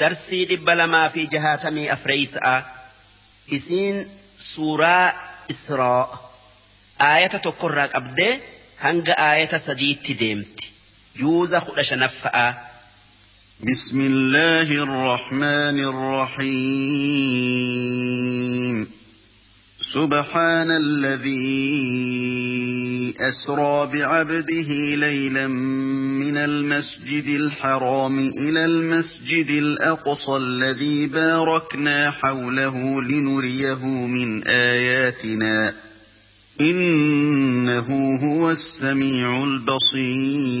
darsii dhibba lamaa fi jahaatamii afreeysa'a isiin suuraa israa aayata tokkorraa qabdee hanga aayata sadiitti deemti yuuza kudha shanaffa'a بسم الله الرحمن الرحيم سبحان الذي أسرى بعبده ليلا من المسجد الحرام إلى المسجد الأقصى الذي باركنا حوله لنريه من آياتنا. إنه هو السميع البصير.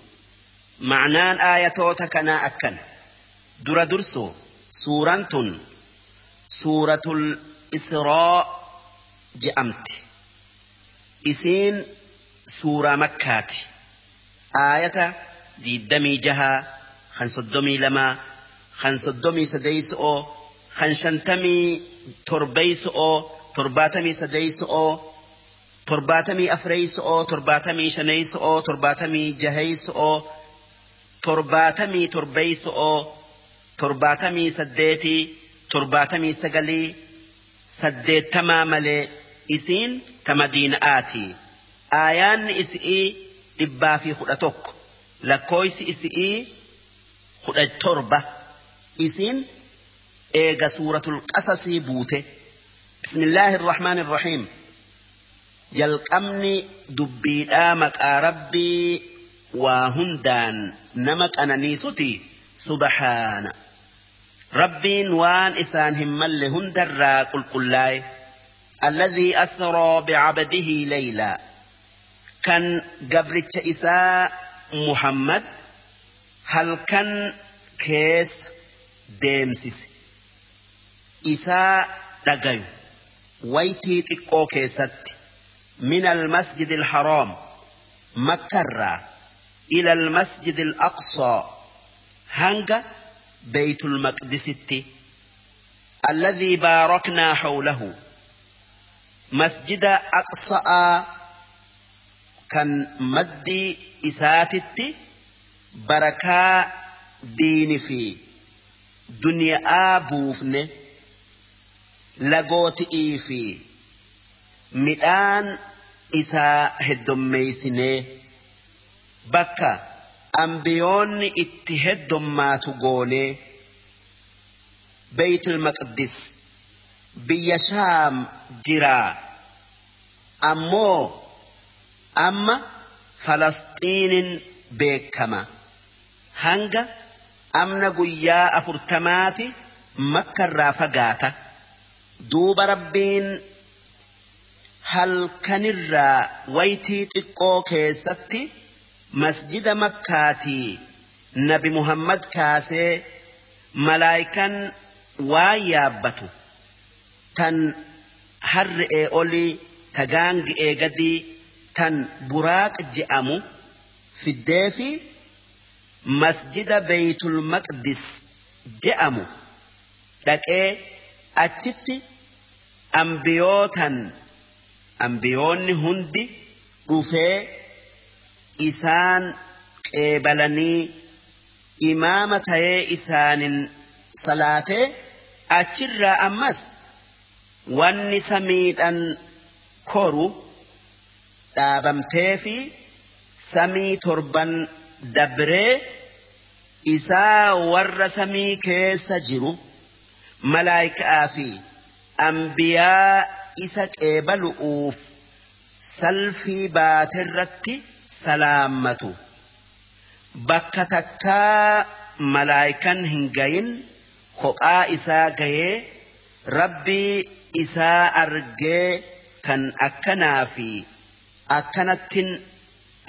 معنان آية توتكنا أكن درا درسو سورة سورة الإسراء جأمت إسين سورة مكة آية دي الدمي جها خنس الدمي لما خنس الدمي سديس أو خنشنتمي تربيس أو ترباتمي سديس أو ترباتمي أفريس أو ترباتمي شنيس أو ترباتمي جهيس أو torbaatamii torbeeyso'oo torbaatamii saddeetii torbaatamii sagalii saddeettamaa malee isiin ta madiina'aati aayaanni isi'ii dhibbaa fi kudha tokko lakkooysi isi'ii kudha torba isiin eega suuratul qasasii buute bismillaahi irrahmaan irrahiim jalqabni dubbiidhaa maqaa rabbii waa hundaan nama qananiisuti subhaana rabbiin waan isaan hin malle hundarraa qulqullaa'e alladhii asraa bicabdihi leylaa kan gabricha isaa muhammad halkan keessa deemsise isaa dhagayu waytii xiqqoo keessatti min almasjid alharaam makkarraa إلى المسجد الأقصى. هنجا بيت المقدس الذي باركنا حوله. مسجد أقصى كان مدي إساتت بركة دين في دنيا آبوفن لغوت إيفي. مئان إسا هدميسنه bakka ambiyoonni itti heddummaatu goonee beeytul maqdis biyya shaam jiraa. Ammoo amma falasxiinin beekama hanga amna guyyaa afurtamaati makkarraa fagaata. Duuba rabbiin halkanirraa waytii xiqqoo keessatti masjida makkaatii nabi muhammad kaasee malaayikan waan yaabbatu. Tan harre'ee olii ta gaangi'ee gadii tan buraaq je'amu. Fiddee fi masjida beeytul maqdis je'amu. Dhaqee achitti ambiyootan ambiyoonni hundi dhufee isaan qeebalanii imaama ta'ee isaanin salaatee achirraa ammas wanni samiidhan koru dhaabamtee fi samii torban dabree isaa warra samii keessa jiru malaayikaa fi ambiyaa isa qeebalu'uuf salfii baaterratti salaammatu bakka takkaa malaayikan hin gayin kophaa isaa gayee rabbii isaa argee kan akkanaa fi akkanattin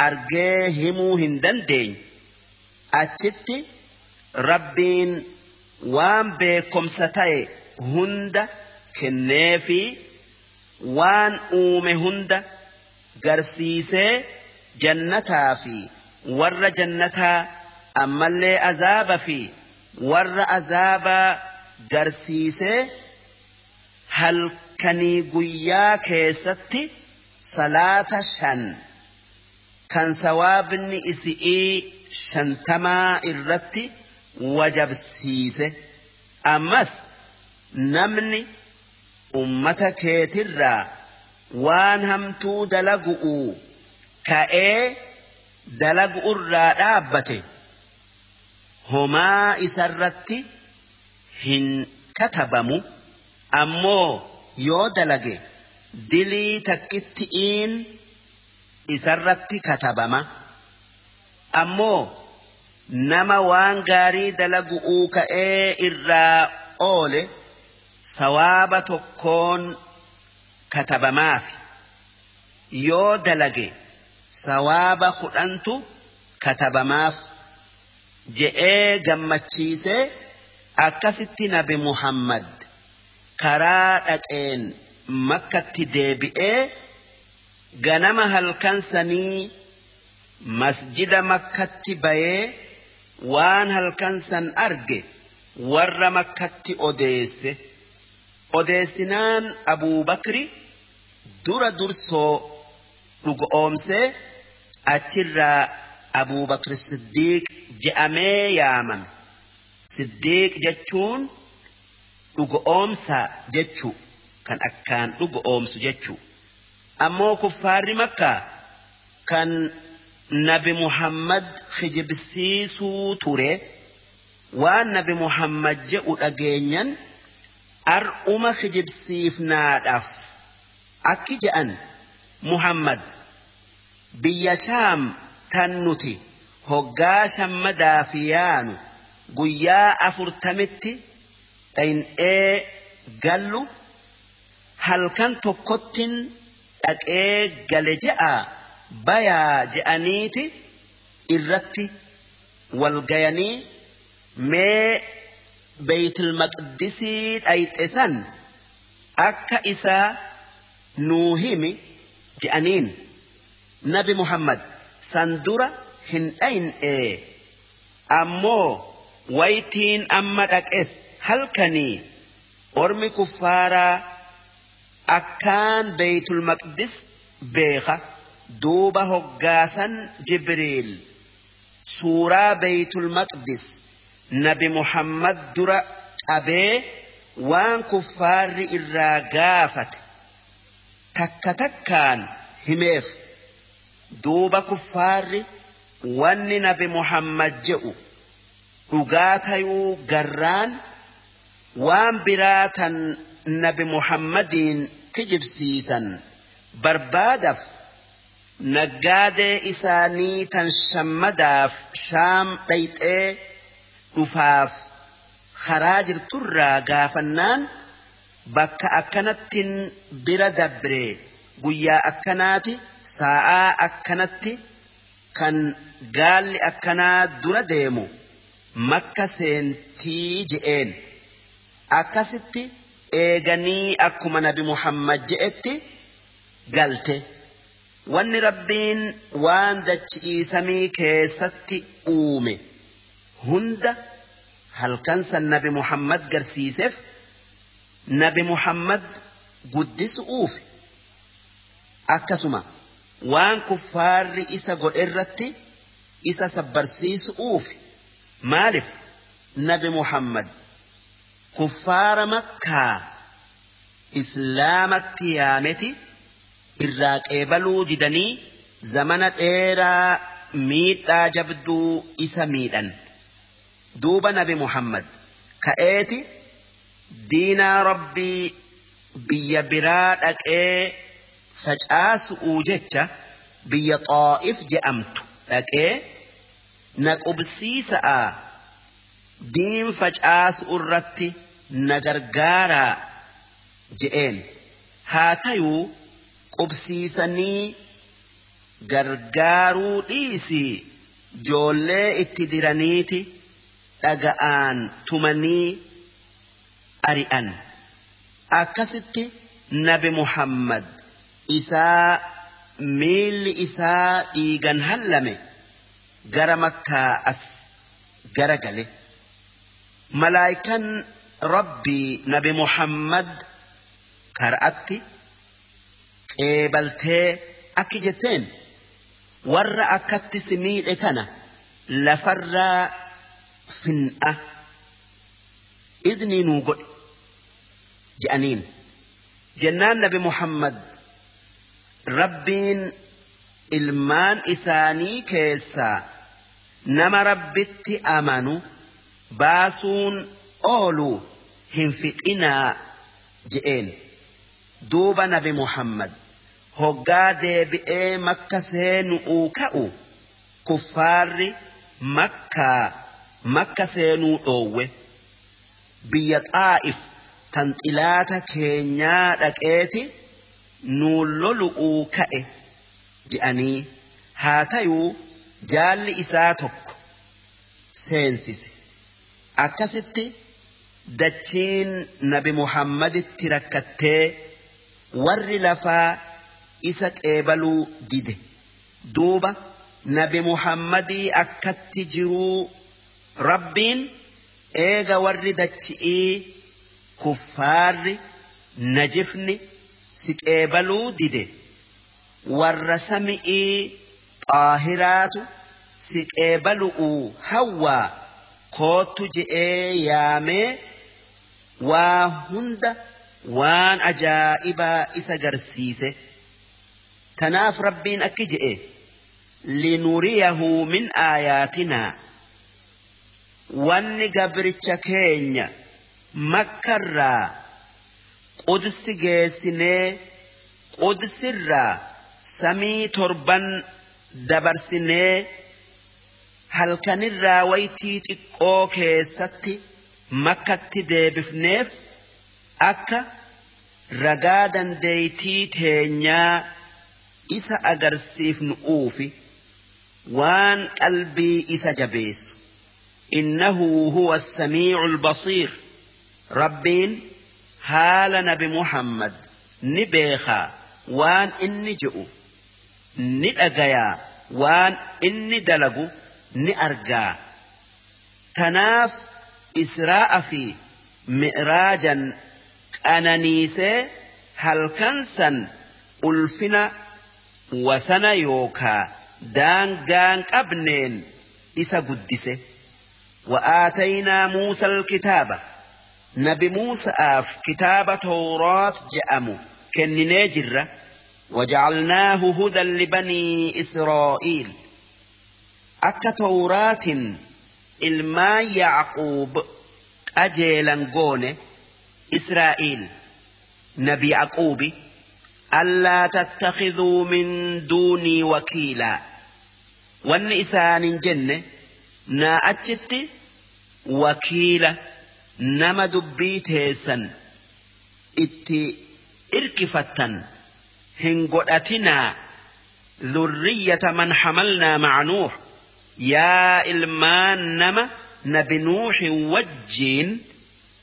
argee himuu hin dandeenye achitti rabbiin waan beekomsa ta'e hunda kenneefi waan uume hunda garsiisee jannataa fi warra jannataa ammallee azaaba fi warra azaabaa garsiisee halkanii guyyaa keessatti salaata shan kan sawaabni isi'ii shantamaa irratti wajabsiise ammas namni ummata keetirraa waan hamtuu dalagu'u ka'ee dalagu irraa dhaabbate. Homaa isarratti hin katabamu ammoo yoo dalage dilii takkitti'iin isarratti katabama ammoo nama waan gaarii dalagu'uu ka'ee irraa oole sawaaba tokkoon katabamaafi. Yoo dalage sawaaba kudhantu katabamaaf je'ee gammachiisee akkasitti nabi Muhammad karaa dhaqeen makkatti deebi'ee ganama halkan sanii masjida makkatti bayee waan halkan san arge warra makkatti odeesse odeessinaan Abuu Bakri dura dursoo dhugoomsee achirraa Abuu Bakri Siddiiq je'amee yaamame. Siddiiq jechuun dhugoomsa jechuu kan akkaan dhugoomsu jechuu. Ammoo kuffaarri makkaa kan nabi Muhammad kijibsiisuu ture waan nabi Muhammad je'u dhageenyan ar'uma kijibsiifnaadhaaf akki je'an Muhammad biyya shaam tan nuti hoggaa shammadaa fi yaanu guyyaa afurtamitti dhayn'ee gallu halkan tokkottin dhaqee gale je'a bayaa je'aniiti irratti wal gayanii mee beeytil maqdisii dhayxe san akka isaa nuu himi je'aniin nabi muhammad san dura hin dhayn'ee ammoo waytiin amma dhaqes halkanii ormi kuffaaraa akkaan beeytul maqdis beeka duuba hoggaasan jibriil suuraa beeytul maqdis nabi muhammad dura qabee waan kuffaarri irraa gaafate takka takkaan himeef. Duuba kuffaarri wanni nabi muhammad je'u dhugaa tayuu garraan waan biraa tan nabi muhammadiin kijibsiisan barbaadaf naggaadee isaanii tan shammadaaf shaam dhayxee dhufaaf karaa jirturraa gaafannaan bakka akkanattin bira dabre. Guyyaa akkanaati sa'aa akkanatti kan gaalli akkanaa dura deemu. Makka seentii je'een. Akkasitti eeganii akkuma nabi muhammad je'etti galte. Wanni rabbiin waan dachiisamii keessatti uume hunda halkan san nabi muhammad garsiiseef nabi muhammad guddisuuf akkasuma waan kuffaarri isa godherratti isa sabbarsiisuuf maaliif nabi muhammad kuffaara makkaa islaamatti yaameti irraa qeebaluu didanii zamana dheeraa miidhaa jabduu isa miidhan. Duuba nabi muhammad ka'eeti diinaa rabbii biyya biraa dhaqee facaasu'uu jecha biyya xaa'if je'amtu dhaqee na qubsiisa'a. Diin facaasu irratti na gargaaraa je'een. Haa tayuu qubsiisanii gargaaruu dhiisi. Joollee itti diraniiti dhaga'aan tumanii ari'an. Akkasitti nabi muhammad isaa miilli isaa dhiigan hallame gara makkaa as gara gale. Malaayikan rabbii nabi muhammad kara'atti qeebaltee akki jetteen warra akkatti si miidhe kana lafarraa fin'a. Iznii nuu godhe je'aniin jennaan nabi muhammad rabbiin ilmaan isaanii keessaa nama rabbitti amanu baasuun oolu hin fixinaa je'een duuba nabi muhammad hoggaa deebi'ee makka seenu'uu ka'u kuffaarri makkaa makka seenuu dhoowwe biyya xaa'if tan xilaata keenyaa dhaqeeti nuun lolu'uu ka'e je'anii haa tayuu jaalli isaa tokko seensise. Akkasitti dachiin nabi muhammaditti rakkattee warri lafaa isa qeebaluu dide. Duuba nabi muhammadii akkatti jiruu rabbiin eega warri dachi'ii kuffaarri najifni si qeebaluu dide warra sami'ii xaahiraatu si qeebalu'uu hawwaa koottu je'ee yaamee waa hunda waan ajaa'ibaa isa garsiise tanaaf rabbiin akki je'e linuriyahu min aayaatinaa wanni gabricha keenya makkarraa qudsi geessinee qudsirraa samii torban dabarsinee halkanirraa waytii xiqqoo keessatti makkatti deebifneef akka ragaa dandeeytii teenyaa isa agarsiifnu uufi waan qalbii isa jabeessu. Innahu huwa as-samii'ul basiir. Rabbiin haala nabi muhammad ni beekaa waan inni je'u ni dhagayaa waan inni dalagu ni argaa tanaaf israa'a fi mi'raajan qananiisee halkan san ulfina wasana yookaa daangaan qabneen isa guddise وآتينا موسى الكتاب نبي موسى آف كتاب توراة جأمو كنني جرة وجعلناه هدى لبني إسرائيل أكا توراة إلما يعقوب أجيلا قونه إسرائيل نبي يعقوب ألا تتخذوا من دوني وكيلا وان إسان جنة نا أجت نما دبي تيسن itti irkifattan hin godhatinaa ذرية من حملنا مع نوح يا إلمان نما نبي نوح وجين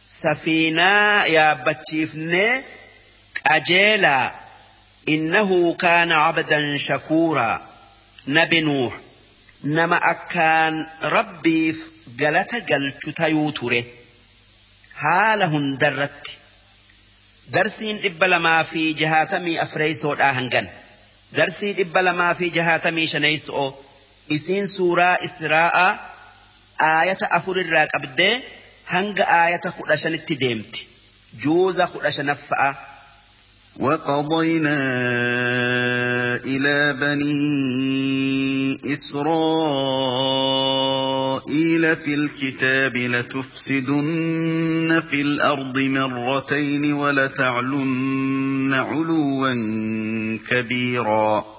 سفينة يا بتشيفني أجيلا إنه كان عبدا شكورا نبي نوح نما أكان ربي قلت قلت تيوتره haala hundarratti darsiin dhibba lamaa fi jahaatamii afreeysoodhaa hangan. Darsii dhibba lamaa fi jahaatamii shaneeyso'o isiin suuraa israa'aa aayata afur afurirraa qabdee hanga aayata kudha shanitti deemti. Juuza kudha shanaffa'a وقضينا إلى بني إسرائيل في الكتاب لتفسدن في الأرض مرتين ولتعلن علوا كبيرا.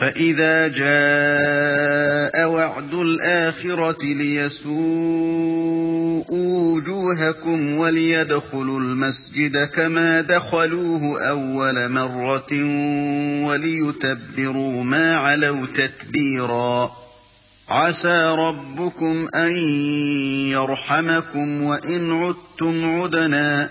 فإذا جاء وعد الآخرة ليسوءوا وجوهكم وليدخلوا المسجد كما دخلوه أول مرة وليتبروا ما علوا تتبيرا عسى ربكم أن يرحمكم وإن عدتم عدنا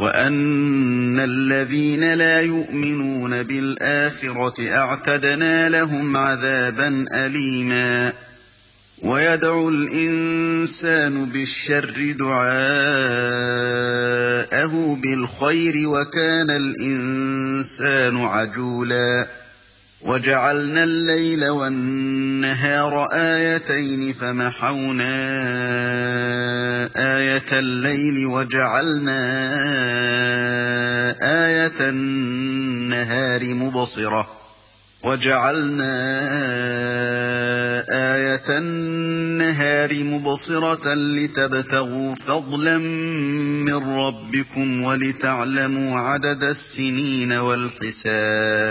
وأن الذين لا يؤمنون بالآخرة اعتدنا لهم عذابا أليما ويدعو الإنسان بالشر دعاءه بالخير وكان الإنسان عجولا وجعلنا الليل والنهار آيتين فمحونا آية الليل وجعلنا آية النهار مبصرة وجعلنا آية النهار مبصرة لتبتغوا فضلا من ربكم ولتعلموا عدد السنين والحساب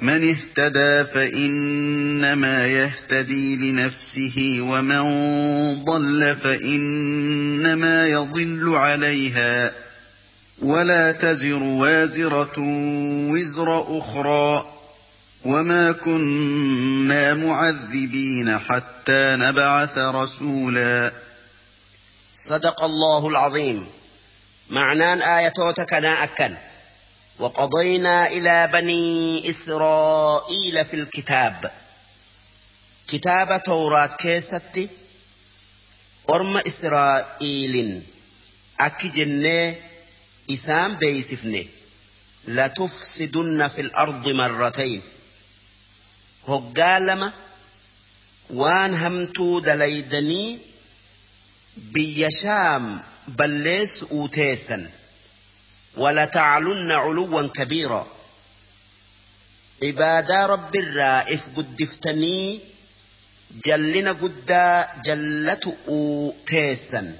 من اهتدى فإنما يهتدي لنفسه ومن ضل فإنما يضل عليها. ولا تزر وازرة وزر أخرى. وما كنا معذبين حتى نبعث رسولا. صدق الله العظيم. معنان آياتك نا أكن. وقضينا إلى بني إسرائيل في الكتاب. كتاب توراة كيستي أرم إسرائيل أكي جنة إسام بيسفني لتفسدن في الأرض مرتين. هقالما وان همتو دليدني بيشام بلس أوتيسا ولتعلن علوا كبيرا. عبادة رب الرائف قدفتني جلنا قد جلت تيسا.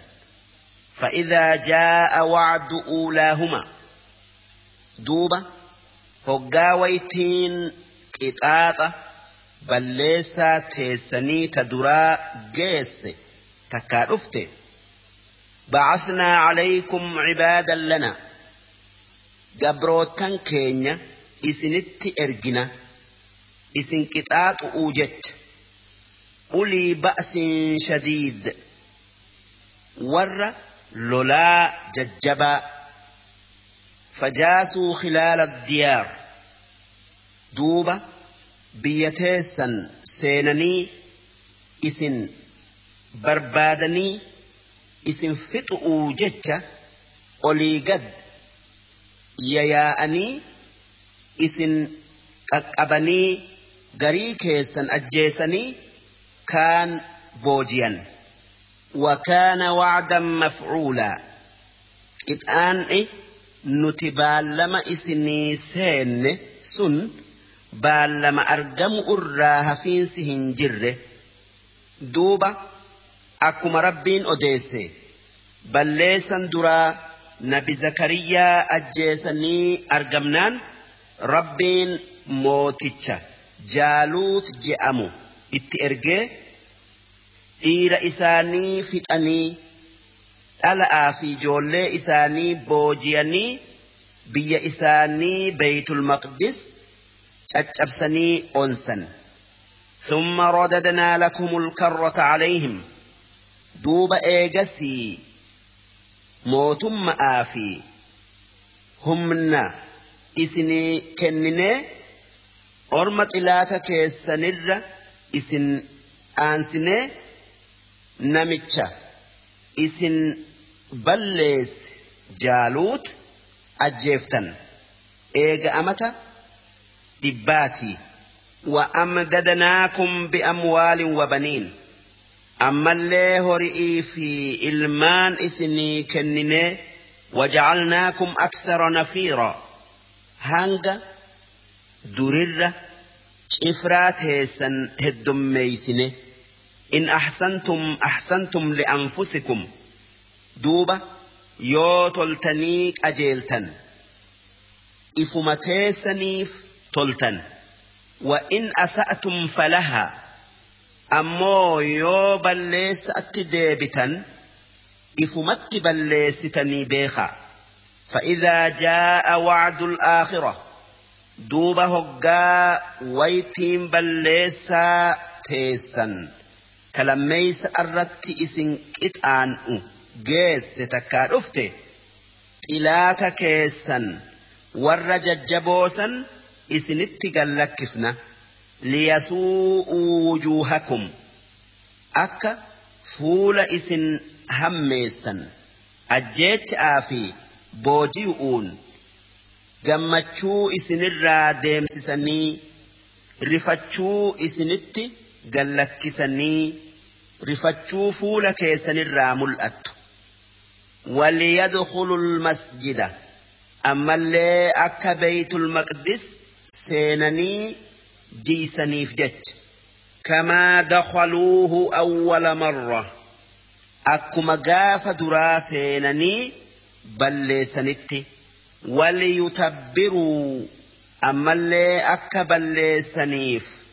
فإذا جاء وعد أولاهما دوبة هقاويتين قطاطة بلسا تيسني تدرا جيس تكارفته بعثنا عليكم عبادا لنا. Gabrootan keenya isinitti ergina isin qixaaxu'uu jecha ulii ba'siin shadiid warra lolaa jajjabaa fajaasuu khilaala diyaar duuba biyya teessan seenanii isin barbaadanii isin fixu'uu jecha olii gad yayaa'anii isin qaqqabanii garii keessan ajjeesanii kaan boojiyan وكان وعدا مفعولا قطعان nuti baallama isinii seenne sun baallama argamu irraa hafiinsi hin jirre duuba akkuma rabbiin odeesse balleessan duraa nabi zakariyaa ajjeesanii argamnaan rabbiin mooticha jaaluut je'amu itti ergee dhiira isaanii fixanii dhala'aa fi ijoollee isaanii boojiyanii biyya isaanii beeytul maqdis caccabsanii onsan ثم رددنا لكم الكرة عليهم دوب إيجسي mootummaa fi humna isinii kenninee orma xilaata keessanirra isin aansinee namicha. Isin balleesse jaaluut ajjeeftan. Eega amata dhibbaatii wa amdadanaakum bi'amwaalin wa baniin. بأموال وبنين أما اللي هرئي في إلمان إسني كنني وجعلناكم أكثر نفيرا. هانغا درر إفرات هيسن هدميسني إن أحسنتم أحسنتم لأنفسكم. دوبة يو تلتنيك أجيلتن إفمتيسنيف تلتن وإن أسأتم فلها أمو يو بليس أتديبتا إفمت بليستني بيخا فإذا جاء وعد الآخرة دوب هقا ويتين بليسا تيسا كلميس أردت إسن إتآن جيس تكاد أفته إلاتا كيسا ورججبوسا isinitti gallakkifna. liyasuu'uu wujuuhakum akka fuula isin hammeessan ajjeecha'aa fi booji'uun gammachuu isinirraa deemsisanii rifachuu isinitti gallakkisanii rifachuu fuula keessanirraa mul'attu وليدخلوا المسجد أما اللي أكا بيت المقدس seenanii جيسنيف جت كما دخلوه أول مرة. أكما قاف دراسينني بل ليسنت. وليتبروا. أما اللي أكب ليسنيف.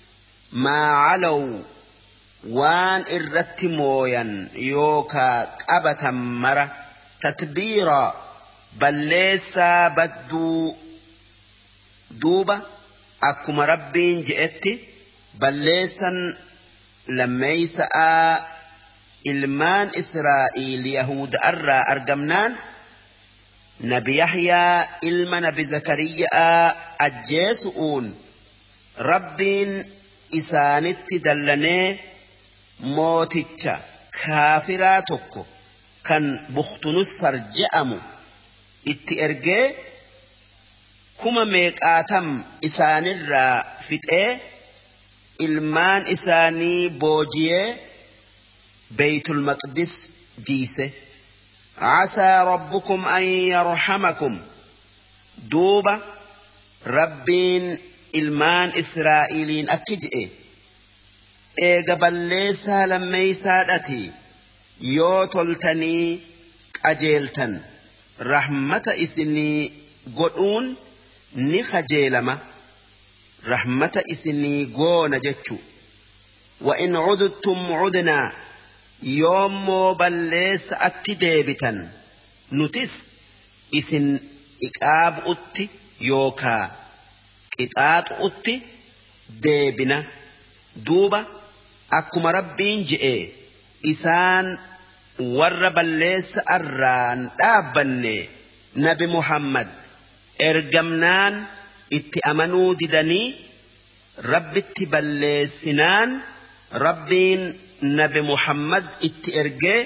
ما علوا. وان إردت مويا يوكا أبا مرة تتبيرا. بل ليس بدو. دوبا. Akkuma rabbiin je'etti balleessan lammeeysa'aa ilmaan israa'iil yahuda'arraa argamnaan nabi yahyaa ilma nabi zakariyyaa ajjeesu'uun rabbiin isaanitti dallanee mooticha kaafiraa tokko kan buktunussar je'amu itti ergee kuma meeqaatam isaanirraa fixee ilmaan isaanii boojiyee beeytul maqdis jiise عسى ربكم أن يرحمكم دوبة ربين ilmaan israa'iliin akki je'e eega balleessaa lammeeysaadhati yoo toltanii qajeeltan rahmata isinii godhuun ni kajeelama rahmata isinii goona jechu. Wa in cuduttum cudnaa yoommoo balleessa atti deebitan. Nutis isin iqaabu'utti yookaa qixaaxu'utti deebina. Duuba akkuma rabbiin je'e isaan warra balleessa arraan dhaabbanne nabi muhammad. Ergamnaan itti amanuu didanii rabbitti balleessinaan rabbiin nabi muhammad itti ergee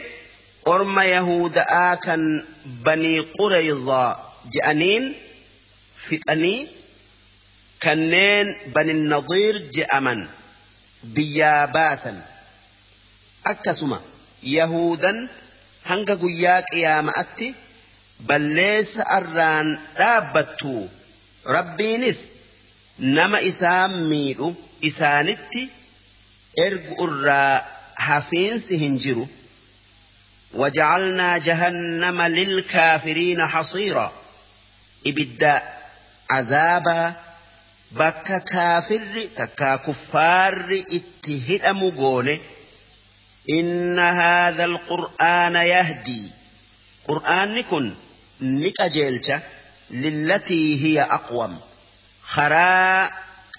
orma yahuda'aa kan banii qureyzaa je'aniin fixanii kanneen bani nadiir je'aman biyyaa baasan akkasuma yahudan hanga guyyaa qiyaama'atti balleessa arraan dhaabbattu rabbiinis nama isaan miidhu isaanitti ergu irraa hafiinsi hin jiru وجعلنا جهنم للكافرين حصيرا إبدا عذابا kaafirri takkaa kuffaarri itti hidhamu goone inna haadha alqur'aana yahdii qur'aanni kun ni qajeelcha lillatii hiya aqwam karaa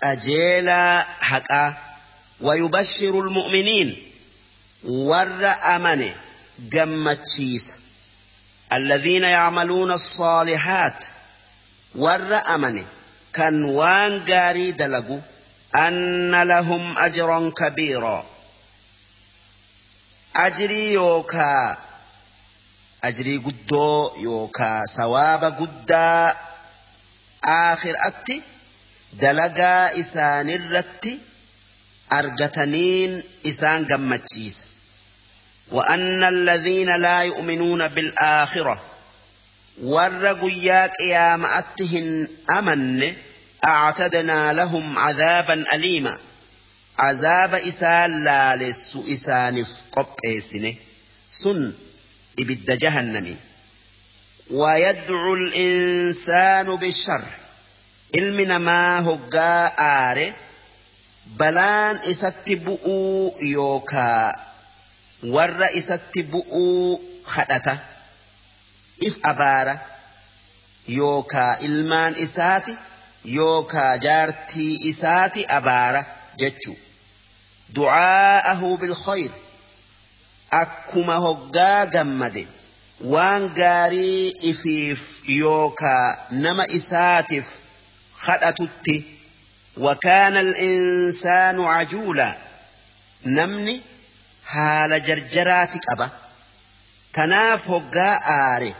qajeelaa haqaa ويبشر المؤمنين. ور أمن جمتشيس الذين يعملون الصالحات ور أمن كان وان جاري دلقوا أن لهم أجرا كبيرا. أجري يوكا يوكا ثواب قدا آخر أتي دلقا إسان الرتي أرجتنين إسان قمتشيس. وأن الذين لا يؤمنون بالآخرة ور ياك يا مأتهن أمن أعتدنا لهم عذابا أليما. عذاب إسان لا لس إسانف قبئسنه سن إبد جهنم. ويدعو الإنسان بالشر. إلمنا ما هقا آره. بلان إستبؤوا يوكا. ور إستبؤوا خدتا. إف أبارة يوكا إلمان إساتي. يوكا جارتي إساتي أبارة جتشو دعاءه بالخير. Akkuma hoggaa gammade waan gaarii ifiif yookaa nama isaatiif kadhatutti وكان الإنسان عجولا نمني حال جرجرات أبا تناف هقا آري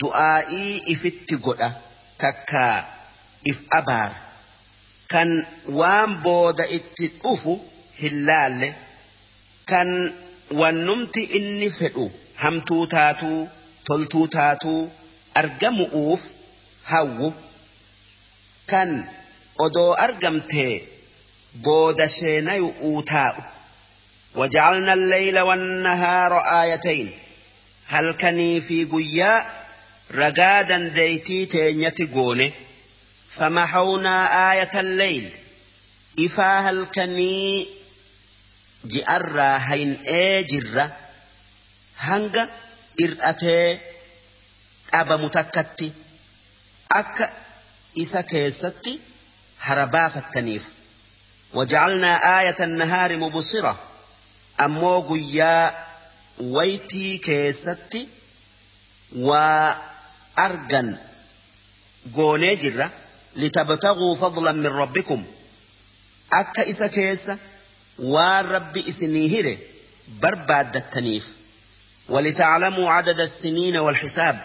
دعائي إفت قدا تكا إف أبار كان وان بود اتتؤفو هلال كان ونمت إني فدو همتو تاتو تلتو تاتو أرجمؤوف هاو كان odoo argamtee booda sheenayu'uu taa'u وجعلنا الليل والنهار آيتين هل كني في قيا رقادا ديتي تينيتي قوني فمحونا آية الليل إفا هل كني جئرا هين إيجرا هنگا إرأتي أبا متكتي أك إسا كيستي هربافتنيف وجعلنا آية النهار مبصرة أمو قيا ويتي كيستي وأرجن قوني جرة لتبتغوا فضلا من ربكم أكا إسا كيسة والرب إسنيهره برباد التنيف ولتعلموا عدد السنين والحساب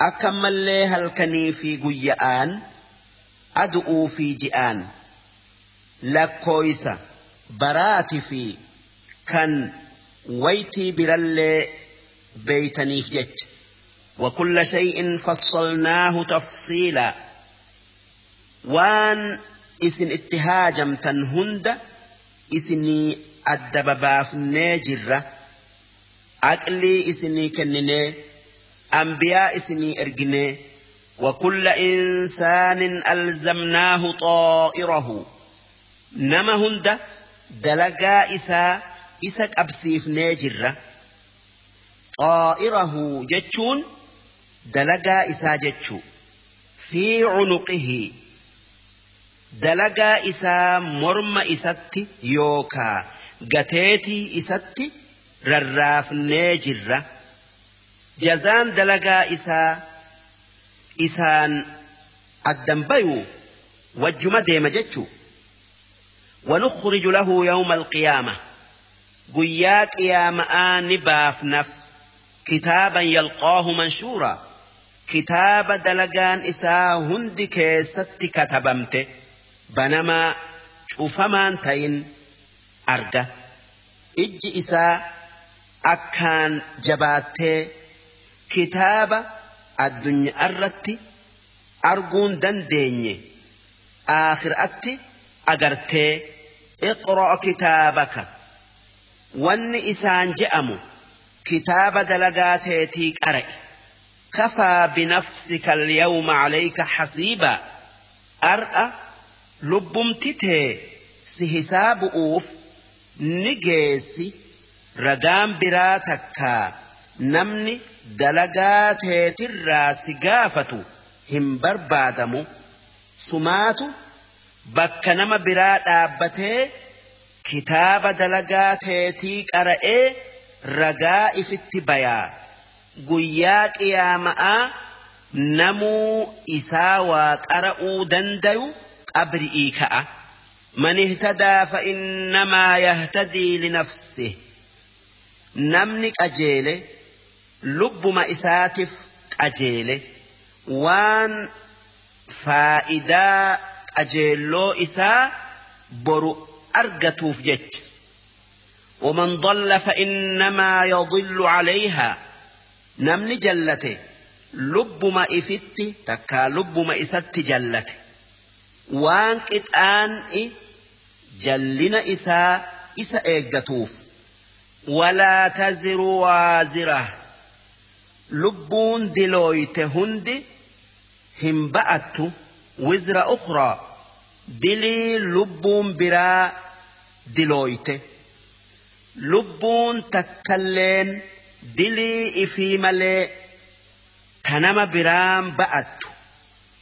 أكمل لها الكنيف قيان adu'uu fi ji'aan. Lakkooysa baraati fi kan waytii birallee beeytaniif jecha. وكل شيء فصلناه تفصيلا وان اسن اتهاجم تنهند اسني الدبباف ناجرة عقلي اسني كنني أنبياء اسني ارجني وكل إنسان ألزمناه طائره نما هند دلقا إسا إسا أبسيف ناجرة طائره جتشون دلقا إسا جتشو في عنقه دلقا إسا مرم إساتي يوكا قتيتي إساتي رراف ناجرة جزان دلقا إسا isaan addan bayu wajjuma deema jechu ونخرج له يوم القيامة قيا قيامة نباف نف كتابا يلقاه منشورا كتاب دلقان إسا هند كيست كتبمت banamaa cufamaan ta'in arga ijji isaa akkaan jabaattee kitaaba addunyaa irratti arguun dandeenye aakhiratti agartee iqroo kitaabaka wanni isaan je'amu kitaaba dalagaa teetii qara'e kafaa binafsika alyawma calayka xasiibaa ar'a lubbumti tee si hisaabu'uuf ni geessi ragaan biraa takkaa namni dalagaa teetirraa si gaafatu hin barbaadamu. Sumaatu bakka nama biraa dhaabbatee kitaaba dalagaa teetii qara'ee ragaa ifitti bayaa. Guyyaa qiyaama'aa namuu isaa waa qara'uu dandayu qabri'ii ka'a. من اهتدى فإنما يهتدي لنفسه. نمني أجيله لب ما إساتف أجيله وان فائدة أجيلو إسا برو أرجتوف جج. ومن ضل فإنما يضل عليها. نمني جلته لب ما إفت تكا لب ما إسات جلته. كتان إيه jallina isaa isa eeggatuuf walaa taziru waazira lubbuun dilooyte hundi hin ba'attu wizra ukhraa dilii lubbuun biraa dilooyte lubbuun takkalleen dilii ifii malee tanama biraan ba'attu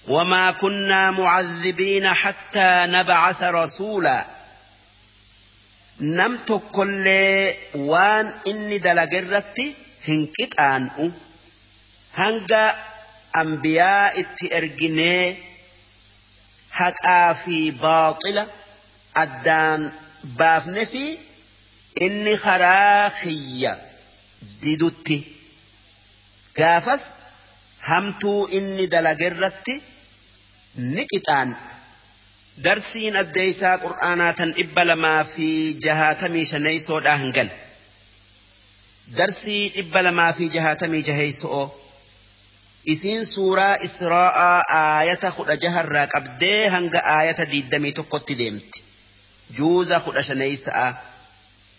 وما كنا معذبين حتى نبعث رسولا. نمت كل وان اني دلجرتي هنكت ان هنجا انبياء ارجني هكا في باطلة ادان بافنفي اني خراخية ديدوتي كافس همتو اني دلجرتي ni qixaan'a. darsiin addeeysaa qur'aanaa tan dhibba lamaa fi jahaatamii shaneysoodhaa hangan darsii dhibba lamaa fi jahaatamii jaheyso'oo isiin suuraa israa'aa aayata kudha jaharraa qabdee hanga aayata diiddamii tokkotti deemti juuza kudha shaneysa'a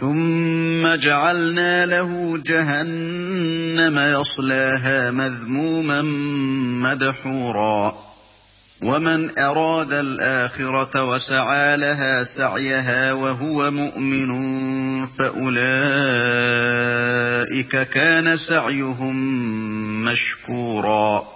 ثم جعلنا له جهنم يصلاها مذموما مدحورا. ومن أراد الآخرة وسعى لها سعيها وهو مؤمن فأولئك كان سعيهم مشكورا.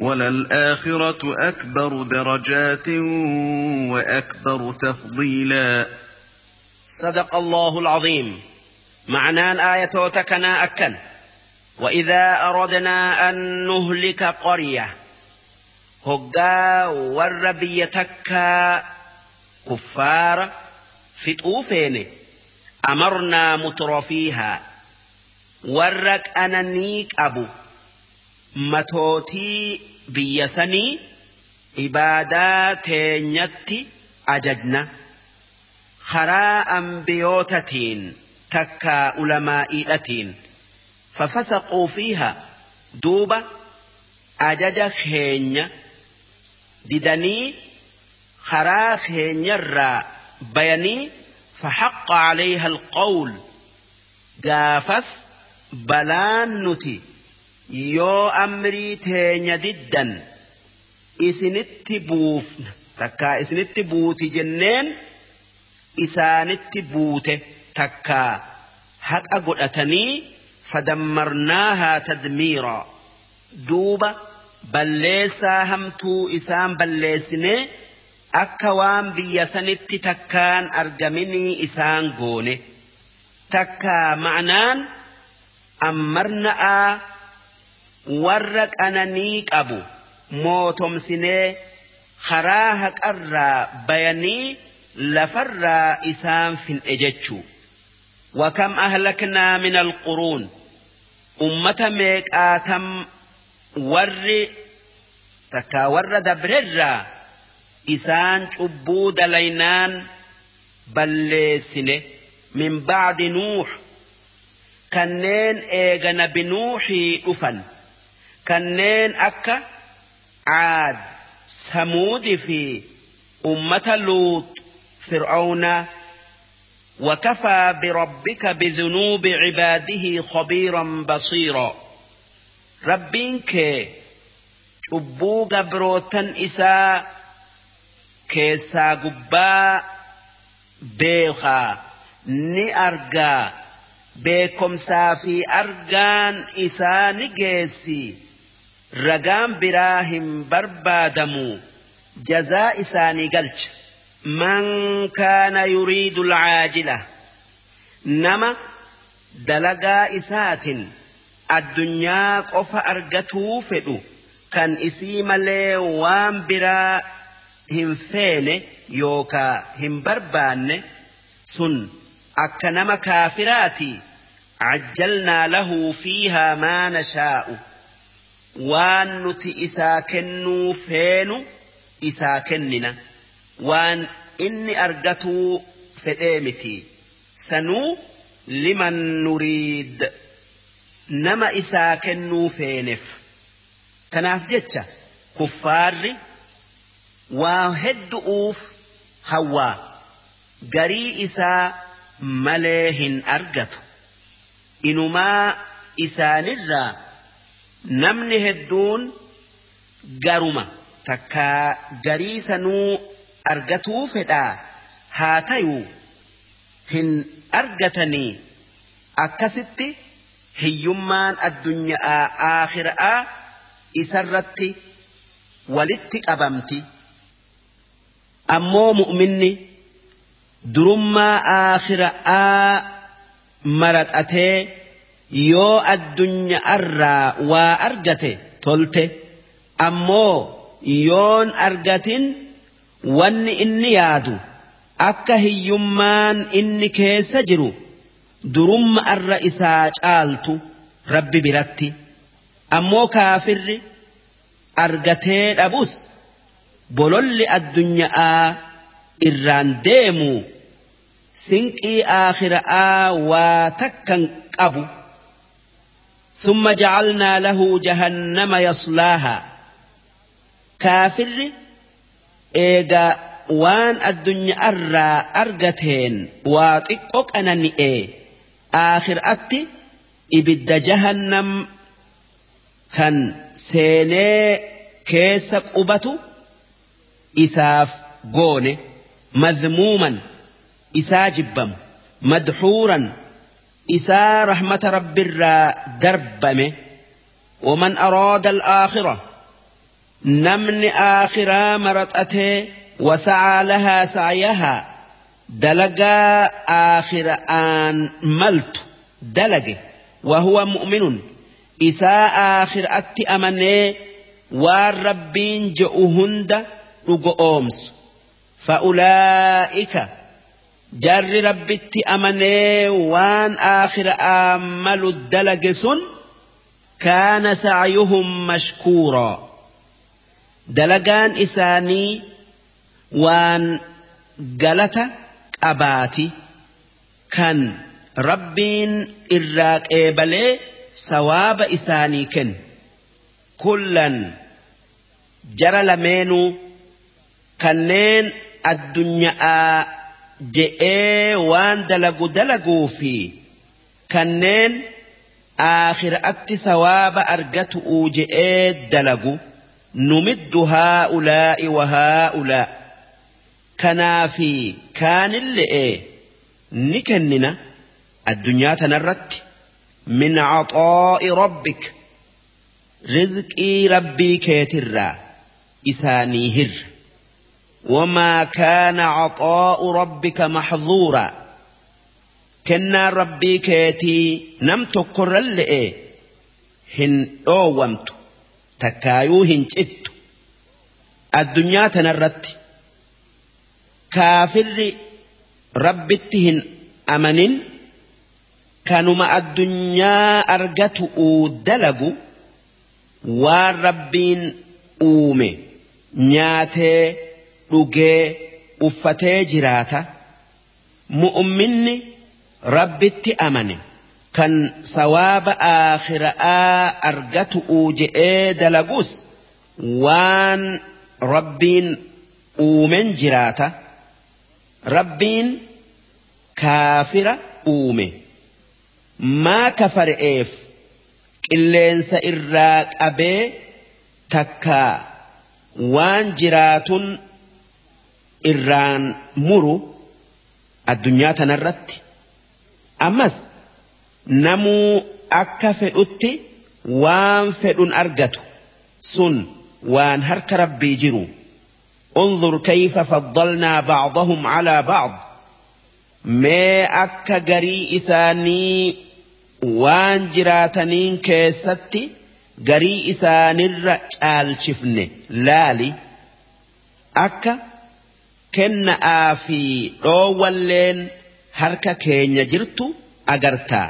وللآخرة أكبر درجات وأكبر تفضيلا. صدق الله العظيم. معنى الآية تكنا أكن وإذا أردنا أن نهلك قرية هقا والربي تكا كفار فتؤفين أمرنا مترفيها ورك أنا نيك أبو. matootii biyya sanii ibaadaa teenyatti ajajna karaa ambiyootatiin takkaa ulamaa'iidhatiin fafasaquu fiiha duuba ajaja keenya didanii karaa keenyarraa bayanii فحق عليها القول قافس بلان نتي yoo amrii teenya diddan isinitti buufna takkaa isinitti buuti jenneen isaanitti buute takkaa haqa godhatanii fadammarnaahaa tadmiiraa duuba balleessaa hamtuu isaan balleessinee akka waan biyya sanitti takkaan argaminii isaan goone. Takkaa ma'anaan ammarna'aa warra ابو موتم mootomsinee haraa haqarraa bayanii lafarraa isaan fin'e jechuu وكم أهلكنا من القرون أمة ميك آتم ور تكا ور دبرر إسان شبو دلينان بل سنة من بعد نوح كنين إيغن بنوحي أفن kanneen akka caad samuudi fi ummata luut fir'aawnaa وكفى بربك بذنوب عباده خبيرا بصيرا ربينك شبو قبروتا إساء كيسا قباء بيخا ني أرقا beekomsaa fi argaan isaa ni geessi ragaan biraa hin barbaadamu. Jazaa isaanii galcha. Man kaana yuriidu alcaajila nama dalagaa isaatin. Addunyaa qofa argatuu fedhu. Kan isii malee waan biraa hin feene yookaa hin barbaanne sun akka nama kaafiraatii cajjalnaa lahu fiihaa maa nashaa'u. waan nuti isaa kennuu feenu isaa kennina. Waan inni argatuu fedhee miti. Sanuu liman nuriid nama isaa kennuu feeneef tanaaf jecha kuffaarri waa hedduuf hawaa garii isaa malee hin argatu. Inumaa isaanirraa namni hedduun garuma takkaa garii sanuu argatuu fedhaa haa tayuu hin argatanii akkasitti hiyyummaan addunyaa aakhiraa isarratti walitti qabamti. Ammoo mu'minni durummaa aakhiraa maraxatee yoo addunyaarraa waa argate tolte ammoo yoon argatin wanni inni yaadu akka hiyyummaan inni keessa jiru durumma arra isaa caaltu rabbi biratti ammoo kaafirri argatee dhabus bololli addunyaa irraan deemu. sinqii aakhiraa waa takkan qabu ثم جعلنا له جهنم يصلاها كافر إيجا وان الدنيا أرى أرجتين واطقك أنا نئي آخر أتي إبد جهنم كان سيني كيسك أبتو إساف قوني مذموما isaa jibbamu madhuuran إساء رحمة رب الراء دربمه ومن أراد الآخرة نمن آخرة مرتأته وسعى لها سعيها دلقا آخر آن ملت دلقه وهو مؤمن إساء آخر أتي أمني والربين جؤهند رقؤومس فأولئك جر ربتي أماني وان آخر آمل الدلقس كان سعيهم مشكورا دلقان إساني وان قلت أباتي كان ربين إراك إبلي سواب إساني كن كلا جرى لمينو كنين الدنيا je'ee waan dalagu dalaguu fi kanneen aakhiraatti sawaaba argatu'uu je'ee dalagu numiddu haa'ulaa'i wa haa'ulaa' kanaafi kaanille'e ni kennina addunyaa tanarratti min caxoo'i rabbik rizqii rabbii keetirraa isaanii hirra. وما كان عطاء ربك محظورا. كنا ربي كيتي نم تكر اللئي. هن أومت. تكايو هن جت الدنيا تنرت كافر ربتهن أمنين kanuma addunyaa argatu'uu dalagu waan rabbiin uume nyaatee dhugee uffatee jiraata mu'umminni rabbitti amane kan sawaaba aakhiraa argatu'uu je'ee dalagus waan rabbiin uumen jiraata rabbiin kaafira uume. maa kafare'eef qilleensa irraa qabee takkaa waan jiraatun irraan muru addunyaa tanarratti ammas namuu akka fedhutti waan fedhun argatu sun waan harka rabbii jiru انظر كيف فضلنا بعضهم على بعض ما أكا قري إساني waan jiraataniin keessatti garii isaanirra caalchifne laali akka kenna'aa fi dhoowwalleen harka keenya jirtu agartaa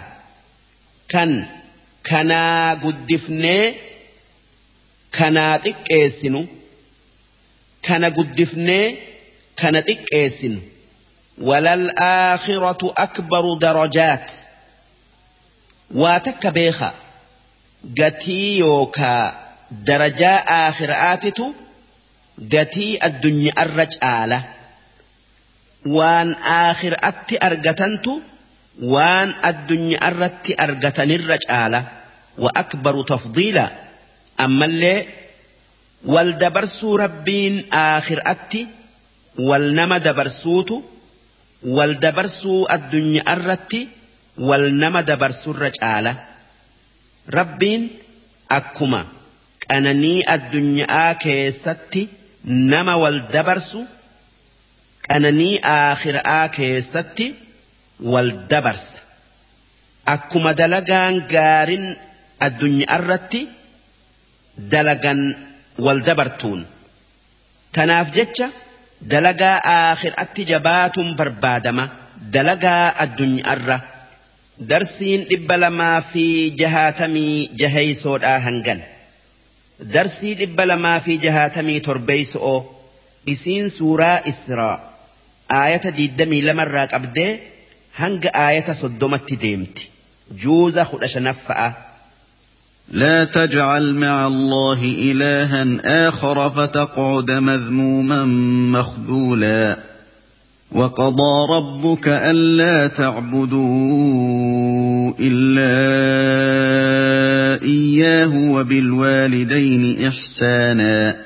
kan kanaa guddifnee kanaa xiqqeessinu. Kana guddifnee kana xiqqeessinu. Walal aakhiratu akbaru darajaat. Waa takka beeka gatii yookaa darajaa aakhiraatitu gatii addunyaarra caala waan aakhiraatti argatantu waan addunyaarratti argatanirra caala wa akbaru tafdiila ammallee wal dabarsuu rabbiin aakhiraatti wal nama dabarsuutu wal dabarsuu addunyaarratti wal nama dabarsurra caala rabbiin akkuma qananii addunyaa keessatti nama wal dabarsu qananii aakhiraa keessatti wal dabarsa akkuma dalagaan gaarin addunyaa irratti dalagan wal dabartuun tanaaf jecha dalagaa aakhiraatti jabaatuun barbaadama dalagaa addunyaa irra. darsiin dhibba lamaa fi jahaatamii jaheysoodhaa hangan darsii dhibba lamaa fi jahaatamii torbeeyso'oo isiin suuraa israa aayata diiddamii lamarraa qabdee hanga aayata soddomatti deemti. Juuza kudha shanaffa'a. لا تجعل مع الله إلها آخر فتقعد مذموما مخذولا وقضى ربك ألا تعبدوا إلا إياه وبالوالدين إحسانا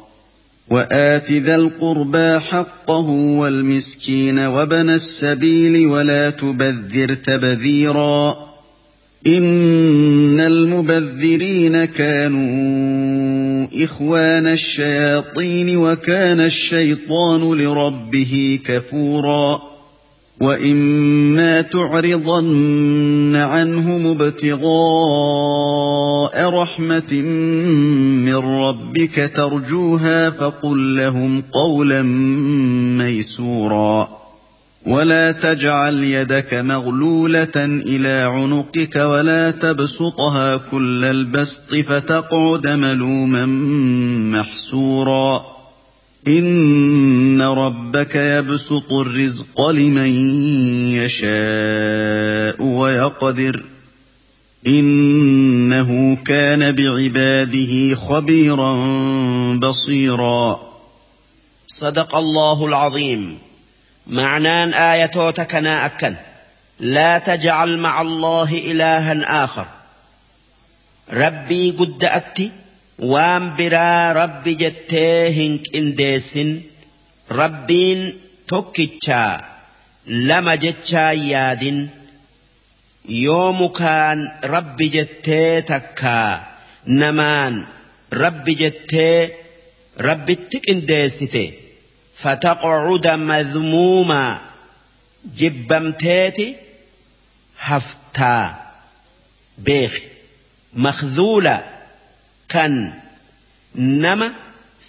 وآت ذا القربى حقه والمسكين وبن السبيل ولا تبذر تبذيرا إن المبذرين كانوا إخوان الشياطين وكان الشيطان لربه كفوراً وإما تعرضن عنهم ابتغاء رحمة من ربك ترجوها فقل لهم قولا ميسورا ولا تجعل يدك مغلولة إلى عنقك ولا تبسطها كل البسط فتقعد ملوما محسورا إن ربك يبسط الرزق لمن يشاء ويقدر. إنه كان بعباده خبيرا بصيرا. صدق الله العظيم. معنان آية كنا أكن لا تجعل مع الله إلها آخر. ربي قد أتي. وام برا ربي جتيه إنديسن ربين توكيتشا لما جتشا يادن يوم كان ربي جتيه تكا نمان ربي جتيه ربي تك إنديسته فتقعد مذموما kan nama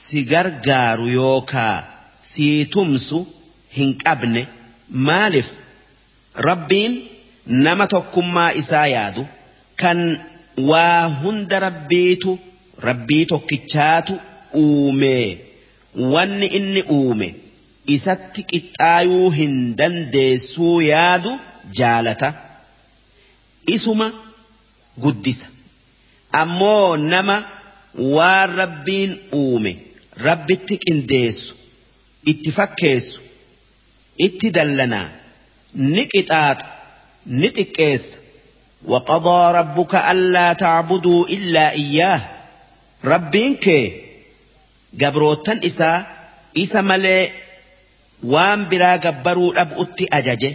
si gargaaru yookaa sii tumsu hin qabne maaliif? Rabbiin nama tokkummaa isaa yaadu kan waa hunda rabbiitu rabbii tokkichaatu uumee wanni inni uume isatti qixxaayuu hin dandeessuu yaadu jaalata. Isuma guddisa. ammoo nama waan rabbiin uume rabbitti qindeessu itti fakkeessu itti dallanaa ni qixaaxa ni xiqqeessa وقضى ربك ألا تعبدوا إلا إياه ربين كي gabrootan isaa isa malee waan biraa gabbaruu dhab'utti ajaje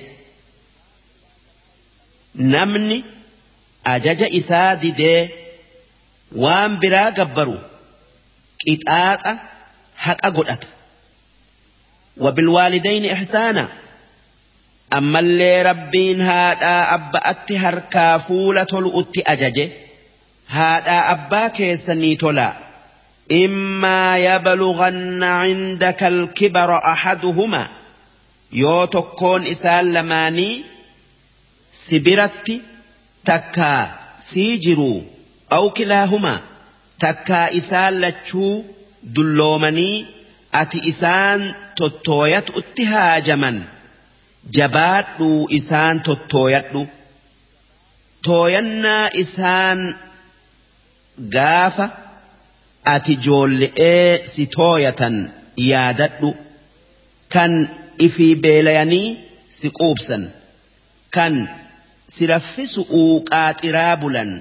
namni ajaja isaa didee waan biraa gabbaru qixaaxa haqa godhata. إحسانا أما اللي ربين هذا أبأت هركا فولة الأت أججه هذا أبا كيسني تلا إما يبلغن عندك الكبر أحدهما tokkoon isaan lamaanii sibiratti takkaa sii jiruu. Aw kilaahumaa takkaa isaan lachuu dulloomanii ati isaan tottooyatu utti haajaman. Jabaadhuu isaan tottooyadhu. Tooyannaa isaan gaafa ati joolle'ee si tooyatan yaadadhu. Kan ifii beelayanii si quubsan. Kan si raffisu'uu qaaxiraa bulan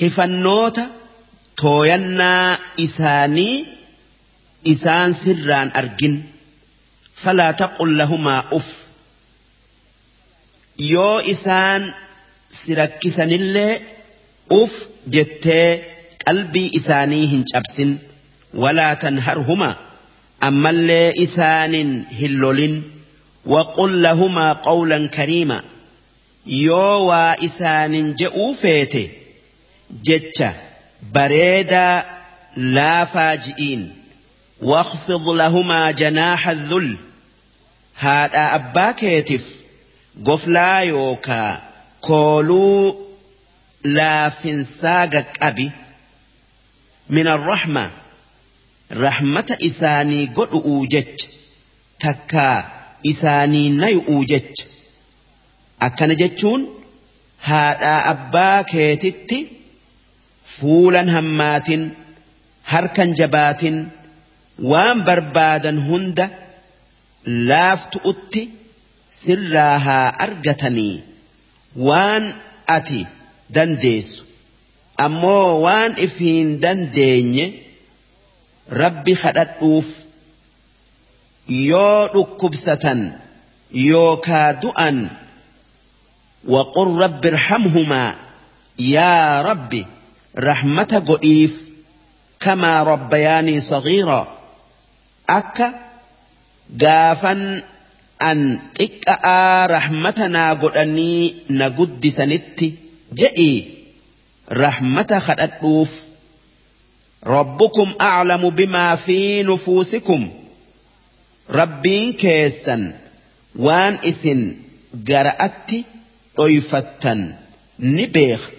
hifannoota tooyannaa isaanii isaan sirraan argin falaa taqul lahumaa uf yoo isaan si rakkisanillee uf jettee qalbii isaanii hin cabsin walaa tanharhuma ammallee isaanin hin lolin lahumaa qawlan kariima yoo waa isaanin je'uu feete jecha bareedaa laafaa ji'iin waqfid lahumaa janaaxa dhul haadhaa abbaa keetiif goflaa yookaa kooluu laafinsaa gaqqabi min arrahma rahmata isaanii godhu'uu jecha takkaa isaanii nayu'uu jecha. Akkana jechuun haadhaa abbaa keetitti فولا همات هركا جبات waan barbaadan hunda laaftu'utti sirraa haa argatanii waan ati dandeessu ammoo waan ifiin dandeenye rabbi kadhadhuuf yoo dhukkubsatan yookaa du'an وقل رب ارحمهما يا ربي رحمت غئيف كما ربياني صغيرا. أكا قافا أن إكا رحمتنا قلني نقد سنتي جئي رحمة خلقوف ربكم أعلم بما في نفوسكم. ربين كيسا وان إسن قرأت ضيفتا نبيخ.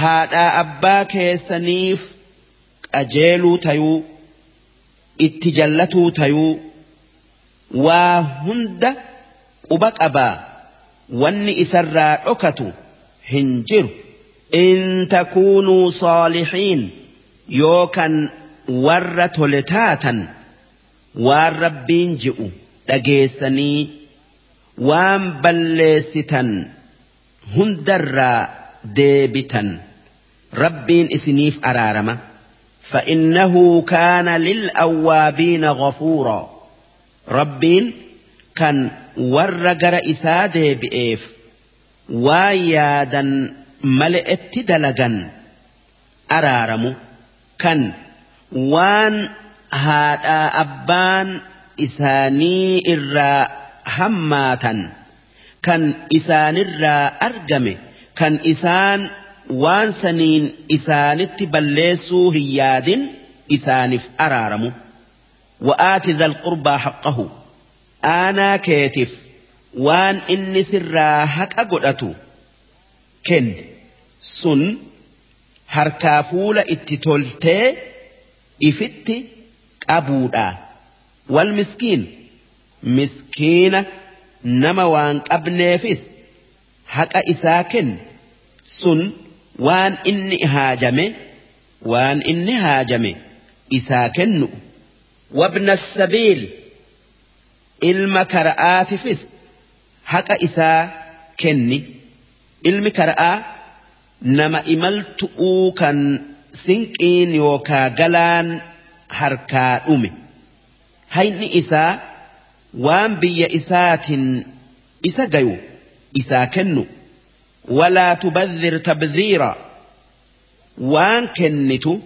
Haadhaa abbaa keessaniif qajeeluu tayuu itti jallatuu tayuu waa hunda quba qabaa wanni isarraa dhokatu hin jiru. In takuunuu saalihiin yookan warra tole taatan waan rabbiin ji'u dhageessanii waan balleessitan hundarraa deebitan rabbiin isiniif araarama فإنه كان للأوابين غفورا. ربين كان ورقر إساده بإيف ويادا ملئت دلقا أرارم كان وان هذا أبان إساني إرا هماتا كان إسان إرا أرقم كان إسان waan saniin isaanitti balleessuu hin yaadin isaaniif araaramu wa'aati dhal qurbaa haqqahu aanaa keetiif waan inni sirraa haqa godhatu kenne sun harkaa fuula itti toltee ifitti qabuudha wal miskiin miskiina nama waan qabneefis haqa isaa kenne sun waan inni haajame waan inni haajame isaa kennu wabna sabiil ilma kara'aatifis haqa isaa kenni ilmi kara'aa nama imaltu'uu kan sinqiin yookaa galaan harkaa dhume hayni isaa waan biyya isaatiin isa gayu isaa kennu ولا تبذر تبذيرا. وان كنتو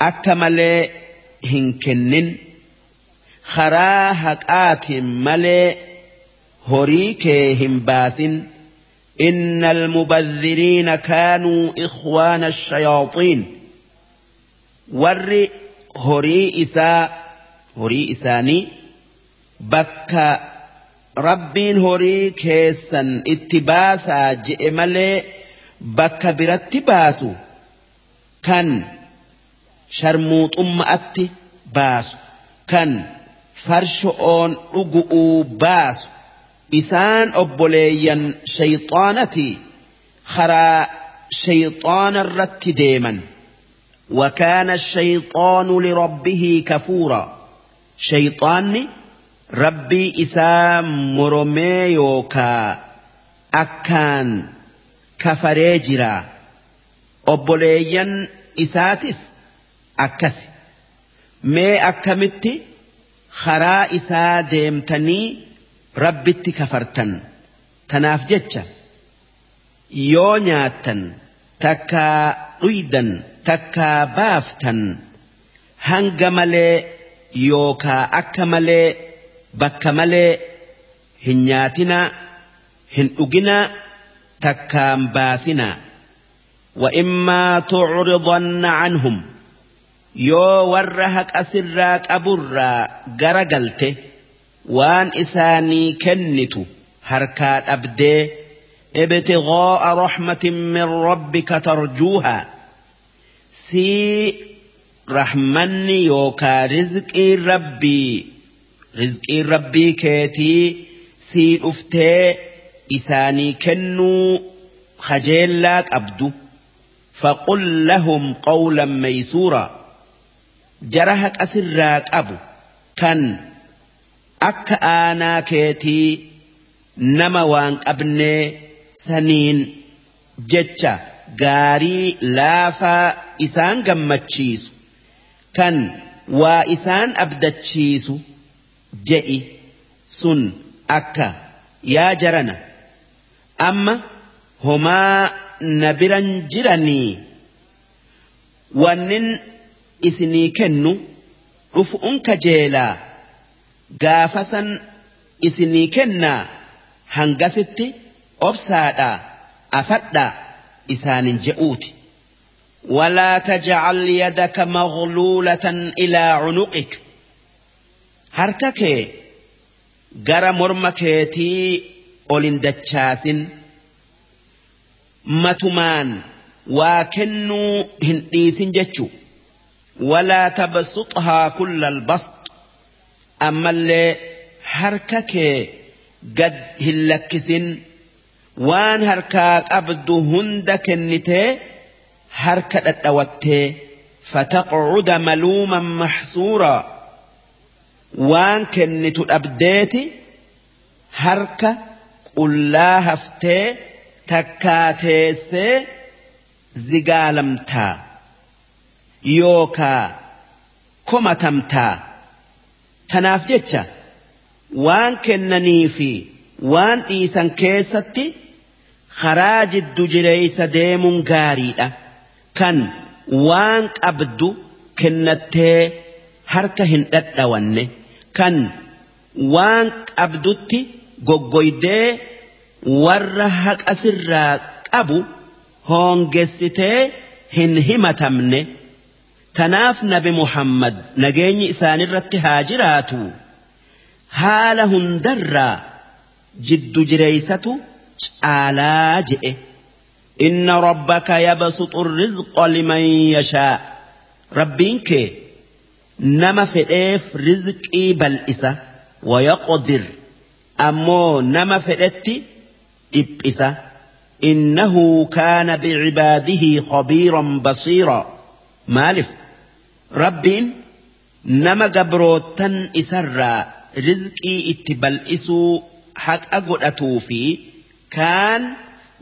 أكمل هنكنن خراها قاتم ملي هريك همباث إن المبذرين كانوا إخوان الشياطين. ور هري إساء هري إساني بكّ rabbiin horii keessan itti baasaa je'e malee bakka biratti baasu kan sharmuuxumma'atti baasu kan farsho'oon dhugu'uu baasu isaan obboleeyyan shayxaanati karaa shayxaana irratti deeman وكان الشيطان لربه كفورا شيطاني rabbii isaa moromee yookaa akkaan kafaree jira obboleeyyan isaatis akkasi. Mee akkamitti karaa isaa deemtanii rabbitti kafartan? Tanaaf jecha yoo nyaattan takkaa dhuydan takkaa baaftan hanga malee yookaa akka malee bakka malee hin nyaatinaa hin dhuginaa takkaan baasinaa وإما تعرضن عنهم yoo warra haqa sirraa qaburraa gara galte waan isaanii kennitu harkaa dhabdee ibtighaa'a rahmatin min rabbika tarjuuhaa sii rahmanni yookaa rizqiin rabbii rizqiin rabbii keetii sii dhuftee isaanii kennuu kajeellaa qabdu. Faqul lahum qawlan maysuura. Jara haqasirraa qabu kan akka aanaa keetii nama waan qabnee saniin jecha gaarii laafaa isaan gammachiisu kan waa isaan abdachiisu جئي سن أكا يا جرنا أما هما na biran jiranii wannin isinii kennu dhufu'un kajeelaa gaafasan isinii kennaa hangasitti obsaadhaa afadhaa isaanin je'uuti. ولا تجعل يدك مغلولة إلى عنقك هركك جرى مرمكيتي أولين دتشاسن متمان وكنوا هنديسن جتشو ولا تبسطها كل البسط أما اللي هركك قد هلكسن وان هركاك أبدو هند كنتي harka dhadhawattee. Fataqcuda maluuman maxsuuraa. Waan kennitu dhabdeeti harka qullaa haftee takkaateessee zigaalamtaa yookaa komatamtaa tanaaf jecha waan kennanii fi waan dhiisan keessatti karaa jiddu jireeysa deemuun gaariidha. kan waan qabdu kennattee harka hin dhadhawanne kan waan qabdutti goggoydee warra haqasirraa qabu hoongessitee hin himatamne. Tanaaf nabi muhammad nageenyi isaanirratti haa jiraatu. Haala hundarraa jiddu jireeysatu caalaa jedhe inna rabbaka yabsutu rizqa liman yashaa. Rabbiin kee ربينك نما فئف رزقي بالإسة ويقدر أمو نما فئتي إبئسة إنه كان بعباده خبيرا بصيرا مالف ربين نما قبروتن إسرا رزقي اتبالإسو حق أقول أتوفي كان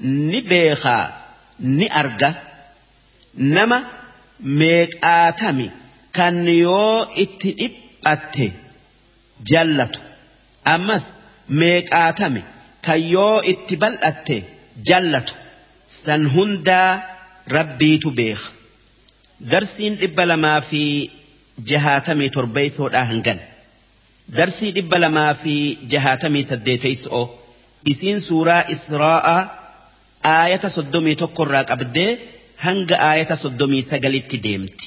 ni beekaa ni arga. Nama meeqaatami? Kan yoo itti dhiphatte jallatu. Ammas meeqaatami kan yoo itti bal'atte jallatu. San hundaa rabbiitu beeka. Darsiin dhibba lamaa fi jahaatamii torbeeysoodhaa hangan. Darsii dhibba lamaa fi jahaatamii saddeeteysoo isiin suuraa israa'aa aayata soddomii tokkorraa qabdee hanga aayata soddomii sagalitti deemti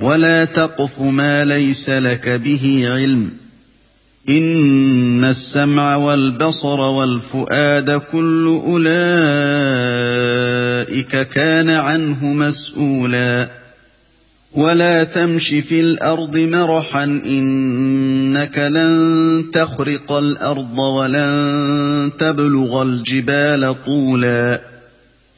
ولا تقف ما ليس لك به علم إن السمع والبصر والفؤاد كل أولئك كان عنه مسؤولا ولا تمش في الأرض مرحا إنك لن تخرق الأرض ولن تبلغ الجبال طولا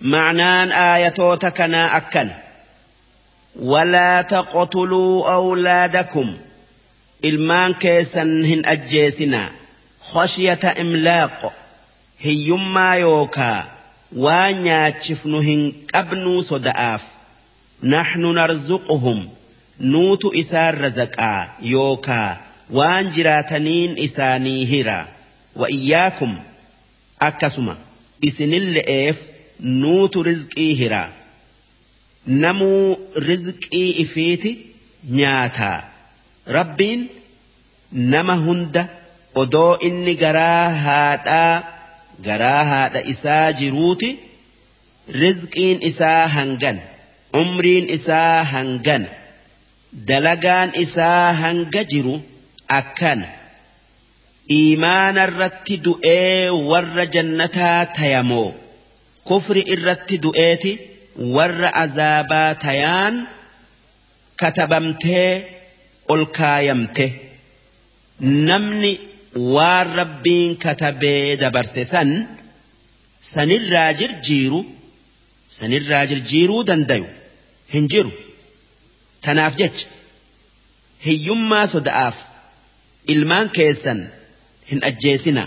معنان آيتو تكنا أكن. ولا تقتلوا أولادكم. إلمان كيسا هن أجيسنا. خشية إملاق. هي يما يوكا. وانيا تشفنهن أبنو صدآف نحن نرزقهم. نوت إسار رزقا. يوكا. وان جراتنين إساني هرا. وإياكم. أكسما. إسن اللي إيف. Nuutu rizqii hira. Namuu rizqii ifiiti nyaataa. Rabbiin nama hunda odoo inni garaa haadhaa garaa haadha isaa jiruuti rizqiin isaa hangan umriin isaa hangan dalagaan isaa hanga jiru akkana iimaana irratti du'ee warra jannataa tayamoo kufri irratti du'eeti warra azaabaa tayaan katabamtee ol kaayamte namni waan rabbiin katabee dabarse san sanirraa jirjiiru sanirraa jirjiiruu dandayu hin jiru tanaaf jecha hiyyummaa soda'aaf ilmaan keessan hin ajjeesina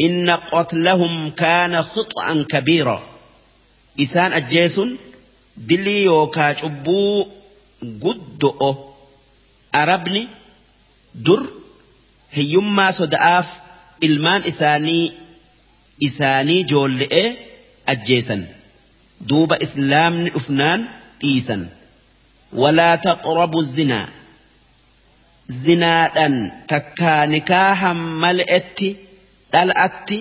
إن قتلهم كان خطأ كبيرا. إسان أجيسون دلي وكاشبو قدؤه أربني در هيما صدعاف إلمان إساني إساني جول أجيسن. دوب إسلام أفنان إيسن. ولا تقربوا الزنا. زنا أن تكا نكاحا ملئتي dhala'atti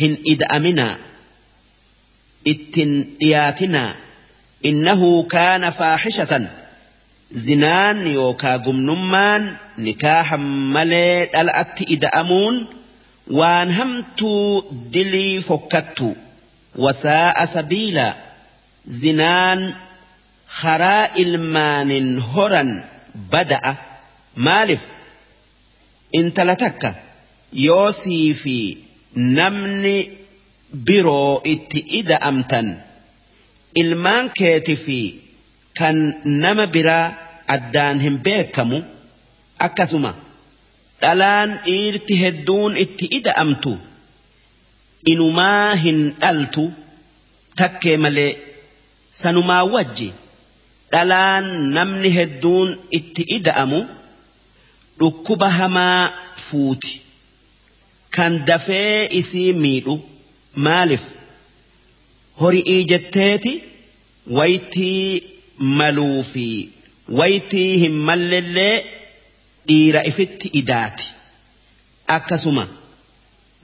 hin ida'aminaa ittin dhiyaatinaa innahu kaana faaxishatan zinaan yookaa gumnummaan nikaahan malee dhala'atti ida'amuun waan hamtuu dilii fokkattu wasaa'a sabiila zinaan karaa ilmaanin horan bada'a maaliif intala takka yoo sii fi namni biroo itti ida'amtan ilmaan keeti fi kan nama biraa addaan hin beekamu akkasuma dhalaan dhiirti hedduun itti ida'amtu inumaa hin dhaltu takkee malee sanumaa wajji dhalaan namni hedduun itti ida'amu dhukkuba hamaa fuuti kan dafee isii miidhu maaliif horii jetteeti waytii maluu fi waytii hin mallellee dhiira ifitti idaati akkasuma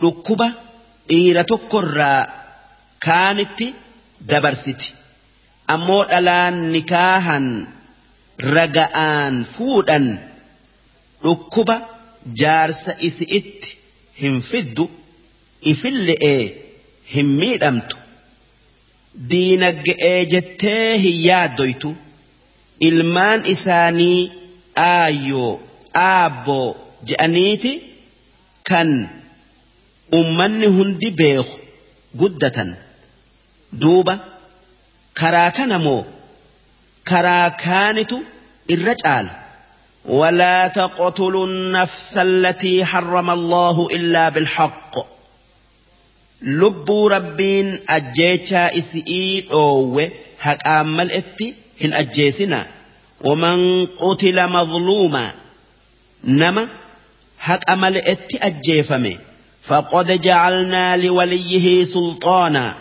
dhukkuba dhiira tokkorraa kaanitti dabarsiti ammoo dhalaan nikaahan raga'aan fuudhan dhukkuba jaarsa isi'itti hin fiddu ifille'ee hin miidhamtu. Diinagge'ee jettee hin yaaddoytu. Ilmaan isaanii aayyoo aabboo je'aniiti. Kan ummanni hundi beeku guddatan. Duuba karaa kana moo karaa kaanitu irra caala ولا تقتلوا النفس التي حرم الله إلا بالحق. لبوا ربين أجيشا إسئيل أوه هك آمال إتي هن أجيسنا. ومن قتل مظلوما. نما هك أمال إتي أجيفمي. فقد جعلنا لوليه سلطانا.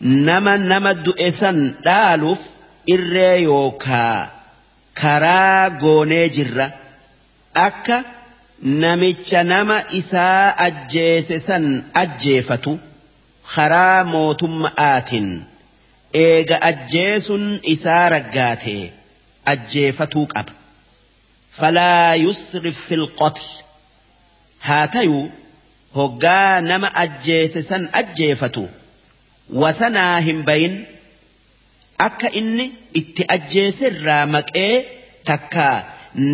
نما نما دؤسا دالف إريوكا. Karaa goonee jirra akka namicha nama isaa ajjeese san ajjeefatu karaa mootumma'aatiin eega ajjeesun isaa raggaate ajjeefatuu qaba. falaa yusrif fil qotl haa tayuu hoggaa nama ajjeese san ajjeefatu wasanaa hin bayin akka inni itti ajjeeserraa maqee takkaa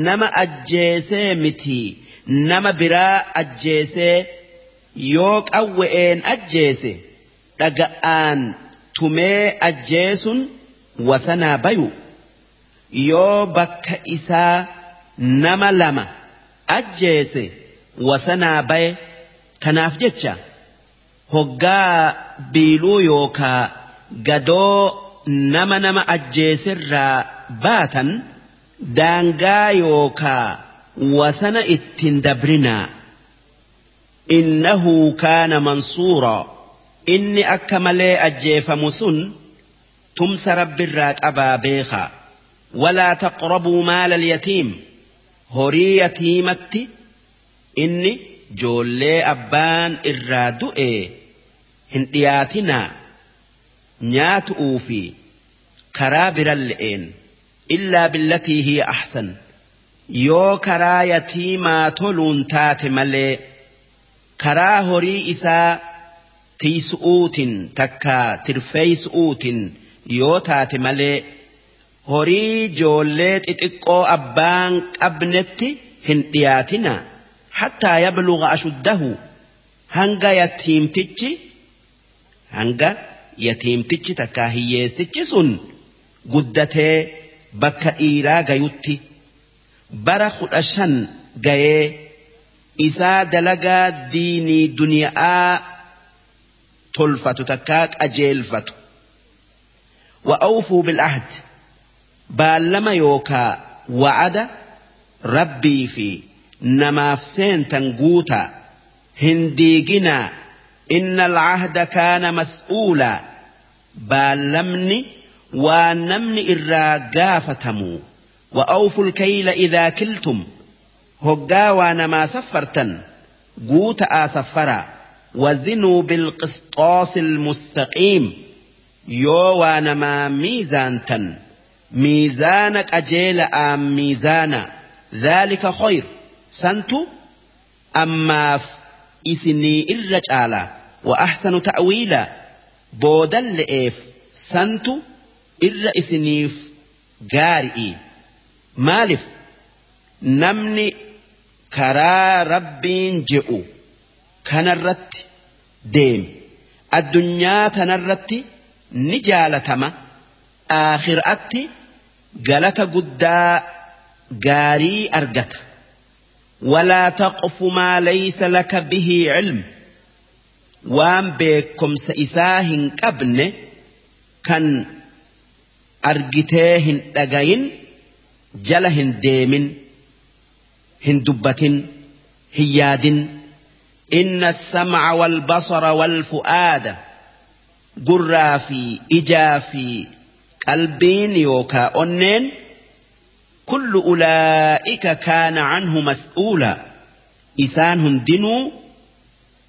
nama ajjeesee miti nama biraa ajjeesee yoo qawwe'een ajjeese dhaga'aan tumee ajjeesun wasanaa bayu yoo bakka isaa nama lama ajjeese wasanaa baye kanaaf jecha hoggaa biiluu yookaa gadoo nama nama ajjeesirraa baatan daangaa yookaa wasana ittiin dabrinaa innahu kaana mansuuraa inni akka malee ajjeefamu sun tumsa rabbirraa qabaa beekaa walaa taqrabuu maala alyatiim horii yatiimatti inni joollee abbaan irraa du'e hin dhiyaatinaa nyaatu'uu fi karaa biran le'een illaa billatii hiya ahsan. Yoo karaa yatiimaa toluun taate malee karaa horii isaa tiisu'uutin takka tirfeeysu'uutin yoo taate malee horii joollee xixiqqoo abbaan qabnetti hin dhiyaatina hattaa yabluga ashuddahu hanga yatiimtichi hanga yatiimtichi takkaa hiyyeessichi sun guddatee bakka dhiiraa gayutti bara kudha shan gayee isaa dalagaa diinii duniyaa tolfatu takkaa qajeelfatu وأوفوا بالعهد baallama yookaa wa'ada rabbii fi namaaf seentan guutaa hin diiginaa inna alcahda kaana mas'uulaa namni irraa gaafatamu وأوفوا الكيل إذا كلتم. هقا ونما سفرتا قوت آسفرا. وزنوا بالقسطاس المستقيم. يو ونما ميزانتا ميزانك أجيل أم ميزانا. ذلك خير. سنت أما إسني الرجالة وأحسن تأويلا. بودل لإيف سنت إر إسنيف gaari'i maaliif namni karaa rabbiin je'u kanarratti deeme addunyaa tanarratti ni jaalatama aakhiraatti galata guddaa gaarii argata ولا تقف ما ليس لك به علم وان بكم سإساه قبن كان argitee hin dhagayin jala hin deemin hin dubbatin hin yaadin inna السمع والبصر والفؤاد gurraa fi ijaa fi qalbiin yookaa onneen كل أولئك كان عنه مسؤولا إسان هندنو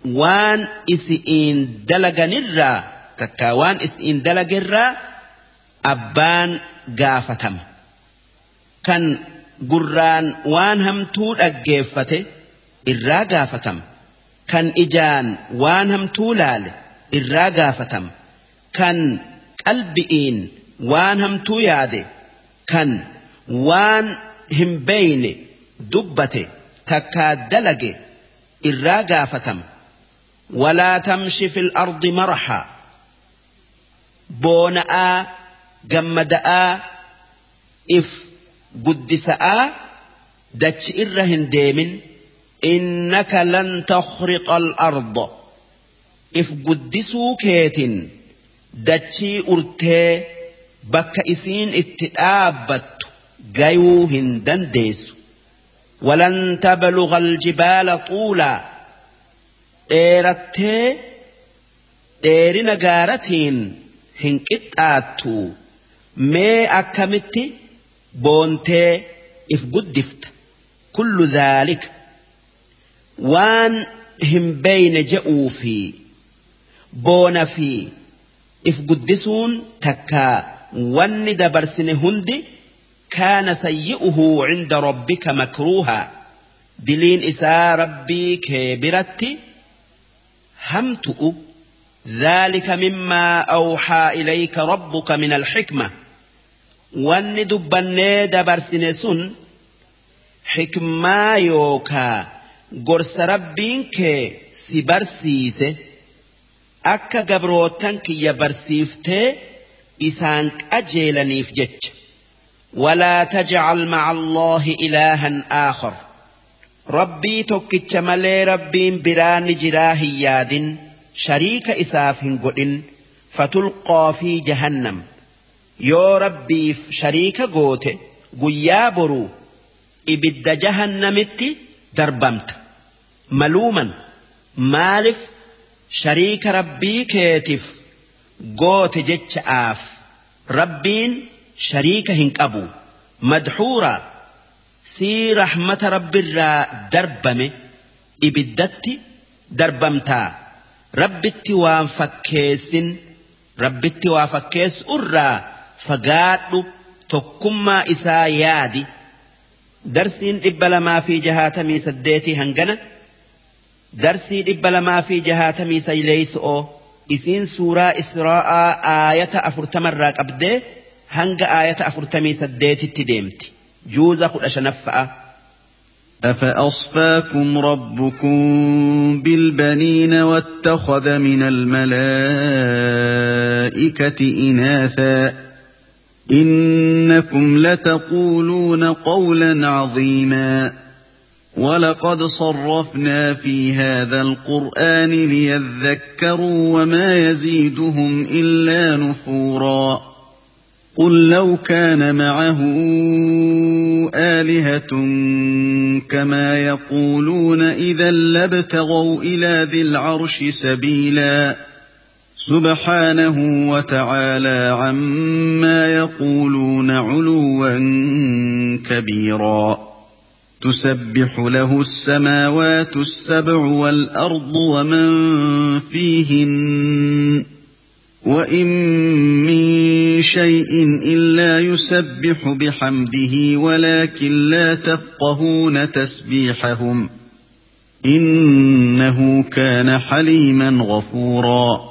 وان إسئين دلغنرا تكا وان إسئين دلغرا abbaan gaafatama kan gurraan waan hamtuu dhaggeeffate irraa gaafatama kan ijaan waan hamtuu laale irraa gaafatama kan qalbi'iin waan hamtuu yaade kan waan hin beeyne dubbate takkaa dalage irraa gaafatama walaa tamshi fil ardi maraha boona'aa gammada'aa if guddisa'aa dachi irra hin deemin innaka lan takhriqa al-arda if guddisuu keetin dachii urtee bakka isiin itti dhaabbattu gayuu hin dandeessu ولن تبلغ الجبال طولا dheerattee dheerina gaaratiin hin qixxaattu mee akkamitti boontee if guddifta kullu dhaalika waan hin beeyne je'uu fi boona fi if guddisuun takkaa wanni dabarsine hundi kaana sayyi'uhu cinda rabbika makruuhaa diliin isaa rabbii kee biratti hamtu'u ذلك مما أوحى إليك ربك من الحكمة وان دبني دبرسن سن حكما يوكا قرس ربينك سبرسيس أكا قبروتنك يبرسيفته إسانك أجيلنيف جتش ولا تجعل مع الله إلها آخر ربي توكتش ملي ربين بران جراه ياد شريك إساف قدن فتلقى في جهنم يو ربي yoo rabbiif shariika goote guyyaa boruu ibidda jahannamitti darbamta. Maluuman maaliif shariika rabbii keetiif goote jecha'aaf rabbiin shariika hin qabu. Madxuuraa sii rahmata rabbiirraa darbame ibiddatti darbamtaa. Rabbitti waan fakkeessin rabbitti waa fakkeessu irraa. تكما إسا يادي درسين إبلا ما في جهاتمي سديتي هنغنا درسي إبلا ما في جهاتمي سيليس أو إسين سورة إسراء آية أفرتمر قبدي hanga aayata afurtamii saddeetitti deemti. Juuza kudha shanaffa'a. أفأصفاكم ربكم بالبنين واتخذ من الملائكة إناثا إنكم لتقولون قولا عظيما. ولقد صرفنا في هذا القرآن ليذكروا وما يزيدهم إلا نفوراً. قل لو كان معه آلهة كما يقولون إذا لابتغوا إلى ذي العرش سبيلا. سبحانه وتعالى عما يقولون علوا كبيرا. تسبح له السماوات السبع والأرض ومن فيهن. وإن من شيء إلا يسبح بحمده ولكن لا تفقهون تسبيحهم. إنه كان حليما غفورا.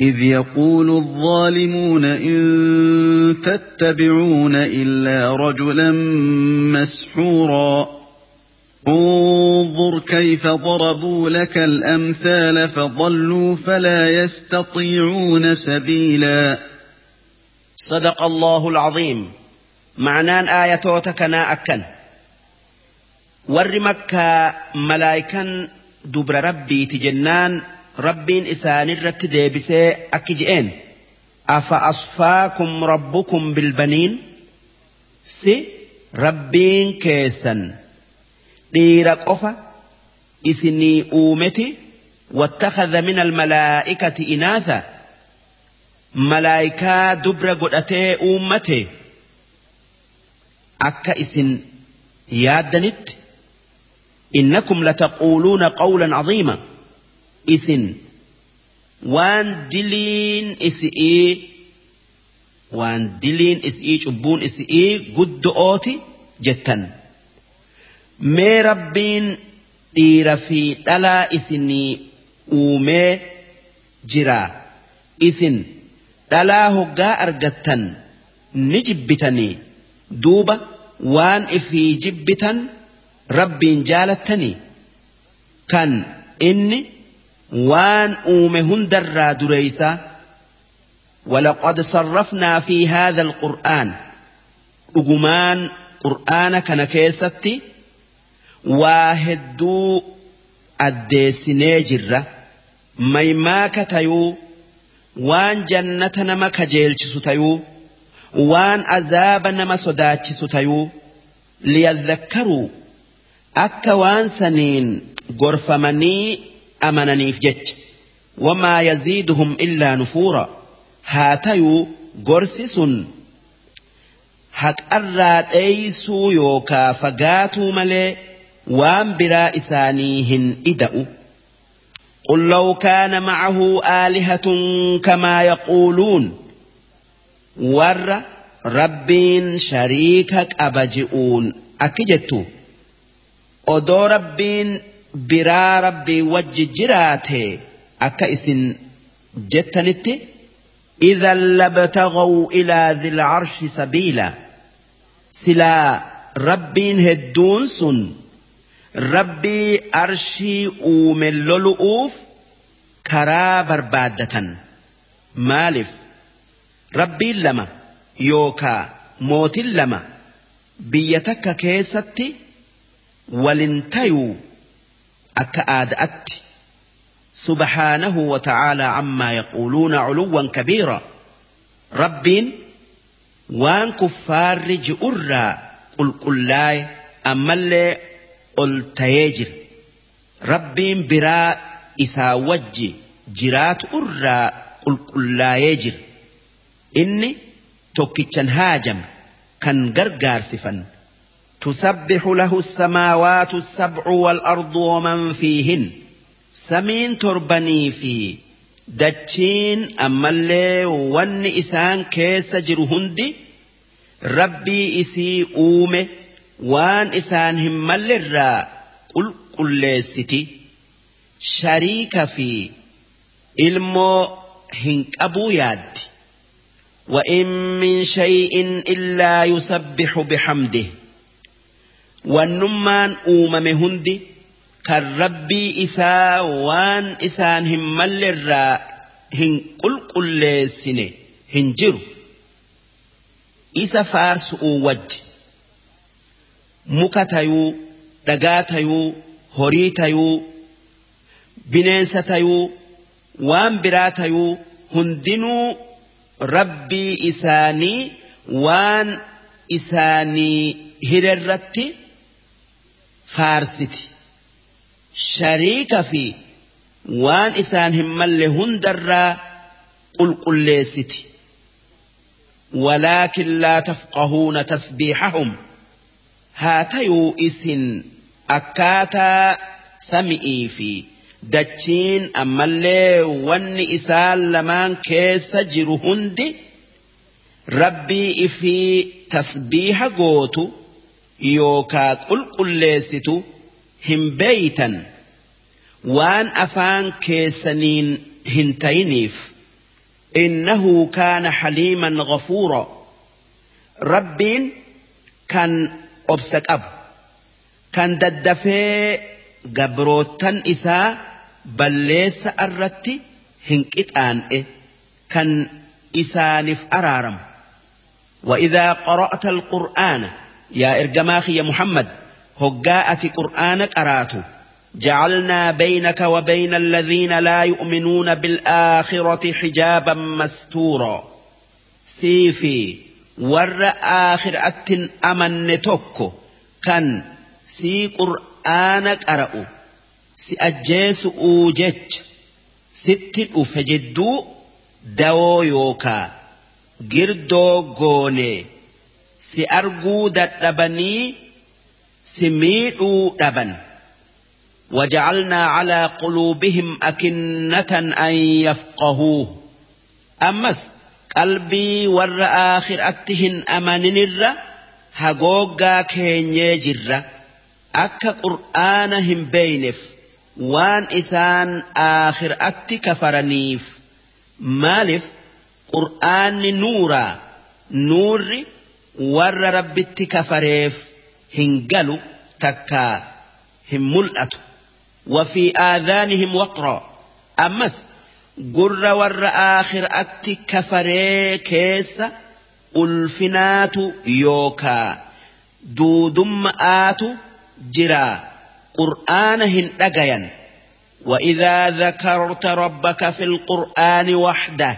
إذ يقول الظالمون إن تتبعون إلا رجلا مسحورا. انظر كيف ضربوا لك الأمثال فضلوا فلا يستطيعون سبيلا. صدق الله العظيم. معنaan aayatoota kanaa akkan warri makkaa malaayikan dubra rabbiiti jennaan ربين إسان الرت ديبسي أكجئين أفأصفاكم ربكم بالبنين؟ سي ربين كيسا ديرا قفا إسني أومتي. واتخذ من الملائكة إناثا. ملائكة دبر قدتي أومتي. أكا إسن يادنت. إنكم لتقولون قولا عظيما. Isin. Waan diliin isi'ii waan diliin isi'ii cubbuun isi'ii guddo'ooti jettan. Mee rabbiin dhiira fi dhalaa isinii uumee jiraa isin dhalaa hoggaa argattan ni jibbitanii duuba waan ifii jibbitan rabbiin jaalattanii kan inni وان اومهن درا دريسا ولقد صرفنا في هذا القرآن. اجمان قرآن كان كيستي واهدو الديسيني جرا ميما كتيو وان جنة نما كجيلش ستيو وان عذاب نما صداتش ستيو ليذكروا. أكا وان سنين غرفمني أمنني وما يزيدهم إلا نفورا. هاتيو قرسس حق أراد أيسو يوكا فقاتو ملي. وان برا إسانيهن إدأو. قل لو كان معه آلهة كما يقولون. ور ربين شريكك أبجئون. أكجتو. أدو ربين biraa rabbii wajji jiraate akka isin jettanitti إذا لابتغوا إلى ذي العرش سبيلا سلا ربين هدون سن ربي أرشي أومن لؤوف كرا بربادة مالف ربي لما يوكا موت لما بيتك كيستي ولنتيو أكآد أتي سبحانه وتعالى عما يقولون علوا كبيرا. رب وان كفار جئرا قل قل لا أما اللي قلت يجر رب برا إسا وجي جرات أرى. قل قل لا يجر. إني توكيتشن هاجم. كان غرغار سفن. تسبح له السماوات السبع والأرض ومن فيهن. سمين تربني في دتشين أما اللي ون إسان كيس جرهندي ربي إسي أومي. وان إسان هم الرا. قل قل ستي شريك في. ilmoo hin qabuu yaaddi وإن من شيء إلا يسبح بحمده. Wannummaan uumame hundi kan rabbii isaa waan isaan hin mallerraa hin qulqulleessine hin jiru. Isa faarsu'uu wajji. Muka tayuu dhagaa tayuu horii tayuu bineensa tayuu waan biraa tayuu hundinuu rabbii isaanii waan isaanii hirerratti faarsiti shariika fi waan isaan hin malle hundarraa qulqulleessiti ولكن لا تفقهون تسبيحهم. هاتيو إسن أكاتا سمئي في دتشين أما اللي ون إسال لمان كيس جرو هندي ربي إفي تسبيح قوتو. Yookaa qulqulleessitu hin beeytan waan afaan keessaniin hin tayiniif innahu kaana haliiman ghafuura rabbiin kan obsa qabu kan daddafee gabroottan isaa balleessa irratti hin qixaan'e kan isaaniif araaramu وإذا قرأت القرآن yaa ergamaa kiyya Muhammad hoggaa ati qur'aana qaraatu جعلنا بينك وبين الذين لا يؤمنون بالآخرة حجابا مستورا. سيفي ور آخر أتن أمن توكو كان سي قرآن قرأ. سي أجيس أوجج. ست أفجدو دو يوكا. جردو غوني. Si arguu dadhabanii si miidhuu dhaban وجعلنا على قلوبهم أكنة أن يفقهوه أمس ور آخر أتهن أمانين الر هقوقا كيني جر أكا قرآنهم بينف وان إسان آخر أت كفرنيف مالف قرآن نورا نور warra rabbitti kafareef hin galu takkaa hin mul'atu. وفي آذانهم وقرا أمس ور آخر أتي كفري كيس ألفنات يوكا دودم آت جرا قرآنهن دقيا وإذا ذكرت ربك في القرآن وحده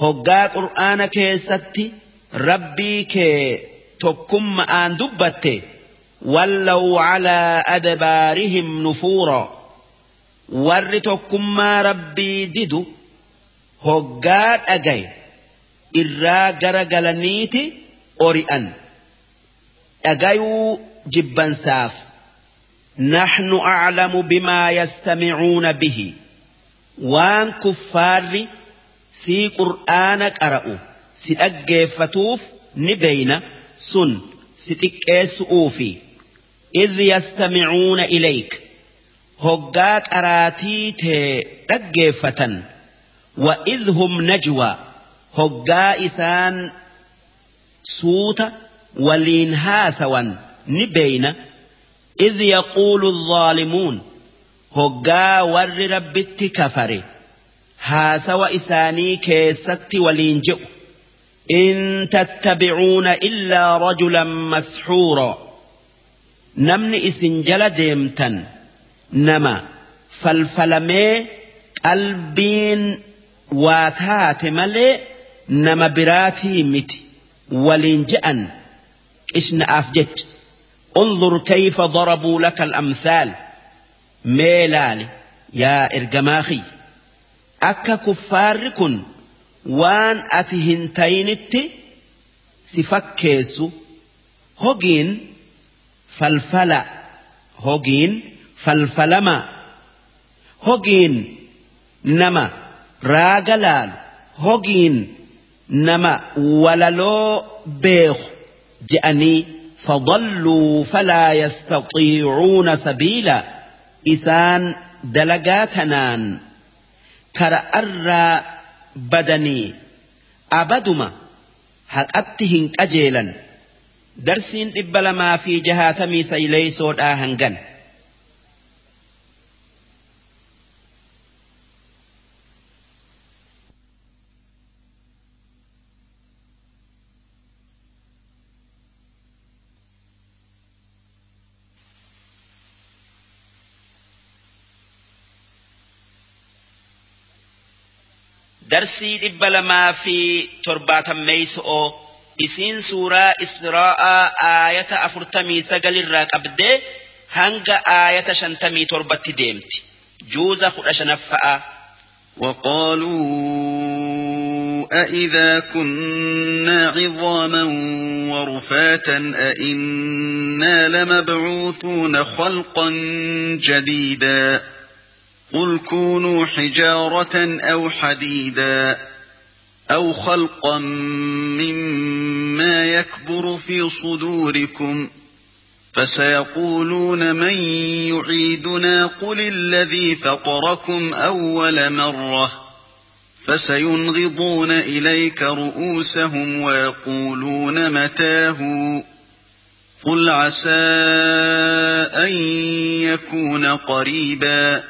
هقا قرآن كيستي rabbii kee tokkumma'aan dubbatte wallaw calaa adbaarihim nufuura warri tokkummaa rabbii didu hoggaa dhagaye irraa gara galaniiti ori'an dhagayuu jibbansaaf نحن أعلم بما يستمعون به وان كفار سي قرآن قرأوا سيأجفتوف نبين سن ستكيس أوفي إذ يستمعون إليك هقاك أراتيت رجفة وإذ هم نجوى هقا إسان سوت ولين هاسوا نبين إذ يقول الظالمون هقا ور ربت كفر هاسوا إساني كيست ولين جئ إن تتبعون إلا رجلا مسحورا. نمني إسن جل نما فالفلمي قلبين واتات ملي نما براتي متي. ولين جأن إشن أفجت انظر كيف ضربوا لك الأمثال. ميلالي يا إرجماخي. أكا كفار كن waan ati hin tayinitti si fakkeessu hogiin falfala hogiin falfalama hogiin nama raaga laalu hogiin nama walaloo beeku je'anii فضلوا فلا يستطيعون سبيلا إسان دلقاتنان كرأرّا badanii abaduma haqatti hin qajeelan darsiin dhibba lamaa fi jahaatamii sayleeysoodhaa hangan. Darsii dhibba lamaa fi torbaatammeeyso'oo isiin suuraa israa'aa aayata afurtamii sagalirraa qabdee hanga aayata shantamii torbatti deemti juuza kudha shanaffa'a. وقالوا أإذا كنا عظاما ورفاتا أإنا لمبعوثون خلقا جديدا قل كونوا حجارة أو حديدا أو خلقا مما يكبر في صدوركم فسيقولون من يعيدنا قل الذي فطركم أول مرة فسينغضون إليك رؤوسهم ويقولون متاه قل عسى أن يكون قريباً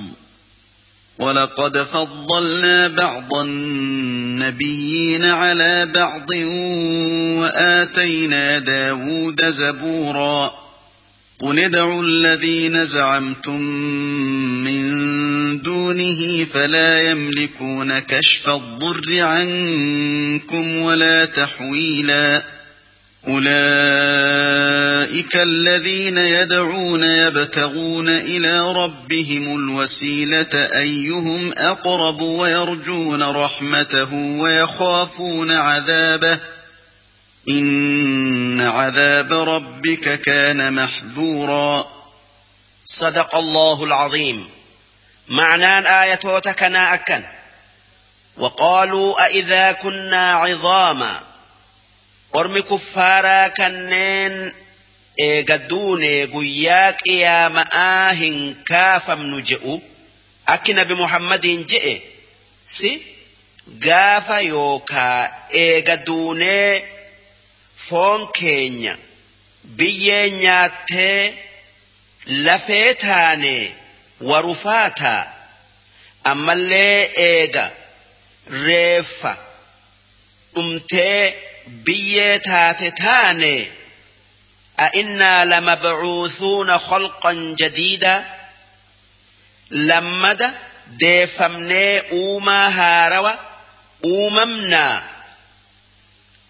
ولقد فضلنا بعض النبيين على بعض وآتينا داود زبورا قل ادعوا الذين زعمتم من دونه فلا يملكون كشف الضر عنكم ولا تحويلا أولئك الذين يدعون يبتغون إلى ربهم الوسيلة أيهم أقرب ويرجون رحمته ويخافون عذابه إن عذاب ربك كان محذورا. صدق الله العظيم. معنى آية أكن. وقالوا أئذا كنا عظاما. Ormi kuffaaraa kanneen eegadduune guyyaa qiyaama'aa hin kaafamnu je'u akki nabi muhammadiin je'e si gaafa yookaa eega duunee foon keenya biyyee nyaattee lafee taane warufaataa ammallee eega reeffa dhumtee biyyee taate taane أئنا لمبعوثون خلقا جديدا. لمد ديفمني أوما هاروا أوممنا.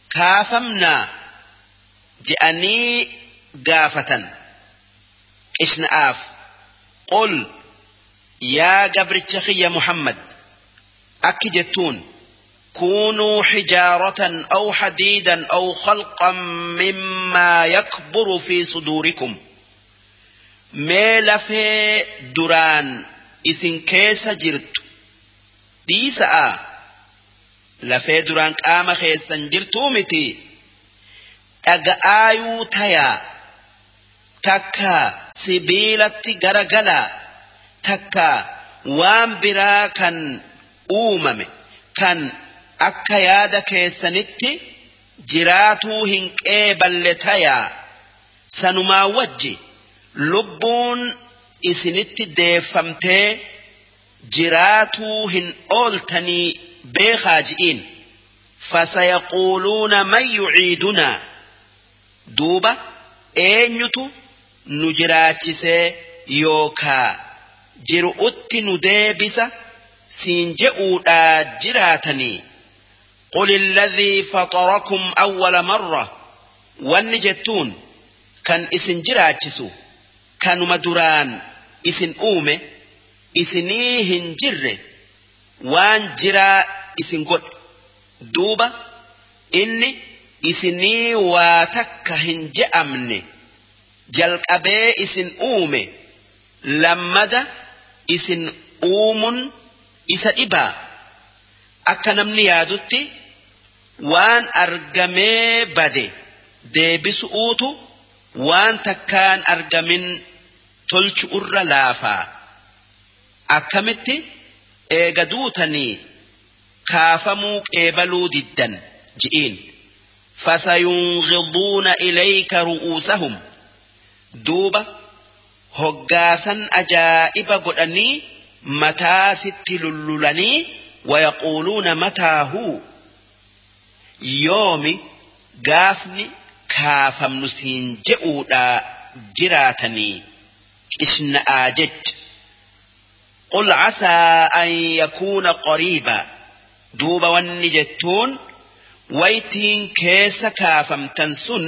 كافمنا. جأني قافة إشنآف قل. يا قبر يا محمد. أكي جتون كونوا حجارة أو حديدا أو خلقا مما يكبر في صدوركم. ميل في دران إسن كيس جرت. ديسا لفي دران قام خيسا جرتو متي. أقايو تيا تكا سبيلة غرغلا. تكا وان برا كان أومم. كان akka yaada keessanitti jiraatuu hin qeeballe tayaa sanumaa wajji lubbuun isinitti deeffamtee jiraatuu hin ooltanii beekaa ji'iin. Fasayaquuluuna man yuciidunaa duuba eenyutu nu jiraachisee yookaa jiru'utti nu deebisa? Siin je'uudhaa jiraatanii قل الذي فطركم أول مرة والنجتون كان اسن جراتشسو كانوا مدران اسن أومي اسني هنجر وان جرا اسن قد دوبا إني اسني واتك هنجأمني jalqabee isin uume lammada isin uumun isa dhibaa akka namni yaadutti waan argamee bade. Deebisu'uutu waan takkaan argamin tolchu irra laafaa akkamitti? Eega duutanii kaafamuu qeebaluu diddan ji'iin. Fasayungiduuna ilayka ru'uusahum. Duuba hoggaasan ajaa'iba godhanii mataa sitti lullulanii wayaquuluuna mataa huu yoomi gaafni kaafamnu siin je'uudhaa jiraatanii qishna'aa jech qul casaa an yakuuna qoriibaa duuba wanni jettuun waytiin keessa kaafamtan sun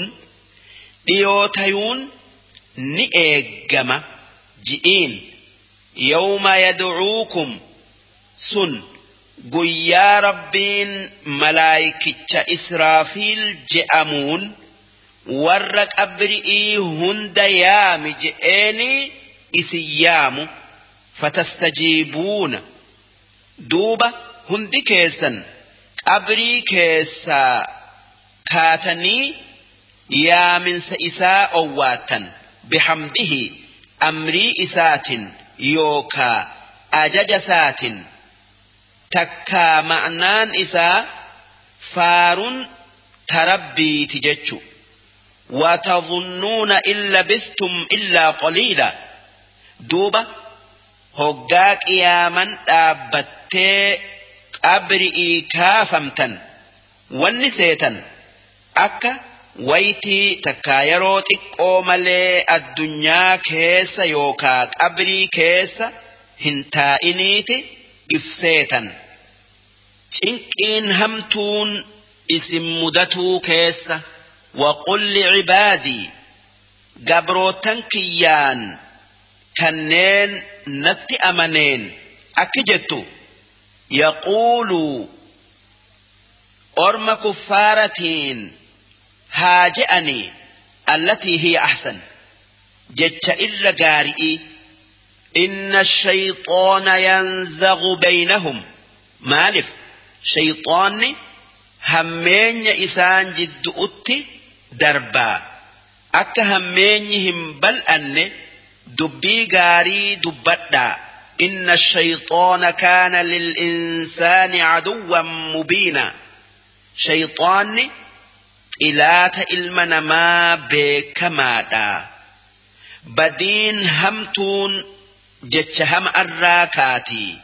dhiyoo tayuun ni eeggama. Ji'iin. Yawma yadcuukum sun guyyaa rabbiin malaayikicha israafiil je'amuun warra qabri'ii hunda yaami je'eeni isin yaamu. Fatastajiibuuna. Duuba hundi keessan qabrii keessaa kaatanii yaaminsa isaa owwaattan. Bihamdihi amrii isaatin yookaa ajaja isaatin takkaa ma'naan isaa faaruun tarabbiiti jechu watadhunnuuna in labistum illaa qaliila duuba hoggaa qiyaaman dhaabbattee qabri'ii kaafamtan wanni seetan akka waytii takkaa yeroo xiqqoo malee addunyaa keessa yookaa qabrii keessa hin taa'iniiti ibseetan. شنكين همتون اسم مدته كيسة وقل لعبادي قبرو تنكيان كنين نت أمنين أكجتو يقولوا أرم كفارتين هاجئني التي هي أحسن جتش إلا إرقارئ إن الشيطان ينزغ بينهم مالف ما shayxoonni hammeenya isaan jiddu'utti darbaa akka hammeenyi hin bal'anne dubbii gaarii dubbadhaa إن الشيطان كان للإنسان عدوا مبينا شيطان إلات إلمنا ما بكمادا بدين همتون جتش هم الراكاتي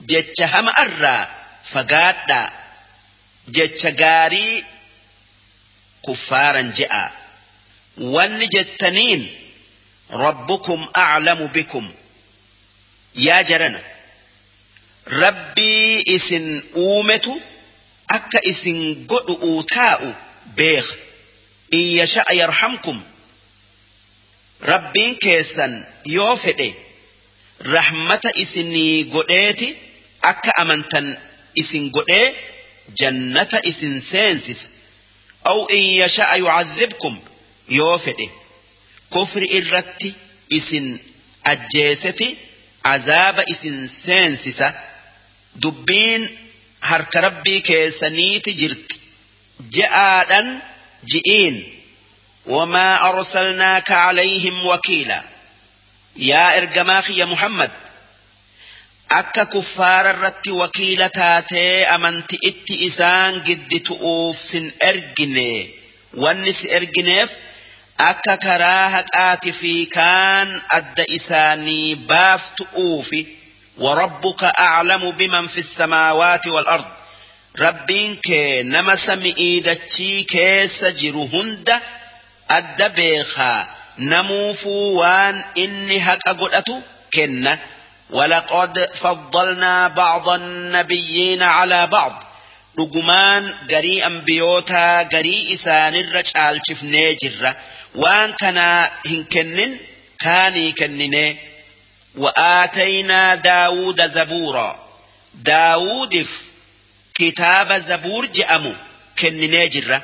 جتش هم الرا فقادا جتش غاري كفارا جاء وان جتنين ربكم أعلم بكم yaa jarana rabbii isin uumetu akka isin godhu'uu taa'u beeka in yasha'a yarhamkum rabbiin keessan yoo fedhe rahmata isinii godheeti akka amantan isin godhee jannata isin seensisa aw in yasha'a yucadhibkum yoo fedhe kufri irratti isin ajjeeseti azaaba isin seensisa dubbiin harka rabbii keessaniiti jirti je'aadhan ji'iin wamaa arsalnaaka calayhim wakiila yaa ergamaa kiyya muhammad akka kuffaara irratti wakiila taatee amanti itti isaan gidditu'uuf sin ergine wanni si ergineef akka karaa haqaati fi kaan adda isaanii baaftu'uufi وربك أعلم بمن في السماوات والأرض ربين كي نما سمئي دتشي كيس جرهند أد بيخا نموفو وان إني هك أقلأتو كن ولقد فضلنا بعض النبيين على بعض. رقمان قري أنبيوتا قري إسان الرجال شفني جرة. waan kanaa hin kennin kaanii kennine وآتينا داود زبورا. داود كتاب زبور جأمو كن جرة.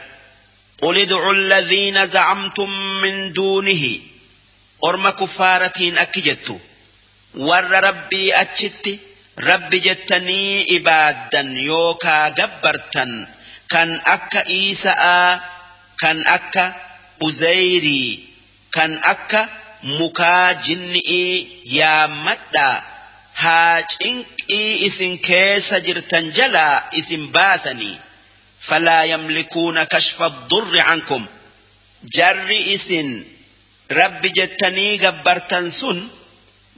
قل ادعوا الذين زعمتم من دونه. أرم كفارتين أكجت warra rabbii achitti rabbi jettanii ibaaddan yookaa gabbartan kan akka Iisa'aa kan akka Uzayrii kan akka mukaa jinni'ii yaammadhaa haa cinqii isin keessa jirtan jalaa isin baasanii. Falaa yamlikuuna kashfa durri ankum. Jarri isin rabbi jettanii gabbartan sun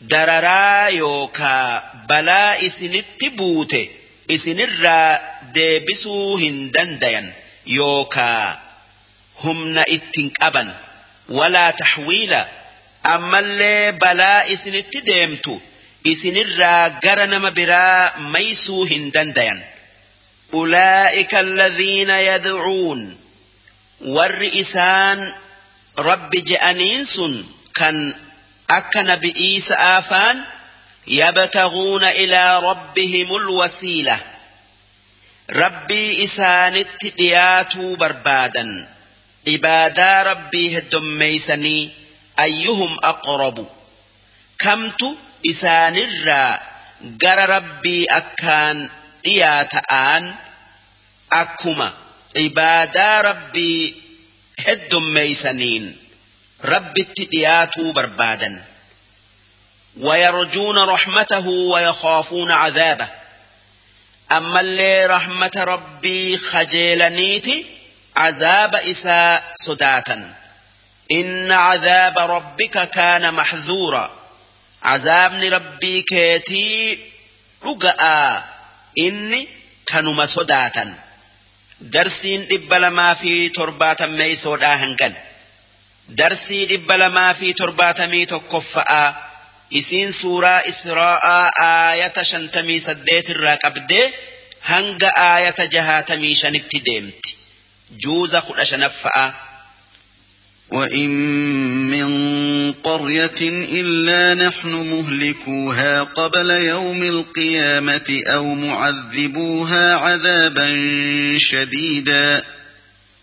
dararaa yookaa balaa isinitti buute isinirraa deebisuu hin dandayan yookaa humna ittiin qaban walaa taxwiila ammallee balaa isinitti deemtu isinirraa gara nama biraa maysuu hin dandayan أولئك الذين يدعون ور إسان رب جأنينس كان أكن بإيس آفان يبتغون إلى ربهم الوسيلة. ربي إسان التديات بربادا. عبادا ربي هدميسني أيهم أقرب. كمت إسان الرا جر ربي أكان إياتآن أكما عبادا ربي هدميسنين ربي التدياتو بربادا. ويرجون رحمته ويخافون عذابه. أما اللي رحمة ربي خجيلنيتي عذاب إساء صداتا. إن عذاب ربك كان محذورا. عذاب ربي كيتي رقاء إني كانوا صداتا. درسين إبلا في ترباتا ميسودا هنكن درسي إبلا في ترباتا ميتو كفاء isiin suuraa israa'aa aayata shantamii saddeet irraa qabdee hanga aayata jahaatamii shanitti deemti juuza kudha shanaffa'a. وإن من قرية إلا نحن مهلكوها قبل يوم القيامة أو معذبوها عذابا شديدا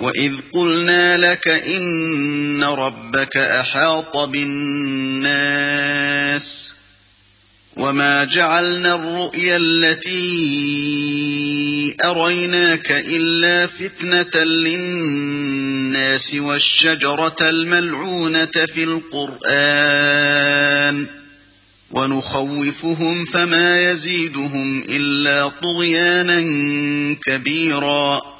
وإذ قلنا لك إن ربك أحاط بالناس وما جعلنا الرؤيا التي أريناك إلا فتنة للناس والشجرة الملعونة في القرآن ونخوفهم فما يزيدهم إلا طغيانا كبيرا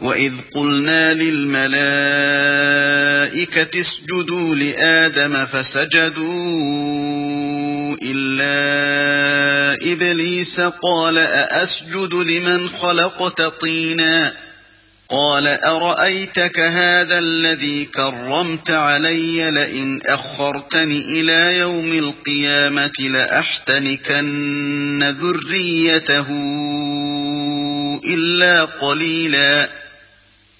وإذ قلنا للملائكة اسجدوا لآدم فسجدوا إلا إبليس قال أأسجد لمن خلقت طيناً قال أرأيتك هذا الذي كرمت علي لئن أخرتني إلى يوم القيامة لأحتنكن ذريته إلا قليلا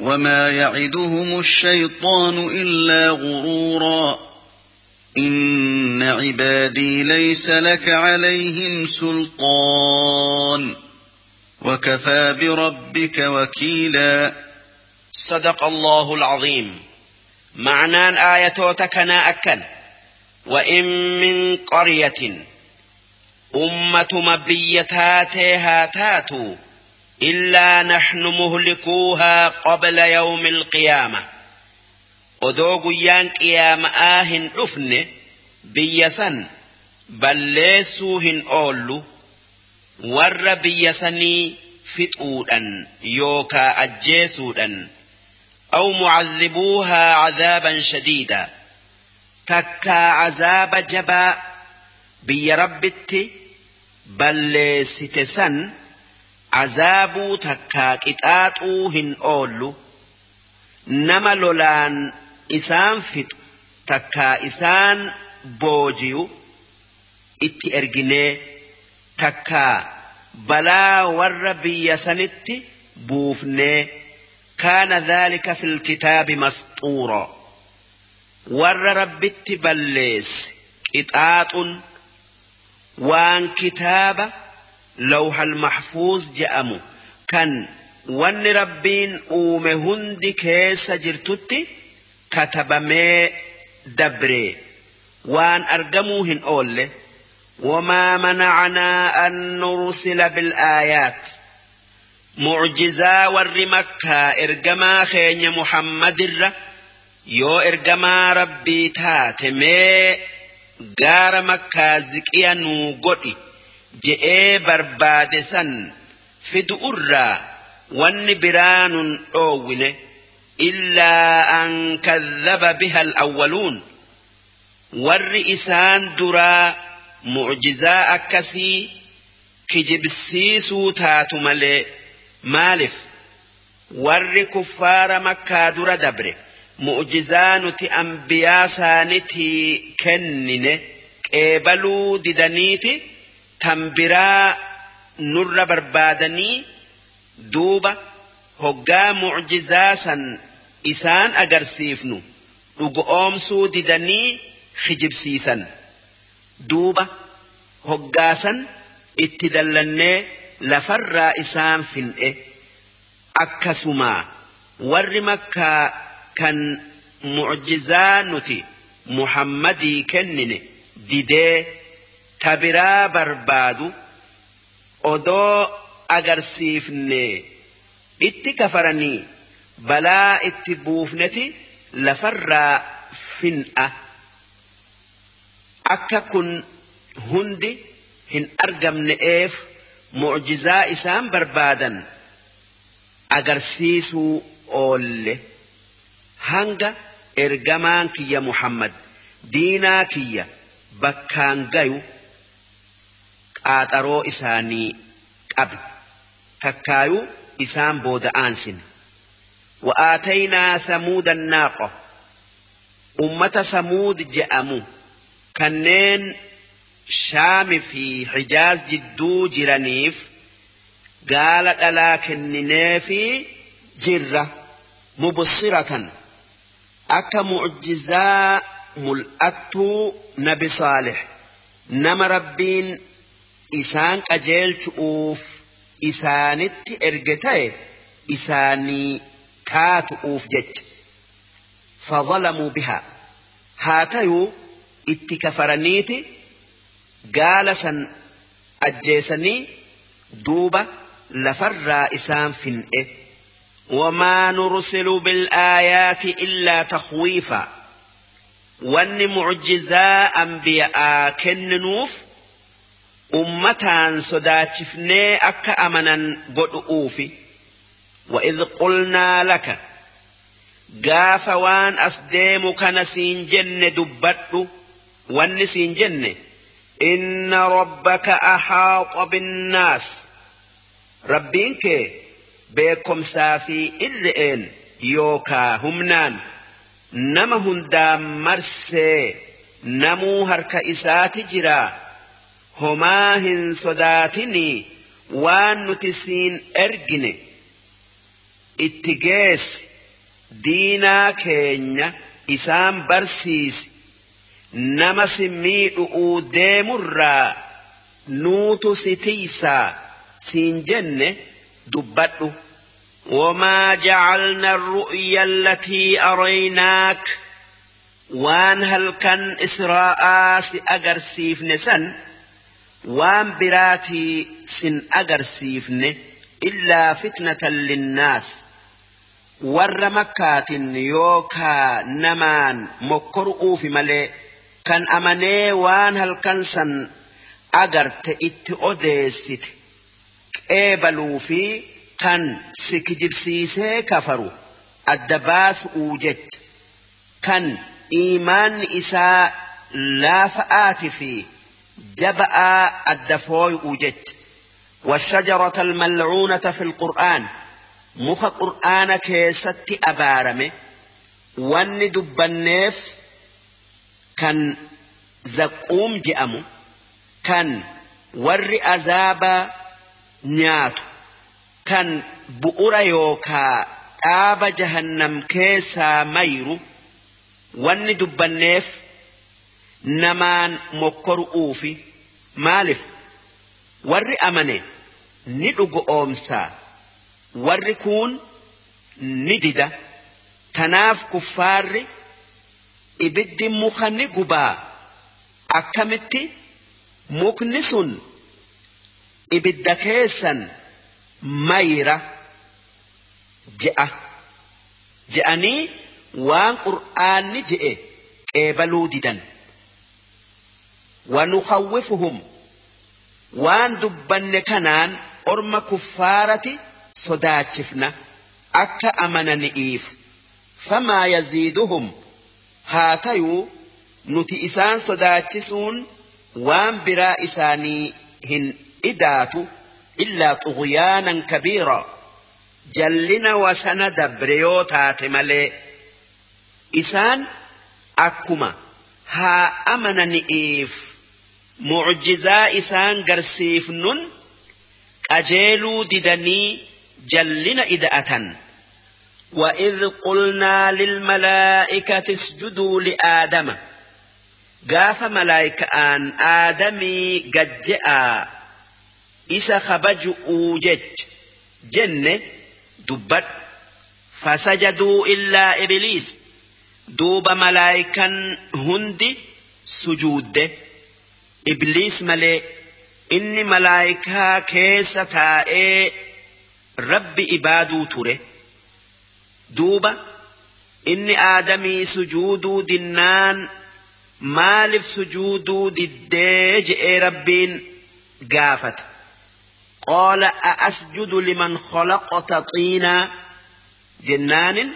وما يعدهم الشيطان إلا غرورا إن عبادي ليس لك عليهم سلطان وكفى بربك وكيلاً صدق الله العظيم. معنان آياتك أكن وإن من قرية أمة مبيتاتها تاتوا إلا نحن مهلكوها قبل يوم القيامة. ودوغ يانك يا مآهن أفن بيسان بل ليسوهن أولو ور بيساني فتؤدا يوكا أجيسودا أو معذبوها عذابا شديدا. تكا عذاب جبا بيربت بل ستسن ستسن عذاب تكا كتاتوهن أولو نما لولان إسان فت تكا إسان بوجيو itti erginee takkaa balaa warra biyya sanitti buufnee كان ذلك في الكتاب مسطورا ور ربت بليس قطاط وان كتاب lawhal mahfuuz je'amu kan wanni rabbiin uume hundi keessa jirtutti katabamee dabree waan argamuu hin oolle. Wamaa manacanaa an nursila bil'aayaat mucjizaa warri makkaa ergamaa keenya muhammadirra yoo ergamaa rabbii taate mee gaara makkaa ziqiya nuu godhi. Je'ee barbaade san fidu irraa wanni biraa nun dhoowwine illaa an kadhaba biha alawwaluun warri isaan duraa mucjizaa akkasii kijibsiisuu taatu malee maaliif warri kuffaara makkaa dura dabre mu'jizaa nuti ambiyaa saanitii kennine qeebaluu didaniiti tan biraa nurra barbaadanii duuba hoggaa mu'jizaa san isaan agarsiifnu dhugoomsuu didanii hijibsiisan duuba hoggaasan itti dallannee lafarraa isaan fin'e akkasumaa warri makkaa kan mucjizaa nuti muhammadii kennine didee tabiraa barbaadu odoo agarsiifne itti kafaranii balaa itti buufneti lafarraa fin'a. Akka kun hundi hin argamne'eef mucjizaa isaan barbaadan agarsiisuu oolle. Hanga ergamaan kiyya muhammad diinaa kiyya bakkaan gayu qaaxaroo isaanii qabi takkaayuu isaan booda aansine وآتينا ثمود الناقة أمة ثمود جأموا كنين شام في حجاز جدو جرانيف قال ألا كنني جرة مبصرة أكا معجزاء ملأتو نبي صالح نما ربين إسان أجيل شؤوف إسانت إرجتاي إساني كاتؤوف جج فظلموا بها هاتيو اتكفرنيتي قال سن أجيسني دوبة لفر إسان فنئ وما نرسل بالآيات إلا تخويفا وان معجزاء أنبياء كننوف أمتان صداتفني أكا أمنا قد وإذ قلنا لك قاف وان أسديمك نسين جن دبت والنسين جن إن ربك أحاط بالناس ربينك beekomsaa fi irre'een yookaa humnaan nama hundaan marsee namuu harka isaati jira homaa hin sodaatinii waan nuti siin ergine itti geessi diinaa keenya isaan barsiisi nama si miidhu'uu deemurraa nuutu si tiisaa siin jenne dubbadhu. وما جعلنا الرؤيا التي أريناك وان هل كان إسراء سأجر سيفن وان أجر سيفن إلا فتنة للناس ور مكات يوكا نمان مكرؤوا في ملي كان أمني وان هل كان سن أجرت إت أديست قبلوا في kan si kijibsiisee kafaru adda baasu'uu jecha. Kan iimaanni isaa laafa'aati fi جبأ الدفوي أوجت والشجرة الملعونة في القرآن. مخ قرآن كيست أبارم. ون دب النيف كان زقوم جأم كان ور أذاب نيات كان بؤر يوكا آب جهنم كيسا ميرو. ون دب النيف namaan mokkoru'uufi maaliif? Warri amane ni dhugo oomsaa. Warri kuun ni dida. Tanaaf kuffaarri ibiddi muka ni gubaa. Akkamitti? Mukni sun ibidda keessan mayra je'a. Je'anii waan qur'aanni je'e qeebaluu didan ونخوفهم. وان دبن كنان أرم كفارة صداتشفنا. أكا أمن نئيف. فما يزيدهم. هاتيو نتئسان صداتشسون. وان برا هن إداتو. إلا طغيانا كبيرا. جلنا وسنا دبريوتا تملي إسان أكما. ها أمن نئيف. mucjizaa isaan garsiifnun qajeeluu didanii jallina ida'atan وإذ قلنا للملائكة اسجدوا لآدم قاف ملائكة آن آدمي قد جاء إسا خبجؤوا جج جنة دبت فسجدوا إلا إبليس دوب ملائكا هندي سجود إبليس ملئ إني ملائكة كيس تائي رب إبادو تره دوبا إني آدمي سجودو دنان مالف سجودو دديج إي ربين قافت. قال أأسجد لمن خلقت طينا. جنان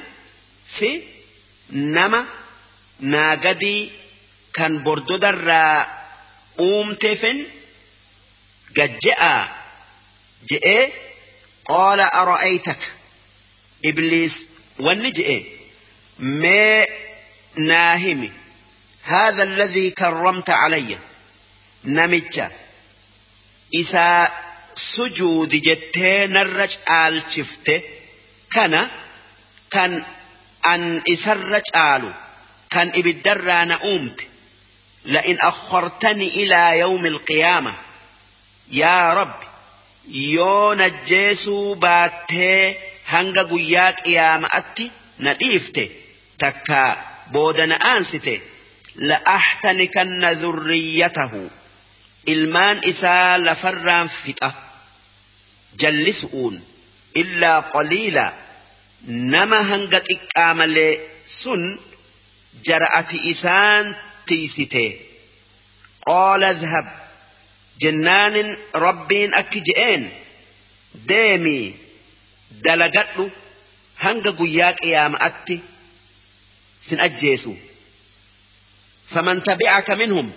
سي نما ناقدي kan bordodarraa uumteefin gajje'aa je'ee qaala ara'aytak ibliis wanni je'e mee naa himi هذا الذي كرمت علي. نمتش إذا سجود جتة نرج آل شفته كان كان أن إسرج آلو. كان إبدر نؤمت لئن أخرتني إلى يوم القيامة يا رب يون الجيسو باتي هنگا قياك يا مأتي نديفته تكا بودنا آنسته لأحتنكن ذريته isaa lafarraan fixa jallisu'uun illaa qaliila nama hanga xiqqaa malee sun jara'ati isaan dhhab jennaanin rabbiin akki je'een deemii dalagadhu hanga guyyaa qiyaama'atti sin ajjeesu faman tabi'aka minhum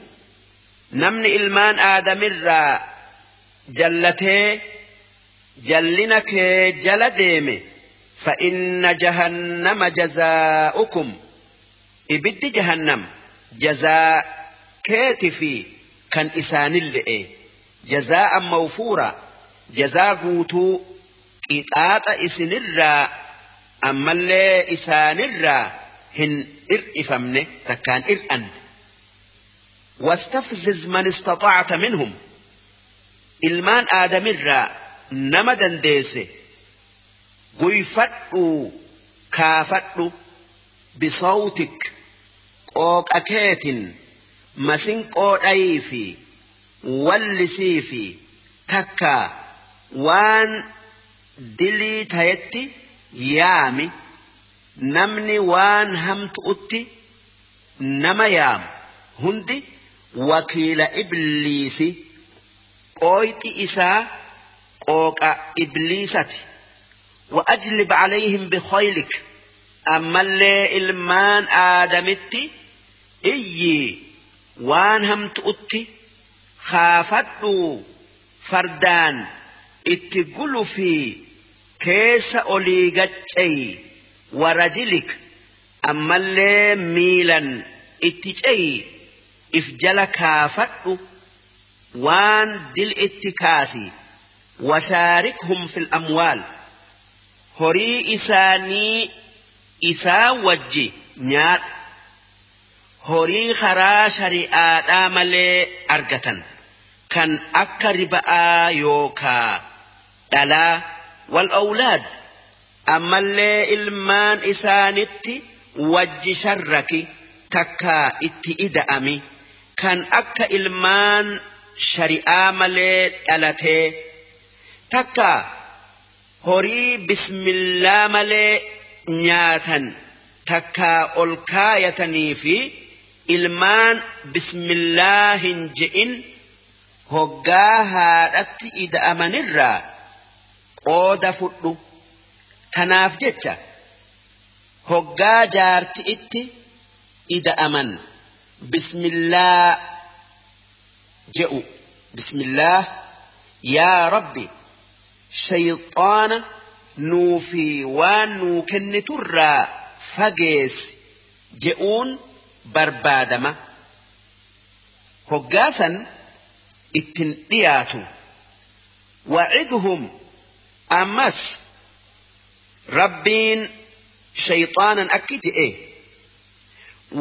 namni ilmaan aadamirraa jallatee jallina kee jala deeme فإن جهنم جزاؤكم إبد جهنم جزاء كاتفي كان إسان اللئي. جزاء موفورا. جزاء قوتو. قطاط إسن الرا أما اللي إسان الرا هن إرئفمن تكان إرأن واستفزز من استطعت منهم. ilmaan aadamirraa nama dandeesse guyfadhu kaafadhu bisawtik qooqa keetin masinqoo dhayii fi takka waan dilii tayetti yaami namni waan hamtu'utti nama yaamu hundi wakiila ibliisi qooyxi isaa qooqa ibliisati وأجلب عليهم بخيلك أما اللي إلمان آدمتي iyyi waan hamtu'utti kaafadhu fardaan itti gulu fi keessa olii gaccei warajilik ammallee miilan itti ce'i if jala kaafadhu waan dil itti kaasi. Washaarikhum fil amwaal. Horii isaanii isaa wajji nyaadhu. Horii karaa shari'aadhaa malee argatan kan akka riba'aa yookaa dhalaa wal awlaad ammallee ilmaan isaanitti wajji sharraki takka itti ida'ami kan akka ilmaan shari'aa malee dhalatee takka horii bismillaa malee nyaatan takkaa ol kaayatanii fi ilmaan bismillaa hin je'in hoggaa haadhatti ida'amanirraa qooda fudhu kanaaf jecha hoggaa jaarti itti ida'aman bismillaa je'u bismillaa yaa rabbi shayxaana nuu fi waan nuu kenniturraa fageessi je'uun barbaadama. Hoggaasan ittin dhiyaatu. Waciduhum ammas. Rabbiin shayxaanan akki je'e.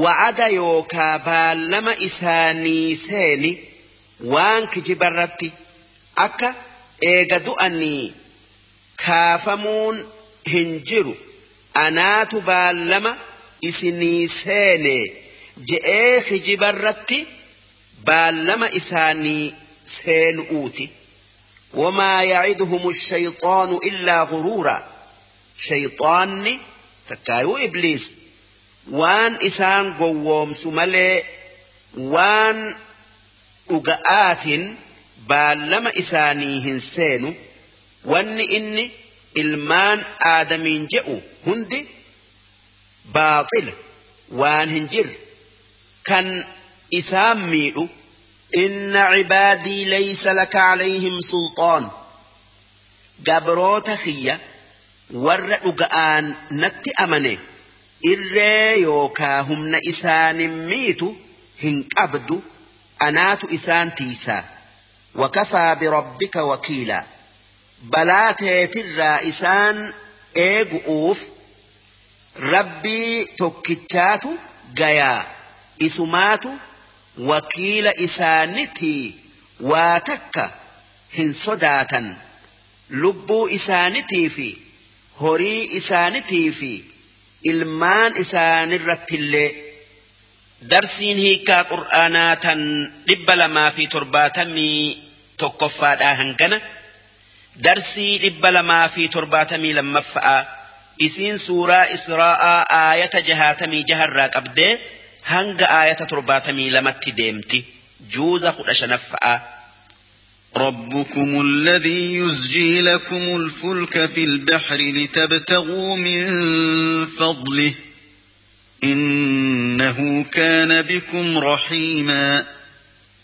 Wa'ada yookaa baallama isaanii seeni waan kijibarratti akka eega du'anii kaafamuun hin jiru. Anaatu baallama isinii seene je'ee kijibarratti baallama isaanii seenuuti وما يعدهم الشيطان إلا غرورا شيطاني تكايو إبليس وان إسان قووم سمالي وان أقآت isaanii hin seenu wanni inni ilmaan aadamiin je'u hundi baaxila waan hin jirre كان إسام ميعو إن عبادي ليس لك عليهم سلطان قبروت خيا ور أقآن نت أمني إر يوكا هم إسان ميتو هنك أبدو أنات إسان تيسا وكفى بربك وكيلا بلا تيتر إسان إيقوف ربي تكتشات قياه isumaatu wakiila isaanitii waa takka hin sodaatan lubbuu isaanitii fi horii isaanitii fi ilmaan isaanirrattillee darsiin hiikaa qur'aanaa tan dhibba lamaa fi torbaatamii tokkoffaadhaa hangana darsii dhibba lamaa fi torbaatamii lammaffa'aa isiin suuraa israa'aa aayata jahaatamii jaharraa qabdee hanga ayata torbaatamii lamatti deemti. Juuza kudha shanaffa'a ربكم الذي يزجي لكم الفلك في البحر لتبتغوا من فضله انه كان بكم رحيما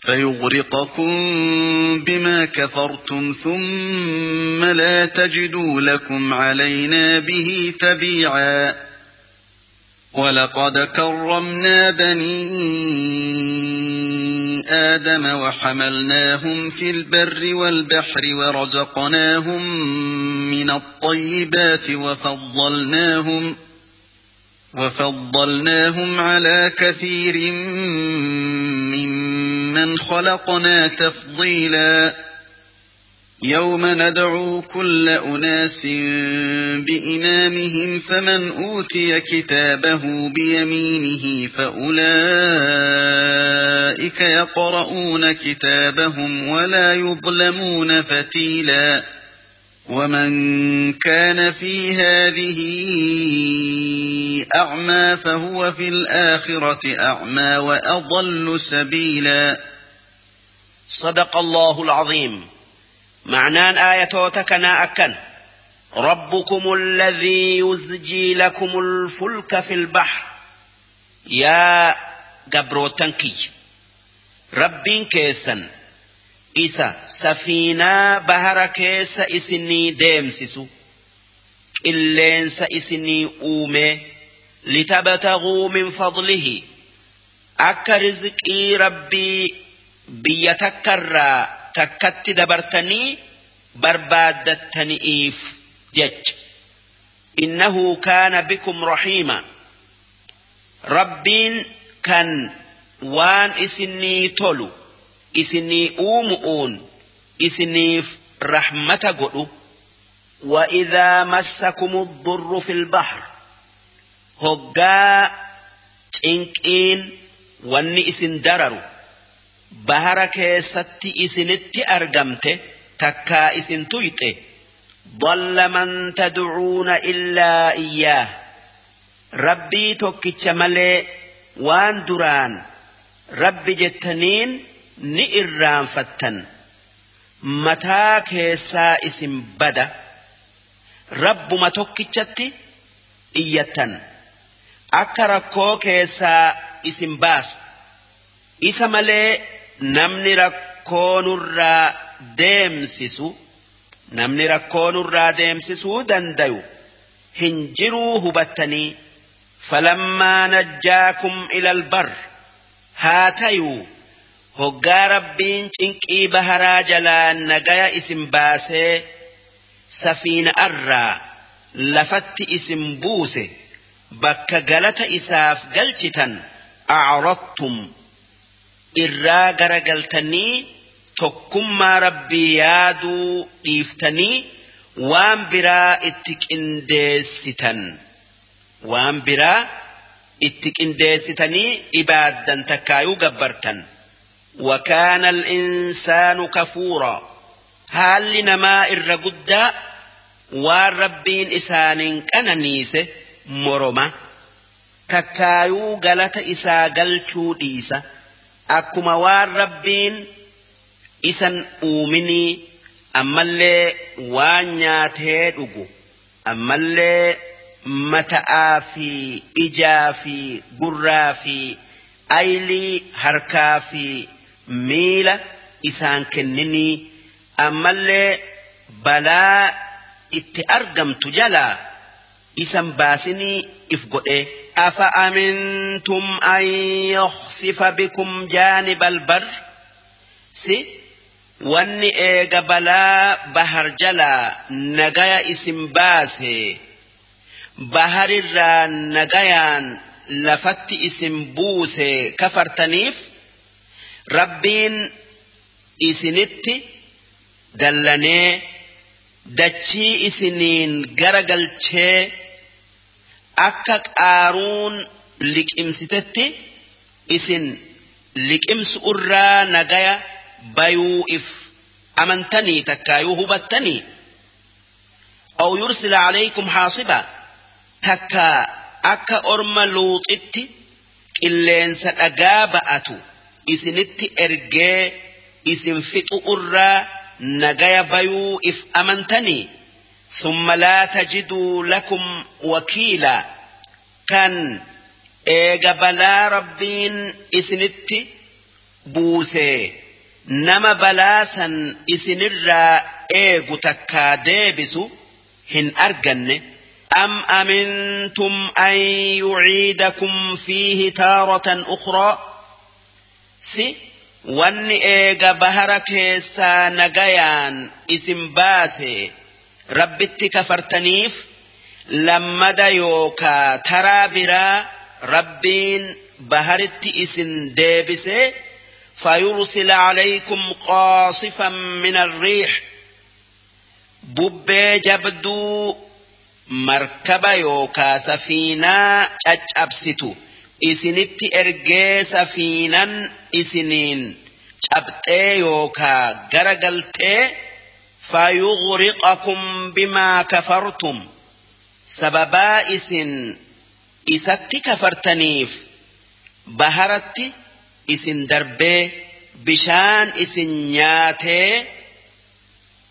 فيغرقكم بما كفرتم ثم لا تجدوا لكم علينا به تبيعا. ولقد كرمنا بني آدم وحملناهم في البر والبحر ورزقناهم من الطيبات وفضلناهم على كثير ممن خلقنا تفضيلا. يوم ندعو كل أناس بإمامهم فمن أوتي كتابه بيمينه فأولئك يقرؤون كتابهم ولا يظلمون فتيلا. ومن كان في هذه أعمى فهو في الآخرة أعمى وأضل سبيلا. صدق الله العظيم. معنان آية كنا أكن. ربكم الذي يزجي لكم الفلك في البحر. يا قبروتنكي ربين isa safiinaa bahara keessa isinii deemsisu. Qilleensa isinii uume litabtaguu min fadlihi. Akka rizqii rabbii biyya takkarraa takkatti dabartanii barbaaddattani'iif jech innahu kaana bikum rahiima. Rabbiin kan waan isinii tolu isinii uumu'uun isiniif rahmata godhu وإذا مسكم الضر في البحر هقا cinqiin wanni isin dararu bahara keessatti isinitti argamte takkaa isin tuyxe ضل من تدعون إلا إياه ربي توكيتش ملي وان دران ربي جتنين ni irraanfattan. Mataa keessaa isin bada. Rabbuma tokkichatti iyyattan. Akka rakkoo keessaa isin baasu. Isa malee namni rakkoonurraa deemsisu namni rakkoonurraa deemsisuu dandayu hin jiruu hubattanii falammaa najjaakum ilal bar haa tayuu hoggaa rabbiin cinqii baharaa jalaa nagaya isin baasee safiina arraa lafatti isin buuse bakka galata isaaf galchitan acrattum irraa garagaltanii tokkummaa rabbii yaaduu dhiiftanii waan biraa itti qindeessitan waan biraa itti qindeessitanii ibaaddan takkaayuu gabbartan. وكان الإنسان كفورا haalli namaa irra guddaa waan rabbiin isaanin qananiise moroma takkaayuu galata isaa galchuu dhiisa akkuma waan rabbiin isan uuminii ammallee waan nyaatee dhugu ammallee mata'aa fi ijaa fi gurraa fi aylii harkaa fi miila isaan kenninii ammallee balaa itti argamtu jalaa isan baasinii if godhe amintum an yakhsifa bikum jaaniba albar si wanni eega balaa bahar jalaa nagaya isin baase baharirraa nagayaan lafatti isin buuse kafartaniif rabbiin isinitti dallanee dachii isiniin gara galchee akka qaaruun liqimsitetti isin liqimsu irraa nagaya bayuu if amantanii takkaayuu hubattanii? Aw yursila alaykum haasiba takka akka orma luuxitti qilleensa dhagaa ba'atu. Isinitti ergee isin fixu irraa nagaya bayuu if amantanii ثم لا تجدوا لكم وكيلا كان eega balaa rabbiin isinitti buuse nama balaa san isinirraa eegu takkaa deebisu hin arganne am amintum an yuciidakum fiihi taaratan ukhraa si wanni eega bahara keessaa nagayaan isin baase rabbitti kafartaniif lammada yookaa taraa biraa rabbiin baharitti isin deebisee فيرسل عليكم قاصفا من الريح ببي جبدو مركبة يوكا سفينة أبستو Isinitti ergee safiinan isiniin cabxee yookaa gara galtee fayughriqakum bimaa kafartum. Sababaa isin isatti kafartaniif baharatti isin darbee bishaan isin nyaatee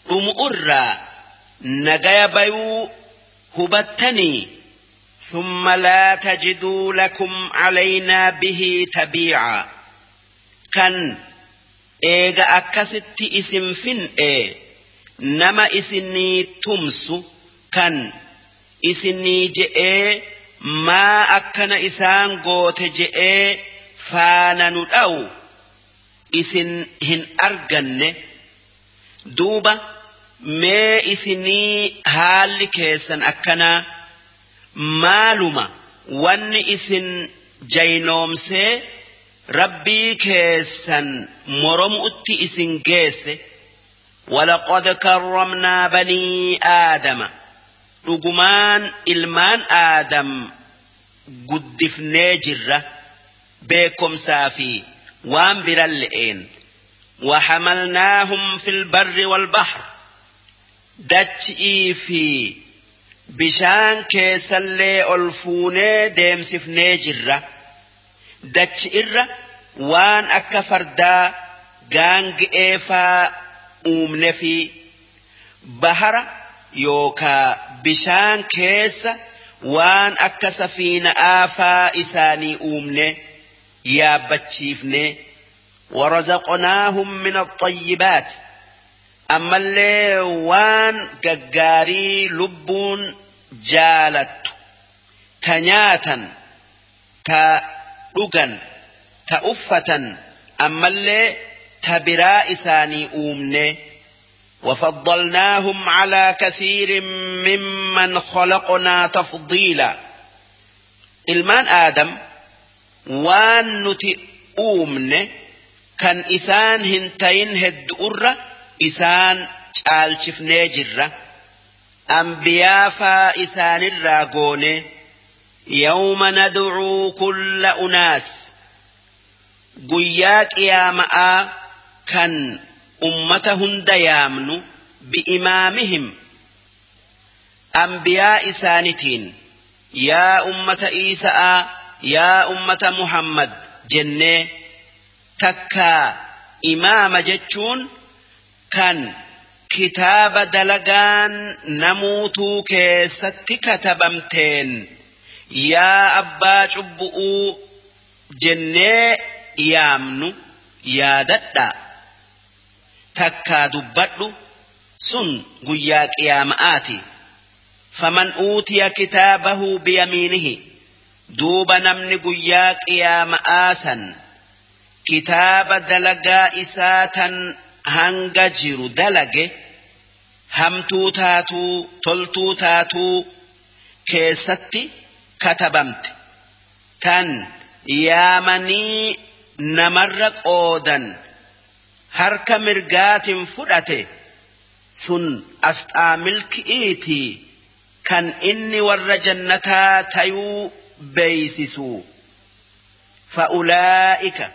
dhumu irraa nagaya bayuu hubattanii ثم لا تجدوا لكم علينا به تبيعا كان إيغا أكست اسم فين إيه نما إسني تمسو كان إسني جئ ما أكن إسان قوت جئ فانا ندأو إسن هن أرجن دوبا ما إسني هال كيسن أكنا maaluma wanni isin jaynoomsee rabbii keessan moromu'utti isin geesse. ولقد كرمنا بني آدم رجمان إلمان آدم قدفنا جرة بكم سافي وان برلئين وحملناهم في البر والبحر دتشئي في bishaan keessallee ol fuunee deemsifnee jirra dachi irra waan akka fardaa gaanga'eefaa uumne fi bahara yookaa bishaan keessa waan akka safiina'aa faa isaanii uumne yaabbachiifne ورزقناهم من الطيبات ammallee waan gaggaarii lubbuun jaalattu ta nyaatan ta dhugan ta uffatan ammallee ta biraa isaanii uumne وفضلناهم على كثير ممن خلقنا تفضيلا aadam waan nuti uumne kan isaan hin tayin heddu'urra isaan caalchifnee jirra. Ambiyaafaa isaanirraa goone yawma nadcuu kulla unaas. Guyyaa qiyaama'aa kan ummata hunda yaamnu bi'imaamihim. Ambiyaa isaanitiin yaa ummata iisa'aa yaa ummata muhammad jennee takkaa imaama jechuun kan kitaaba dalagaan namuutuu keessatti katabamteen yaa abbaa cubbu'uu jennee yaamnu yaadadha. Takkaa dubbadhu sun guyyaa qiyaama'aati. Faman uutiya kitaabahu biyamiinihi duuba namni guyyaa qiyaama'aa san. Kitaaba dalagaa isaa tan hanga jiru dalage hamtuu taatuu toltuu taatuu keessatti katabamte. Tan yaamanii namarra qoodan harka mirgaatiin fudhate sun asxaa milki'iitii kan inni warra jannataa tayuu beeysisu fa'ulaa'ika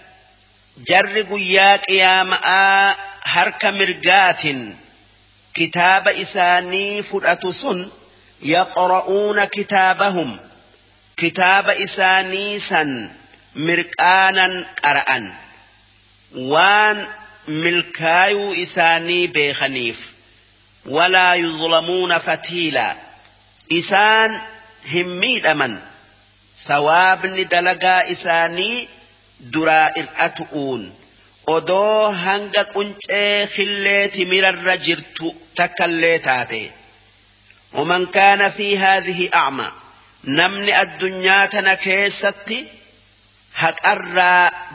jarri guyyaa qiyaama'aa harka mirgaatiin kitaaba isaanii fudhatu sun yaqra'uuna kitaabahum kitaaba isaanii san mirqaanan qara'an waan milkaayuu isaanii beekaniif walaa yuzlamuuna fatiilaa isaan hin miidhaman sawaabni dalagaa isaanii duraa ir'atu'uun odoo hanga quncee khillee timirarra jirtu takkallee taate ومن كان في هذه أعمى نمني الدنيا تنكيستي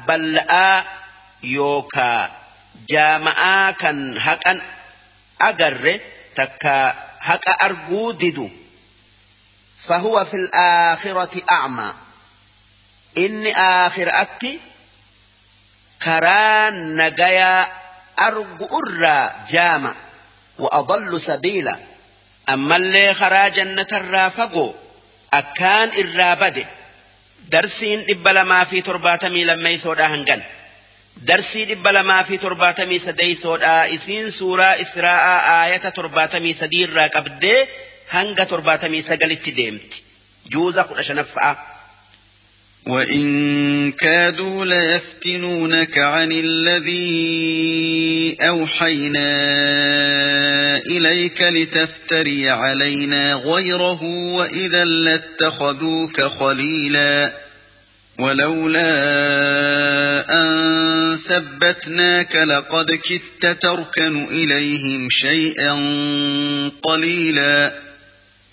bal'aa yookaa jaama'aa kan haqan agarre takka haqa arguu didu فهو في الآخرة أعمى إني آخر أتي karaa nagayaa argu irraa jaama وأضل سبيلا. أما اللي خراج النت الرافقو أكان الرابد درسين إبلا ما في ترباتمي لما يسودا هنغن درسين إبلا ما في ترباتمي سدي سودا. إسين سورة إسراء آية ترباتمي سدير راك أبدي هنغ ترباتمي سقل التديمت جوزة خلاش نفعه. وإن كادوا ليفتنونك عن الذي أوحينا إليك لتفتري علينا غيره وإذا لاتخذوك خليلا ولولا أن ثبتناك لقد كدت تركن إليهم شيئا قليلا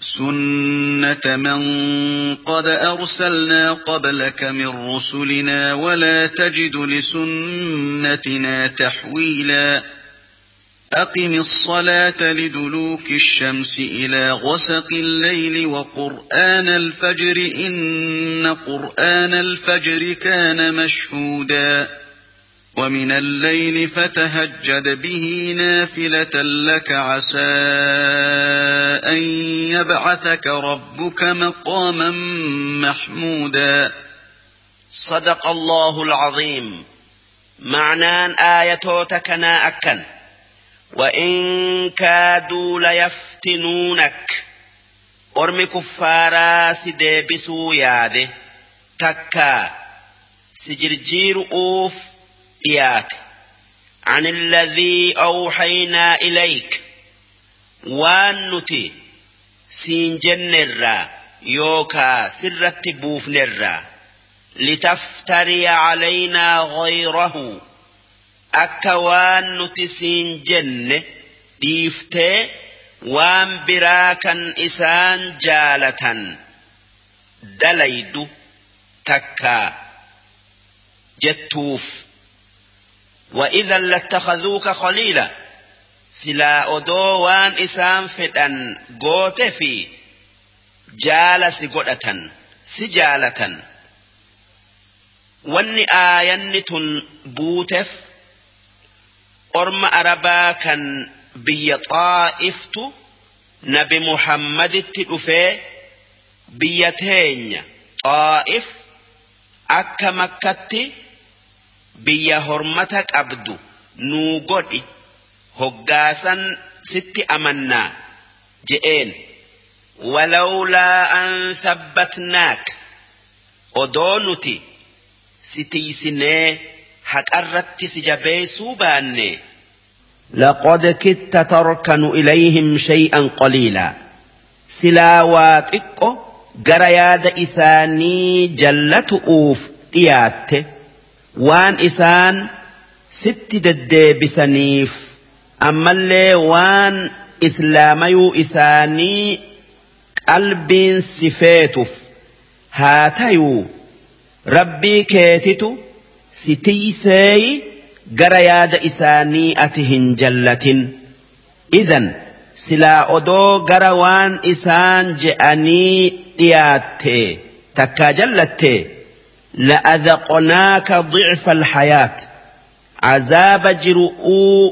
سنة من قد أرسلنا قبلك من رسلنا ولا تجد لسنتنا تحويلا أقم الصلاة لدلوك الشمس إلى غسق الليل وقرآن الفجر إن قرآن الفجر كان مشهوداً ومن الليل فتهجد به نافلة لك عسى أن يبعثك ربك مقاما محمودا. صدق الله العظيم. معنان آيتوتك أكن. وإن كادوا ليفتنونك. أرمي كفارا سديبسوا ياده. تكا. سجرجير أوف دياك عن الذي أوحينا إليك. وان نتي سين يوكا سرت بوف نرى لتفتري علينا غيره. أكا وان نتي سين جن ديفتي وان براكا إسان جالة دليد تكا جتوف. وإذا لاتخذوك خليلا. سلا أدو وان إسام فدن قوت في جالس قدة سجالة واني آيان تن بوتف أرم أربا كان nabi muhammaditti dhufee biyya teenya xaa'if akka makkatti biyya hormata qabdu nuu godhi hoggaasan sitti amannaa je'een walawlaa an sabbatnaak odoo nuti si tiisinee haqarratti si jabeessuu baanne لقد كدت تركن إليهم شيئا قليلا سلا واتق قرياد إساني جلة أوف waan isaan sitti deddeebisaniif ammallee waan islaamayuu isaanii qalbiin si feetuuf haa tayuu rabbii keetitu si tiiseeyi gara yaada isaanii ati hin jallatin idan silaa odoo gara waan isaan je'anii dhiyaatte takkaa jallatte. لأذقناك ضعف الحياة. عذاب جرؤوا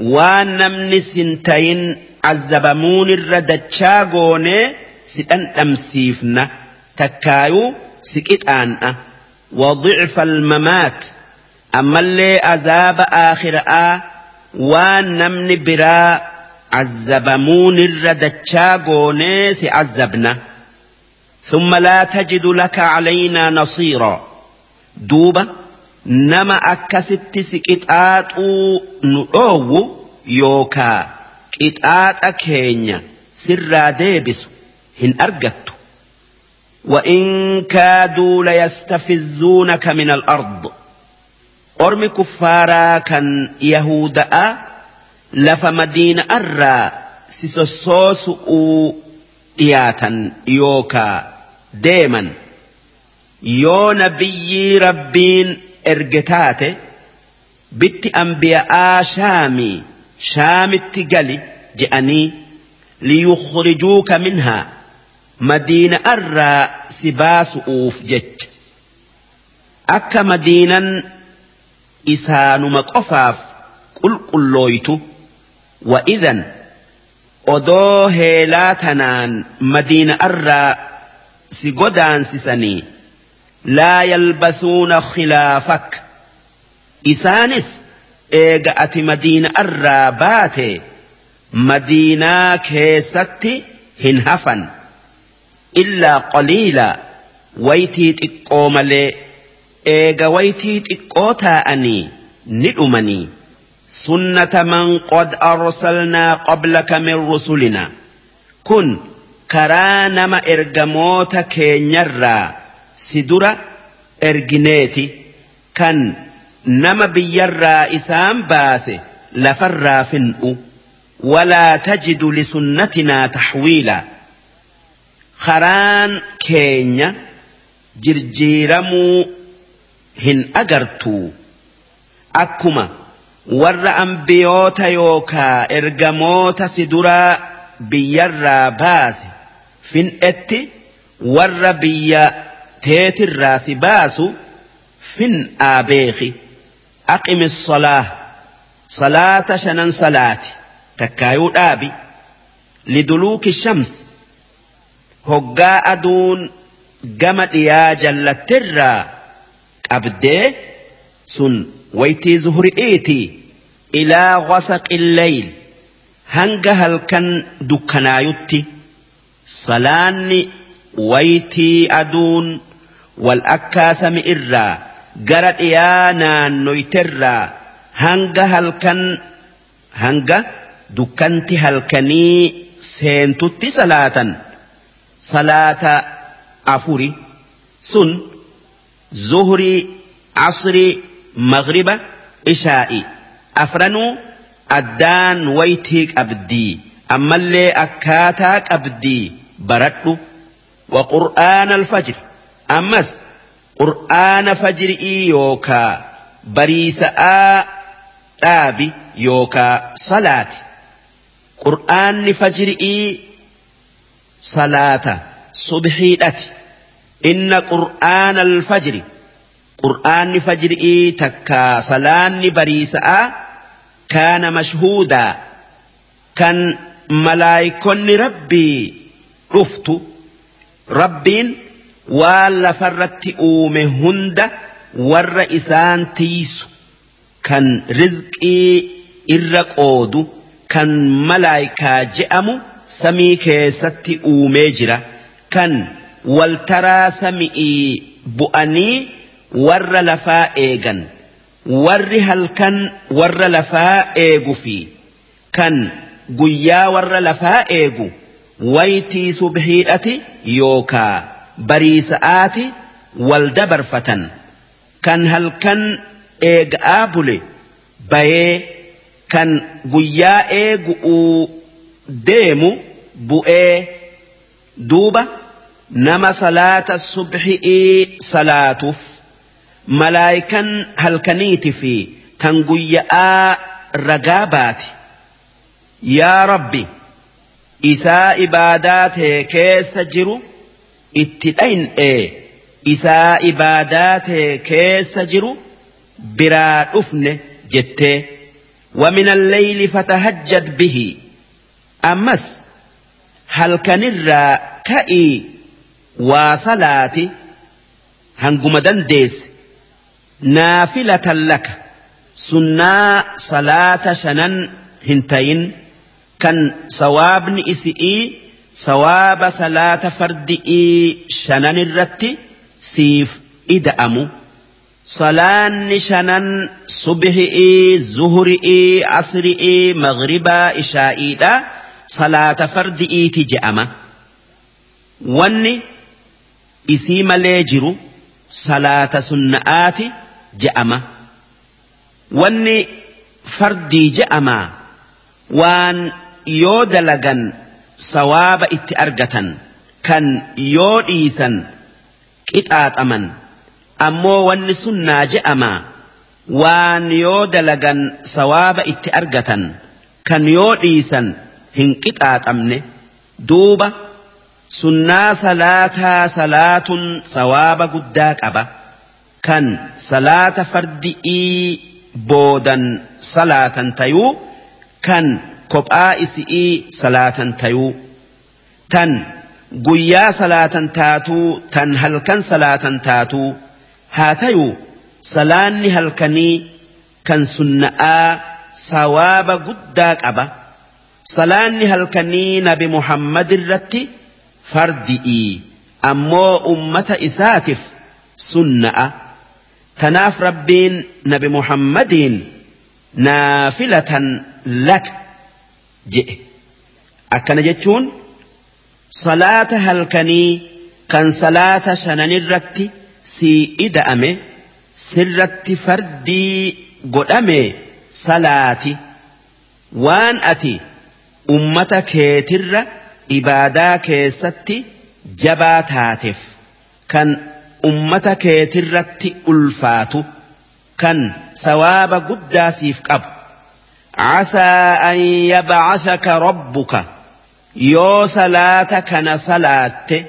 وانمن سنتين عذبمون الردتشا قوني سدن أمسيفنا تكايو سكت آن وضعف الممات. azaaba aakhiraa waan namni biraa cazzabamuunirra dachaa goonee si cazzabna ثم لا تجد لك علينا نصيرا. دوبا نما أكست سكتات نؤو يوكا. كتات أكينيا. سر ديبس. هن أرجت وإن كادوا ليستفزونك من الأرض. kuffaaraa kan yahuda'a lafa madiina irraa si sossoosu'uu dhiyaatan yookaa deeman yoo nabiyyii rabbiin erge taate bitti ambiya'aa shaamii shaamitti gali je'anii liyukhrijuuka minhaa madiina irraa si baasu'uuf jecha akka madiinan isaanuma qofaaf qulqullooytu wa'idhan odoo heelaa tanaan madiina irraa si godaansisanii laa yalbasuuna khilaafak isaanis eega ati madiina irraa baate madiinaa keessatti hin hafan illaa qaliila waytii xiqqoo malee eega waytii xiqqoo taa'anii ni dhumanii sunnata man qad arsalnaa qablaka min rusulinaa kun karaa nama ergamoota keenyarraa si dura ergineeti. Kan nama biyyarraa isaan baase lafarraa fin'u. Walaa tajidu lisunnatinaa taxwiilaa karaan keenya jirjiiramuu hin agartuu akkuma warra ambiyoota yookaa ergamoota si duraa biyyarraa baase fin'etti warra biyya teetirraa si baasu fin'aa beeki aqimi solaa salaata shanan salaati takkaayuu dhaabi liduluuki shams hoggaa aduun gama dhiyaa jallattirraa qabdee sun waytii zuhri'iiti ilaa ghasaqi leyl hanga halkan dukkanaayutti صلاني ويتي أدون والأكاسم إرى قرأ إيانا نويترى هنغ هلكن هنغ دكنت هلكني سينتت صلاة صلاة أفوري سن زهري عصري مغرب إشائي أفرنو أدان ويتيك أبدي ammallee akkaataa qabdii baradhu wa qur'aana alfajri ammas qur'aana fajri'ii yookaa bariisa'aa dhaabi yookaa salaati qur'aanni fajri'ii salaata subhiidhati inna qur'aana alfajri qur'aanni fajri'ii takkaa salaanni bariisa'aa kaana mashhuudaa kan malaayikonni rabbii dhuftu rabbiin waan lafarratti uume hunda warra isaan tiisu kan rizqii irra qoodu kan malaayikaa je'amu samii keessatti uumee jira kan waltaraa sami'ii bu'anii warra lafaa eegan warri halkan warra lafaa eegu fi kan guyyaa warra lafaa eegu waytii subhiidhati yookaa bariisa'aati wal dabarfatan kan halkan eega'aa bule bayee kan guyyaa eegu'uu deemu bu'ee duuba nama salaata subhi'ii salaatuuf malaayikan halkaniiti fi kan guyya'aa ragaa baati yaa rabbi isaa ibaadaa tee keessa jiru itti dhayin'ee isaa ibaadaa tee keessa jiru biraa dhufne jettee ومن الليل فتهجد به أمس هل كان كئي وصلاتي هنقم دنديس نافلة لك سنة صلاة شنن هنتين كان صواب إسئي صواب صلاة فردئي شنن الرتي سيف إدأمو صلان شنن صبحئي زهرئي عصرئي مغربا إشائي دا صلاة فردئي تجأمة واني إسيم ليجرو صلاة سنآت جأمة واني فردي جأمة وان yoo dalagan sawaaba itti argatan kan yoo dhiisan qixaaxaman ammoo wanni sun naa je'ama waan yoo dalagan sawaaba itti argatan kan yoo dhiisan hin qixaaxamne duuba sunnaa salaataa salaatun sawaaba guddaa qaba kan salaata fardi'ii boodan salaatan tayuu kan. Kophaa isi'ii salaatan tayuu tan guyyaa salaatan taatuu tan halkan salaatan taatuu haa tayuu salaanni halkanii kan sunna'aa sawaaba guddaa qaba salaanni halkanii nabi muhammad irratti fardi'ii ammoo ummata isaatiif sunna'a tanaaf rabbiin nabi muhammadiin naafilatan laka jedhe akkana jechuun salaata halkanii kan salaata shananirratti sii ida'ame sirratti fardii godhame salaati waan ati ummata keetirra ibaadaa keessatti jabaa taateef kan ummata keetirratti ulfaatu kan sawaaba guddaa siif qabu عسى أن يبعثك ربك يو صلاة كان صلاة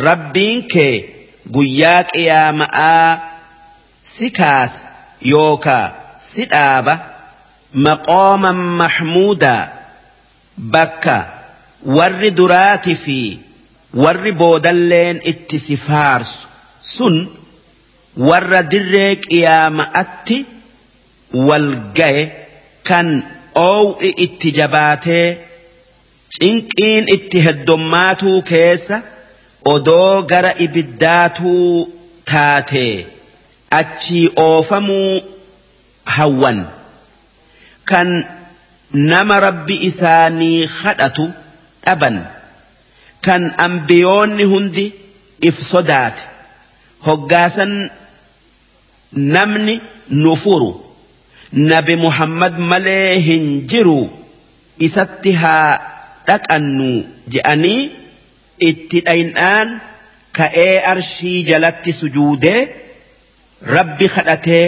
ربينك kaasa yookaa si dhaaba maqooman maxmuudaa bakka warri duraati fi warri boodalleen itti si faarsu sun warra dirree qiyaama'atti wal gaye kan oow'i itti jabaatee cinqiin itti heddommaatuu keessa odoo gara ibiddaatuu taatee achii oofamuu hawwan. Kan nama rabbi isaanii kadhatu dhaban. Kan ambiyoonni hundi if sodaate. Hoggaasan namni nu furu nabi muhammad malee hin jiru isatti haa dhaqannu je'anii itti dhaynaan ka'ee arshii jalatti sujuudee rabbi kadhatee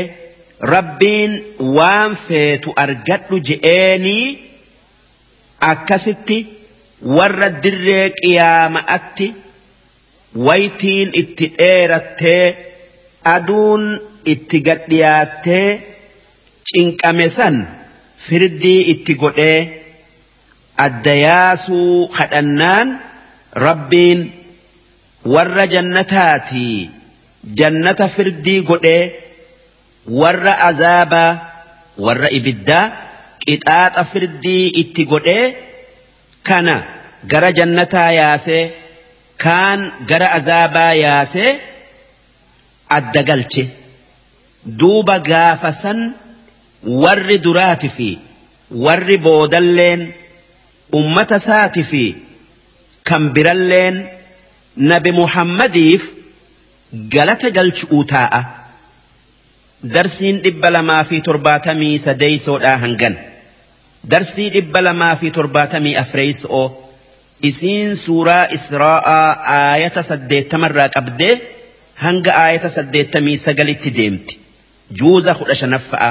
rabbiin waan feetu argadhu je'eenii akkasitti warra dirree qiyaama'atti waytiin itti dheerattee aduun itti gadhiyaattee cinqame san firdii itti godhee adda yaasuu kadhannaan rabbiin warra jannataatii jannata firdii godhee warra azaabaa warra ibiddaa qixaaxa firdii itti godhee kana gara jannataa yaasee kaan gara azaabaa yaasee adda galche. Duuba gaafa san warri duraati fi warri boodalleen ummata saati fi kan biralleen nabi muhammadiif galata galchu'uu taa'a. Darsiin dhibba lamaa fi torbaatamii sadeeysoodhaa hangan. Darsii dhibba lamaa fi torbaatamii afreeysoo isiin suuraa Israa'aa aayata saddeettamarraa qabdee hanga aayata saddeettamii sagalitti deemti. Juuza kudha shanaffa'a.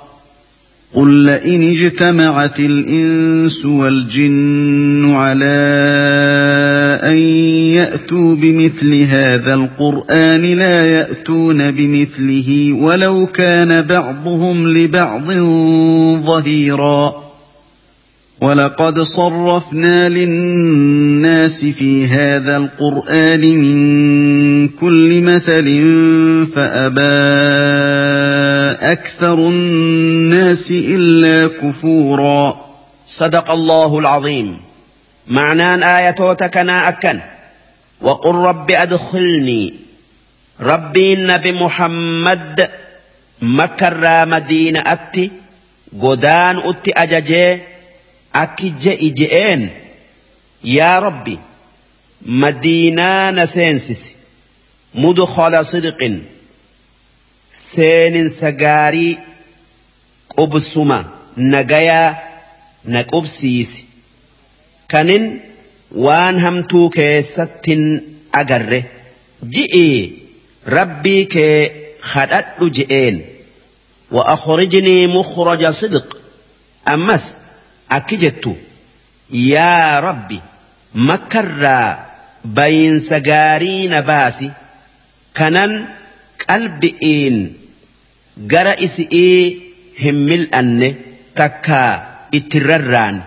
قل لئن اجتمعت الإنس والجن على أن يأتوا بمثل هذا القرآن لا يأتون بمثله ولو كان بعضهم لبعض ظهيرا ولقد صرفنا للناس في هذا القرآن من كل مثل فأبى أكثر الناس إلا كفورا. صدق الله العظيم. معنان آياتوتا كنا أكن وقل رب أدخلني. ربي النبي محمد مكر مدينة أتي. قدان أتي أججي. أكي جئي جئين. يا ربي مدينة نسينسس مدخل صدق سين سجاري قبسما نجايا نقبسيسي kanin waan hamtuu keessattin agarre ji'ii rabbii kee kadhadhu je'een wa akhrijnii mukhraja sidq ammas akki jettu yaa rabbi makkarraa bayinsa gaarii na baasi kanan qalbi'iin gara isi'ii hin mil'anne takkaa ittin rarraan.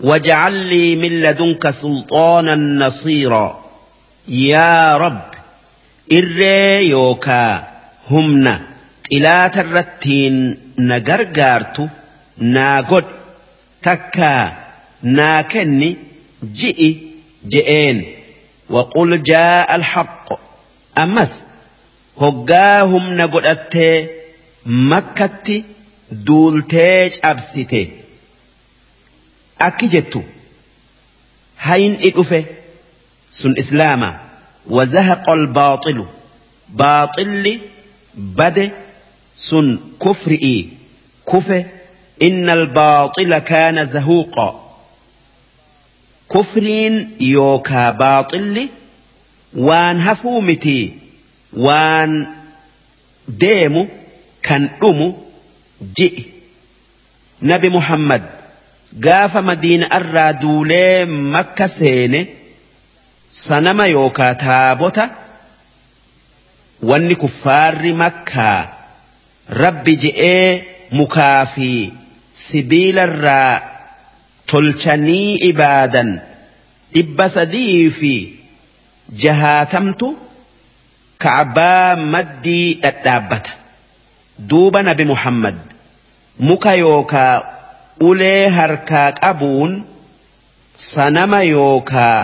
واجعل لي من لدنك سلطانا نصيرا يا رب إري يوكا همنا إلى الرتين نجرجارتو ناقد تكا ناكني جئي جئين وقل جاء الحق أمس هقاهم نقول أتي مكتي duultee cabsite. Akki jettu hayni dhufe sun islaama. وزهق الباطل باطل بده سن كفرئي كفه إن الباطل كان زهوقا كفرين يوكا باطل وان هفومتي waan deemu kan dhumu ji'i nabi Muhammad gaafa madiina arraa duulee makka seene sanama yookaa taabota wanni kuffaarri makkaa rabbi je'ee mukaa fi sibiilarraa tolchanii ibaadan dhibba sadii fi jahaatamtu. Ka'abaa maddii dhadhaabbata duuba nabi muhammad muka yookaa ulee harkaa qabuun sanama yookaa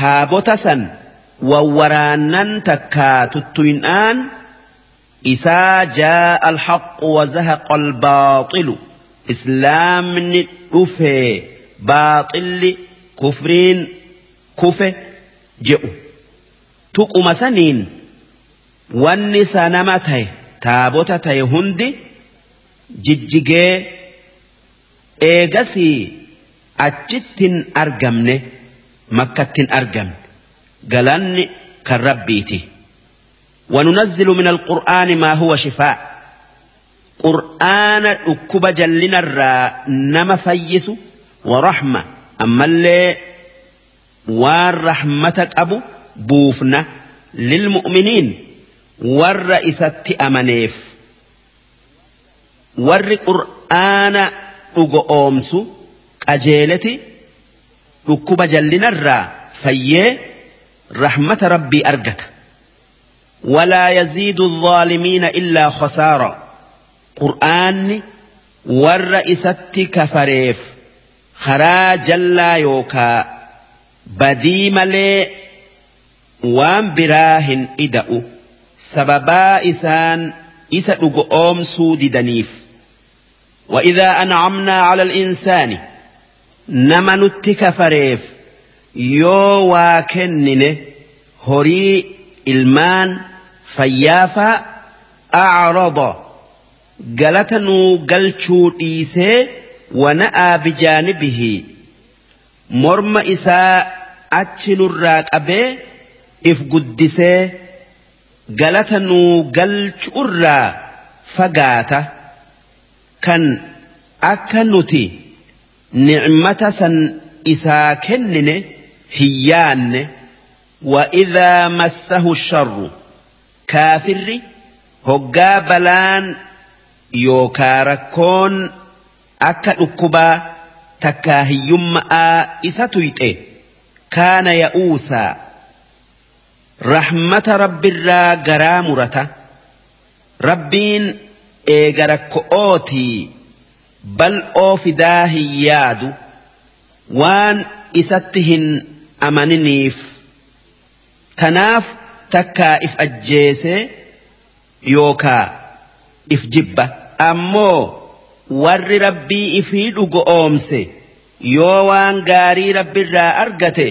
taabota san wawwaraannan takkaa tuttuyin'aan isaa jaa alhaqu wazahaqa albaaxilu islaamni dhufee baaxilli kufriin kufe je'u tuquma saniin wanni sanama tahe taabota tahe hundi jijjigee eegasii achittin argamne. makkattin argamne galanni kan rabbiiti وننزل من القرآن ما هو شفاء قرآن أكب جلنا الرا نما فيس ورحمة أما اللي والرحمة أبو بوفنا للمؤمنين والرئيسة أمنيف ور قرآن أغو أومسو أجيلتي dhukkuba jallinarraa fayyee rahmata rabbii argata walaa yaziidu الظaalimiina illaa khasaara qur'aanni warra isatti kafareef karaa jallaa yookaa badii malee waan biraa hin ida'u sababaa isaan isa dhugo oomsuu didaniif وإذا أنعمنا على الإنسان nama nutti kafareef yoo waa kennine horii ilmaan fayyaafaa acrada galata nuu galchuu dhiisee wana'aa bijaanibihi morma isaa achi nurraa qabee if guddisee galata nuu galchuurraa fagaata kan akka nuti. نعمة سن إسا كنن هيان وإذا مسه الشر كافر هقا بلان يوكاركون أكا أكبا تكاهيم إسا تيته كان يئوسا رحمة رب الرا قرامرة ربين إيقرك أوتي bal'oo fidaa hin yaadu waan isatti hin amaniniif tanaaf takkaa if ajjeesee yookaa if jibba ammoo warri rabbii ifii dhugo oomse yoo waan gaarii rabbiirraa argate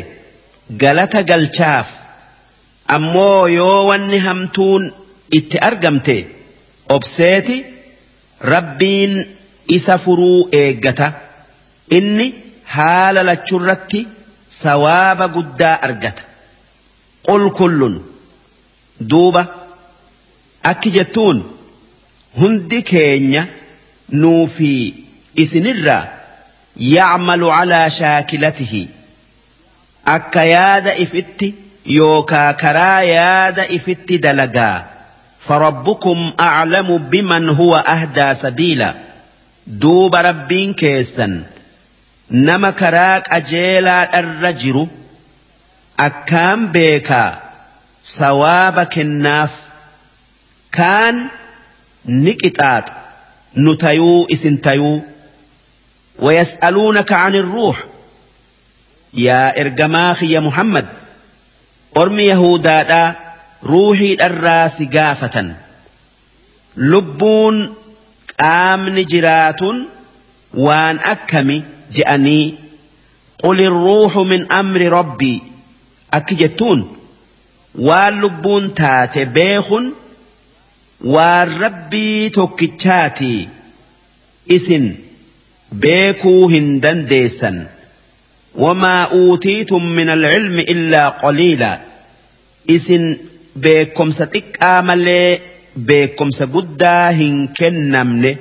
galata galchaaf ammoo yoo wanni hamtuun itti argamte obseeti rabbiin isa furuu eeggata. Inni haala lachurratti sawaaba guddaa argata. Qul kullun duuba akki jettuun hundi keenya nuu fi isinirraa yacmalu calaa shaakilatihi. Akka yaada ifitti yookaa karaa yaada ifitti dalagaa فربكم أعلم بمن هو أهدى سبيلا. دوب ربين كيسا نما كراك أجيلا الرجر أكام بيكا. سوابك الناف. كان نكتات. نتيو إسنتيو. ويسألونك عن الروح. يا إرجماخ يا محمد. أرمي يهودا روحي الراس قافة لبون qaamni jiraatun waan akkami je'anii qul irruuxu min amri rabbii akki jettuun waan lubbuun taate beekun waan rabbii tokkichaati isin beekuu hin dandeessan وما أوتيتم من العلم إلا قليلا. إسن بكم ستك آمل بكم سقدا هنكن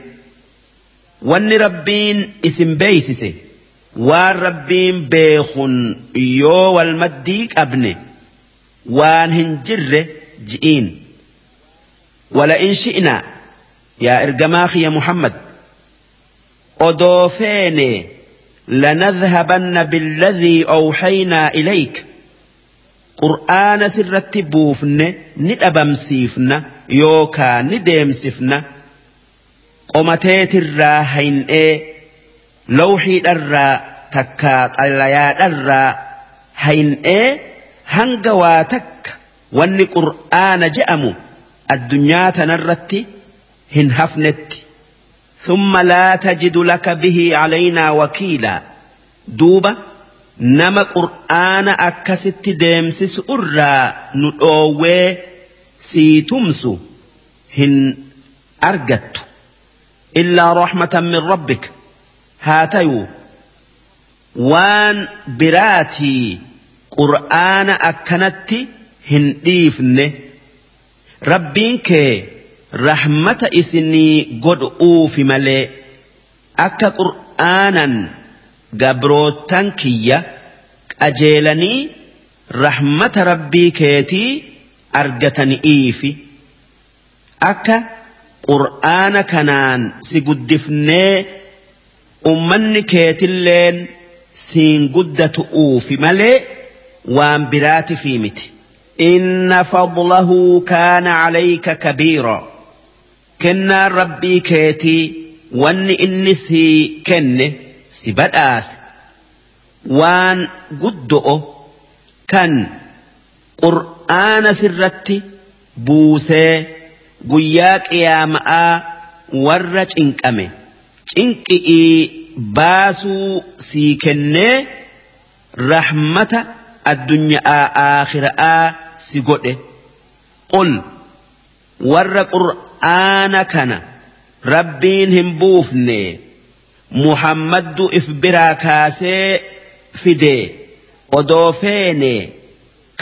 وان ربين إسن بيسسي وان ربين بيخن يو والمديك أبني وان هن جر جئين. ولئن شئنا يا إرجماخ يا محمد أضوفيني لنذهبن بالذي أوحينا إليك. قرآن سرت بوفن ندبمسيفن يوكا ندمسفن. قمتيت الراهين إيه لوحي الرا تكا طليات الرا هين إيه هنقواتك واني قرآن جأمو tanarratti hin hafnetti ثم لا تجد لك به علينا وكيلا. دوبا نما قرآن أكست ديمسس أرى نؤوي سيتمسو هن أرجت إلا رحمة من ربك هاتيو وان براتي قرآن أكنت هن ديفنه rabbiin kee rahmata isinii godhuufi malee akka qur'aanan gabrootan kiyya qajeelanii rahmata rabbii keetii argatani'iifi akka qur'aana kanaan si guddifnee ummanni keetilleen siin guddatu'uufi malee waan biraatifi miti. إن فضله كان عليك كبيرا kennaa rabbii keetii wanni inni si kenne si badhaase waan guddo'o kan qur'aana sirratti buusee guyyaa qiyaama'aa warra cinqame cinqi'ii baasuu sii kennee rahmata addunyaa aakhiraa si godhe qul. Warra qur'aana kana rabbiin hin buufne muhammaddu if biraa kaasee fide odoo feene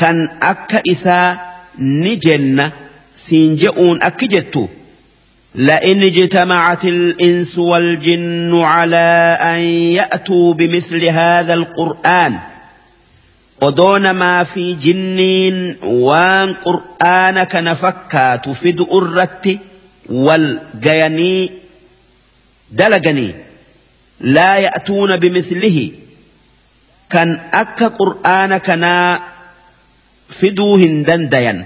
kan akka isaa ni jenna siin je'uun akki jettu لئن اجتمعت الإنس والجن على أن يأتوا بمثل هذا القرآن odoo namaa fi jinniin waan qur'aana kana fakkaatu fidu irratti wal gayanii dalaganii laa ya'tuuna bimislihi kan akka qur'aana kanaa fiduu hin dandayan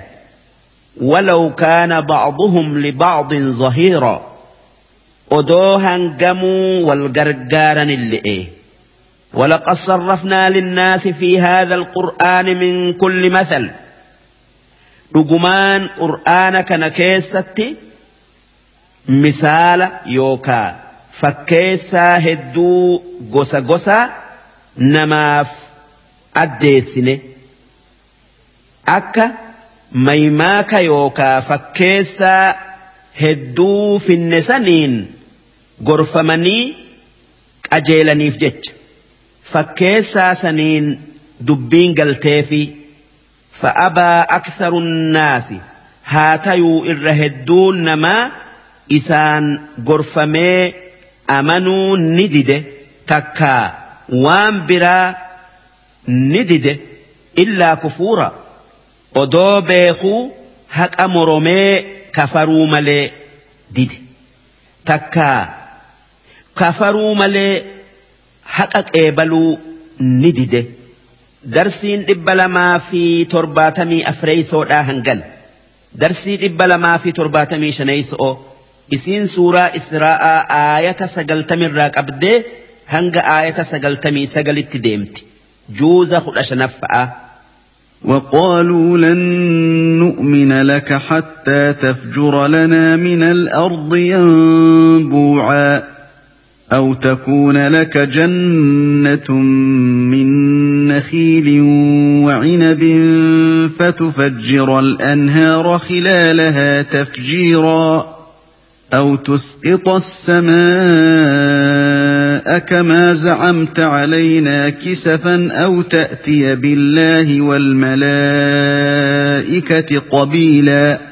ولو كان بعضهم لبعض ظهيرا odoo hangamuu wal gargaaran illee ولقد صرفنا للناس في هذا القرآن من كل مثل. قرآن كان كيستي مثال يوكا. فكيسا هدو غسا غسا نماف أديسني أكا ميماكا يوكا. فكيسا هدو في النسانين. غرفمني أجيلني في جتش fakkeessaa saniin dubbiin galteefi fa'abaa aktharu naasi haa tayuu irra hedduun namaa isaan gorfamee amanuu ni dide takkaa waan biraa ni dide illaa kufuura odoo beekuu haqa moromee kafaruu malee dide takkaa kafaruu malee haqa qeebaluu ni dide darsiin dhibba lamaa fi torbaatamii afreeysoodhaa hangan darsii dhibba lamaa fi torbaatamii shaneeyso'o isiin suuraa israa'aa aayata sagaltamirraa qabdee hanga aayata sagaltamii sagalitti deemti juuza kudha shanaffa'a وقالوا لن نؤمن لك حتى تفجر لنا من الأرض ينبوعا أو تكون لك جنه من نخيل وعنب فتفجر الانهار خلالها تفجيرا أو تسقط السماء كما زعمت علينا كسفا أو تاتي بالله والملائكه قبيلا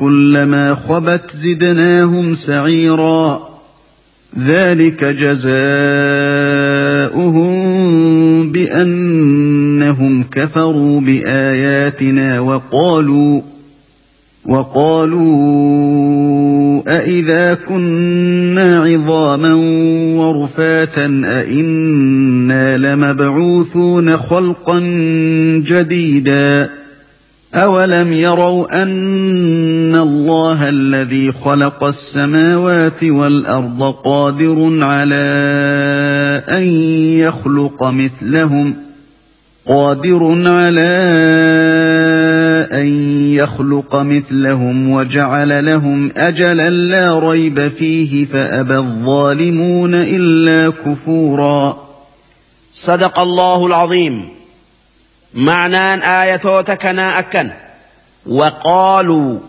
كلما خبت زدناهم سعيرا. ذلك جزاؤهم بأنهم كفروا بآياتنا وقالوا وقالوا أإذا كنا عظاما ورفاتا أإنا لمبعوثون خلقا جديدا. أولم يروا أن الله الذي خلق السماوات والأرض قادر على أن يخلق مثلهم قادر على أن يخلق مثلهم وجعل لهم أجلا لا ريب فيه فأبى الظالمون إلا كفورا صدق الله العظيم. معنان آياتك أكن وقالوا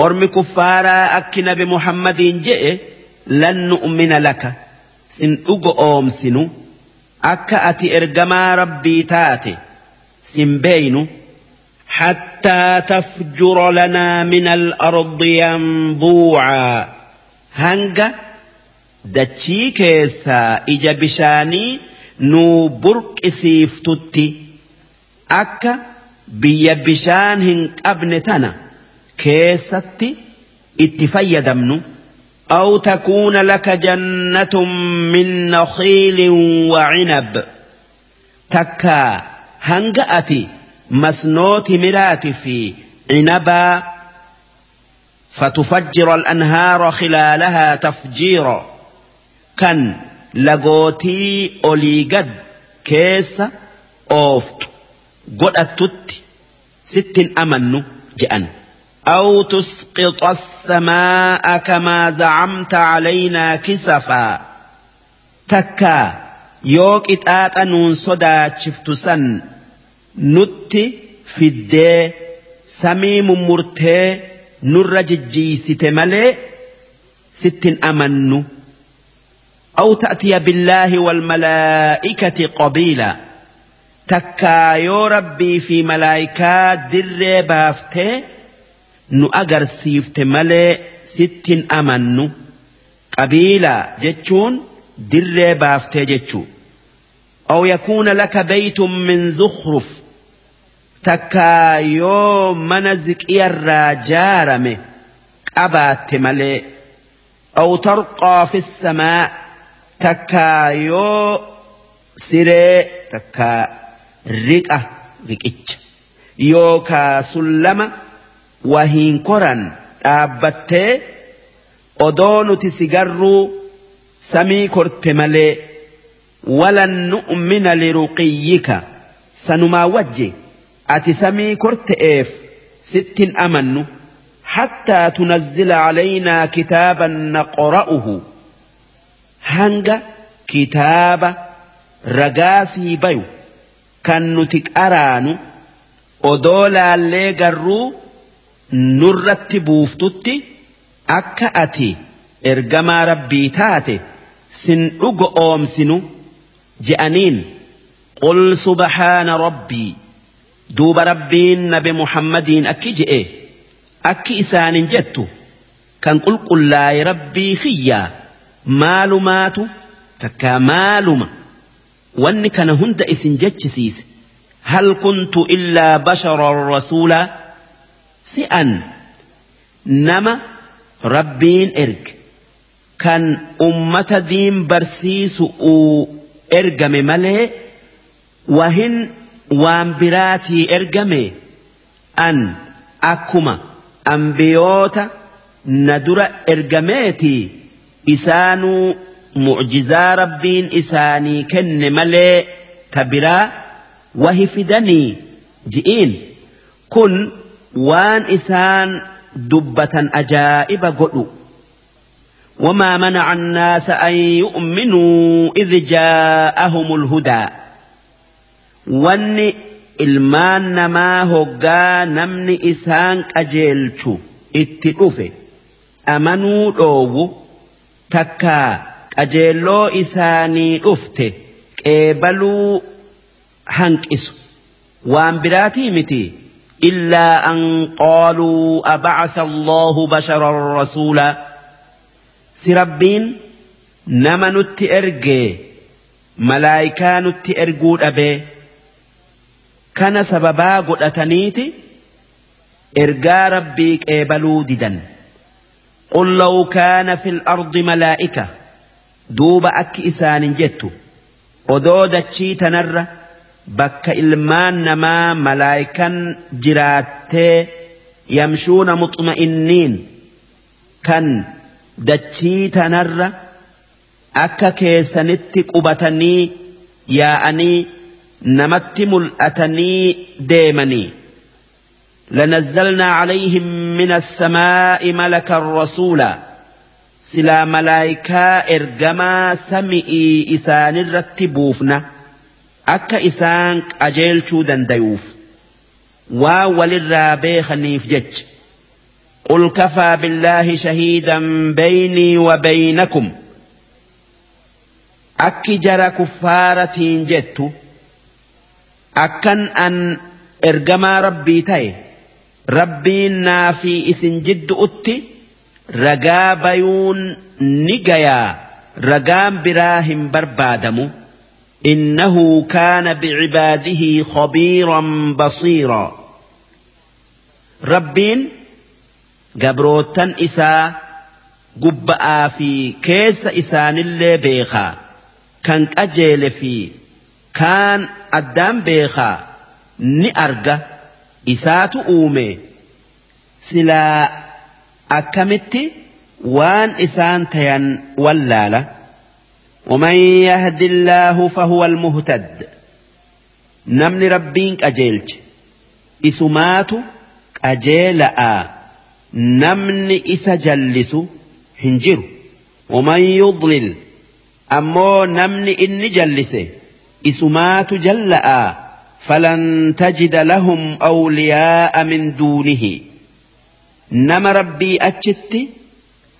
أرم كفارا أكن بمحمد جئ لن نؤمن لك سن أوم سنو أكا أتي إرجما ربي تاتي سن بينو حتى تفجر لنا من الأرض ينبوعا هنگا دچي كيسا إجا بشاني نو برق سيفتتي أكا بيا بشان هن أبنتنا كيستي اتفيدمنو أو تكون لك جنة من نخيل وعنب. تكا هنجأتي مسنوت مرات في عنبا فتفجر الأنهار خلالها تفجيرا. كان لغوتي أوليقد كيس أوفت. أتت ست أمن جأن أو تسقط السماء كما زعمت علينا كسفا تكا يوك إتآت نون صدا شفت سن nutti fiddee samii mummurtee nurra jijjiisite malee sittin amannu. أو تأتي بالله والملائكة قبيلا تكا يو ربي في ملائكة در بافته نو أجر سيفت ملي ست أمنو قبيلا جتشون در بافته جتشو أو يكون لك بيت من زخرف takkaa yoo mana ziqiyarraa jaarame qabaatte malee. Aw tarqaa fi samaa. Takkaa yoo siree takkaa riqa riqicha. Yookaa sullama wahiin koran dhaabbattee odoo nuti sigarruu samii korte malee walan nu'mina liruqiyyika sanumaa wajje ati samii korte'eef sittin amannu. Hattaa tunazzila calaynaa kitaaban naqora'uhu hanga kitaaba ragaa sii bayu. kan nuti qaraanu odoo laallee garruu nurratti buuftutti akka ati ergamaa rabbii taate sin dhugo oomsinu je'aniin qul subhaana rabbii duuba rabbiin nabe muhammadiin akki je'e akki isaanin jettu kan qulqullaa'e rabbii kiyyaa maalumaatu takkaa maaluma. معلومة واني كان هند إسن جتشسيس هل كنت إلا بشرا رسولا سئا نما ربين إرج كان أمة دين برسيس إرجم ملئ وهن waan biraatii ergame an akkuma ambiyoota na dura ergameetii isaanuu mucjizaa rabbiin isaanii kenne malee ta biraa wahi fidanii ji'iin kun waan isaan dubbatan ajaa'iba godhu وما منع الناس أن يؤمنوا إذ جاءهم الهدى wanni ilmaan namaa hoggaa namni isaan qajeelchu itti dhufe amanuu dhoowwu takkaa qajeelloo isaanii dhufte qeebaluu hanqisu waan biraatii miti illaa an qaaluu abacatha allaahu basharan rasuulaa si rabbiin nama nutti ergee malaayikaa nutti erguu dhabee kana sababaa godhataniiti ergaa rabbii qeebaluu didan قل لو كان في الأرض ملائكة دوب أك إسان جتو ودود تنر بك إلمان نما ملائكا جرات يمشون مطمئنين كان دتشي تنر أكا كيسنت قبتني يا أني namatti mul'atanii deemanii. لنزلنا عليهم من السماء ملكا رسولا سلا ملائكا إرجما سمئي إسان الرتبوفنا أكا إسان أجيل شودا ديوف واول الرابي خنيف جج قل كفى بالله شهيدا بيني وبينكم أكي جرى كفارة جتّ akkan an ergamaa rabbii ta'e rabbiin naa fi isin jiddu'utti ragaa bayuun ni gayaa ragaan biraa hin barbaadamu innahu kaana bicibaadihi khabiiran basiiraa rabbiin gabrootan isaa gubba'aa fi keessa isaanillee beekaa kan qajeele fi kaan addaan beekaa ni arga isaatu uume silaa akkamitti waan isaan tayan wallaala ومن يهد الله فهو المهتد. نمن ربين قجيلج. إسمات قجيلأ. نمن إس جلس هنجر. ومن يضلل. أمو نمن إن جلسه. إسمات جلأ. فلن تجد لهم أولياء من دونه. نما ربي أجت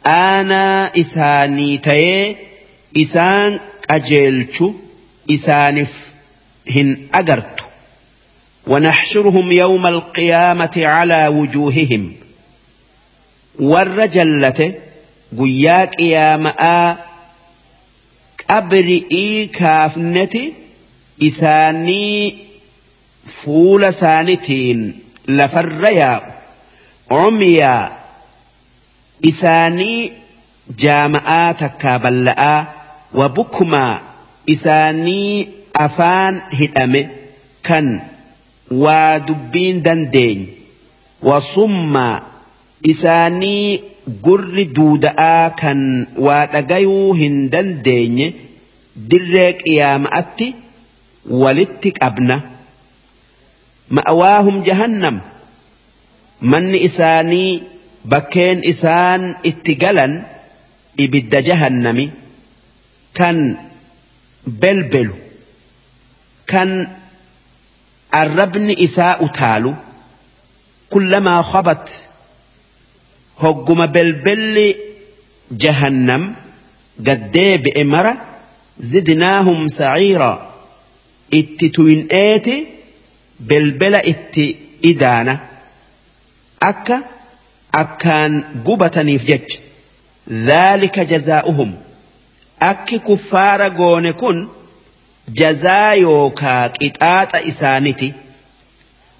أنا إساني تي إسان أجلت إسانف هن أجرت ونحشرهم يوم القيامة على وجوههم. والرجلة قياك يا ماء أبرئي كافنتي isaanii fuula saanitiin lafarra yaa'u takkaa balla'aa wa bukmaa isaanii afaan hidhame kan waa dubbiin dandeenye wa summaa isaanii gurri duuda'aa kan waa dhagayuu hin dandeenye dirree qiyaama'atti walitti qabna ma'awaahum jahannam manni isaanii bakkeen isaan itti galan ibidda jahannami kan belbelu kan arrabni isaa utaalu kullamaa khabat hogguma belbelli jahannam gaddeebi'e mara zidnaahum saciira itti tuyin'eeti belbela itti idaana akka akkaan gubataniif jecha dhaalika jazaa'uhum akki kuffaara goone kun jazaa yookaa qixaaxa isaaniti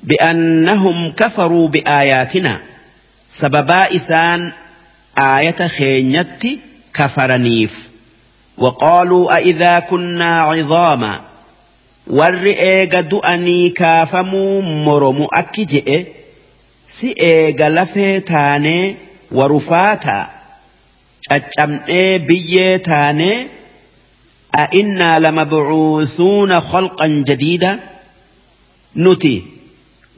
bi'annahum kafaruu bi'aayaatinaa sababaa isaan aayata keenyatti kafaraniif وقالوا أئذا كنا عظاما warri eega du'anii kaafamuu moromu akki je'e Si eega lafee taanee warufaataa caccabnee biyyee taanee a'innaa lamabcuusuuna khalqan jadiida. Nuti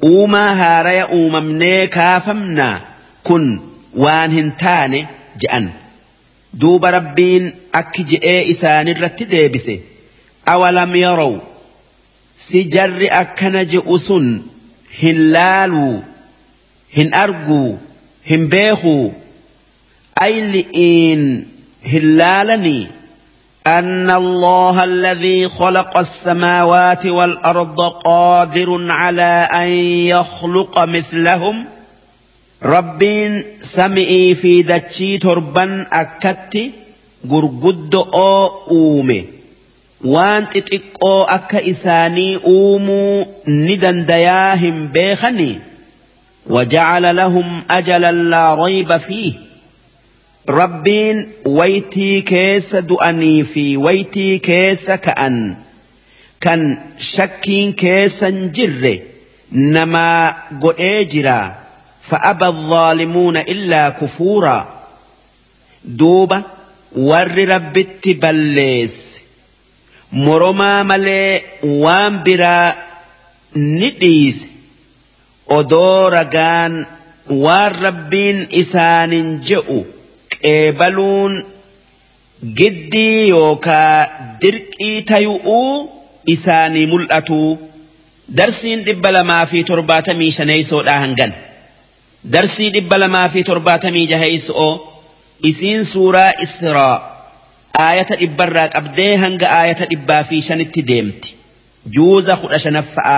uumaa haaraya uumamnee kaafamnaa kun waan hin taane je'an. Duuba rabbiin akki je'ee isaanirratti deebise. Awalam yarow si jarri akkana je'u sun hin laaluu hin أرجو hin بيخو أي hin laalanii أن الله الذي خلق السماوات والأرض قادر على أن يخلق مثلهم ربين سمعي في دتشي تربا أكت قرقد أو أومي وانت تتك أو أك إساني أومو ندن دياهم بيخني وجعل لهم أجلا لا ريب فيه. ربين ويتي كيس دؤني في ويتي كيس كأن. كان شكين كيسا جر. نما قئجرا فأبى الظالمون إلا كفورا. دوبة ور ربت بليس moromaa malee waan biraa ni dhiise odoo ragaan waan rabbiin isaanin je'u qeebaluun giddii yookaa dirqii tayu'uu isaanii mul'atu. Darsiin dhibba lamaa fi torbaatamii shaneeysoodhaa hangan. Darsii dhibba lamaa fi torbaatamii jaheeyso'oo isiin suuraa israa aayata dhibbarraa qabdee hanga aayata dhibbaa fi shanitti deemti. Juuza kudha shanaffa'a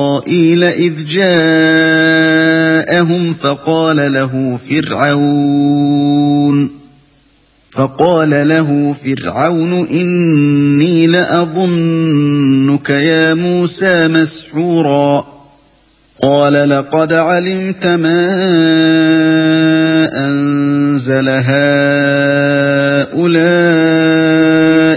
إسرائيل إذ جاءهم فقال له فرعون فقال له فرعون إني لأظنك يا موسى مسحورا. قال لقد علمت ما أنزل هؤلاء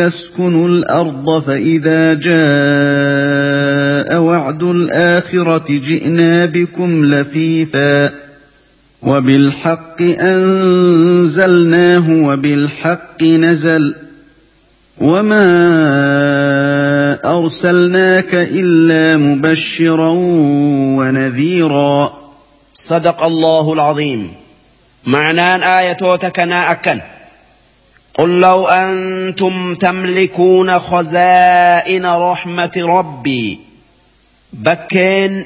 اسكنوا الأرض فإذا جاء وعد الآخرة جئنا بكم لفيفا وبالحق أنزلناه وبالحق نزل وما أرسلناك إلا مبشرا ونذيرا. صدق الله العظيم. معنان آياتك أكن. قل لو أنتم تملكون خزائن رحمة ربي بكين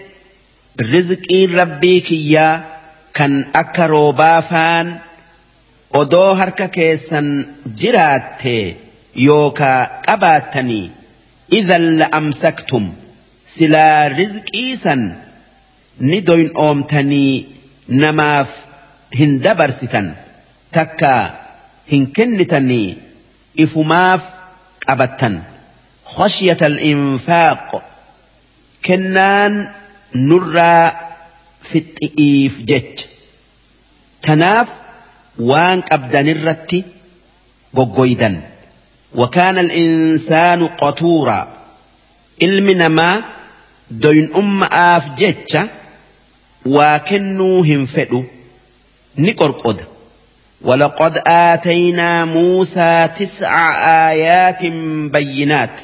رزقي ربي كيا كان أكرو بافان odoo harka keessan jiraatte yookaa qabaattanii idan la'amsaktum silaa rizqii san ni doyin oomtanii namaaf hin dabarsitan takka hin kennitanii ifumaaf qabattan khashyata al-infaaq kennaan nurraa fixxi'iif jecha tanaaf waan qabdanirratti goggoydan وكان الإنسان قطورا ilmi namaa doyin'ummaaf jecha waa kennuu hin fedhu ni qorqoda ولقد آتينا موسى تسع آيات بينات.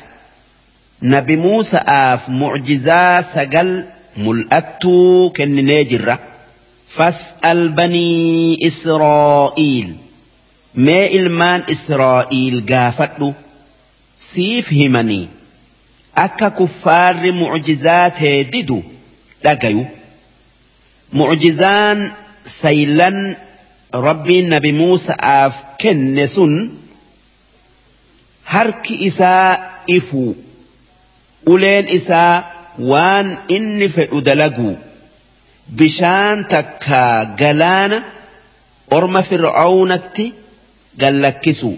نبي موسى آف معجزا سجل ملأتو كن نجرة. فاسأل بني إسرائيل ما إلمان إسرائيل قافتو سيف همني akka kuffaarri mucjizaa didu dhagayu mucjizaan saylan rabbiin nabi Muusa'aaf kenne sun. Harki isaa ifu. Uleen isaa waan inni fedhu dalagu. Bishaan takka galaana orma fir'aawnatti gallakkisu.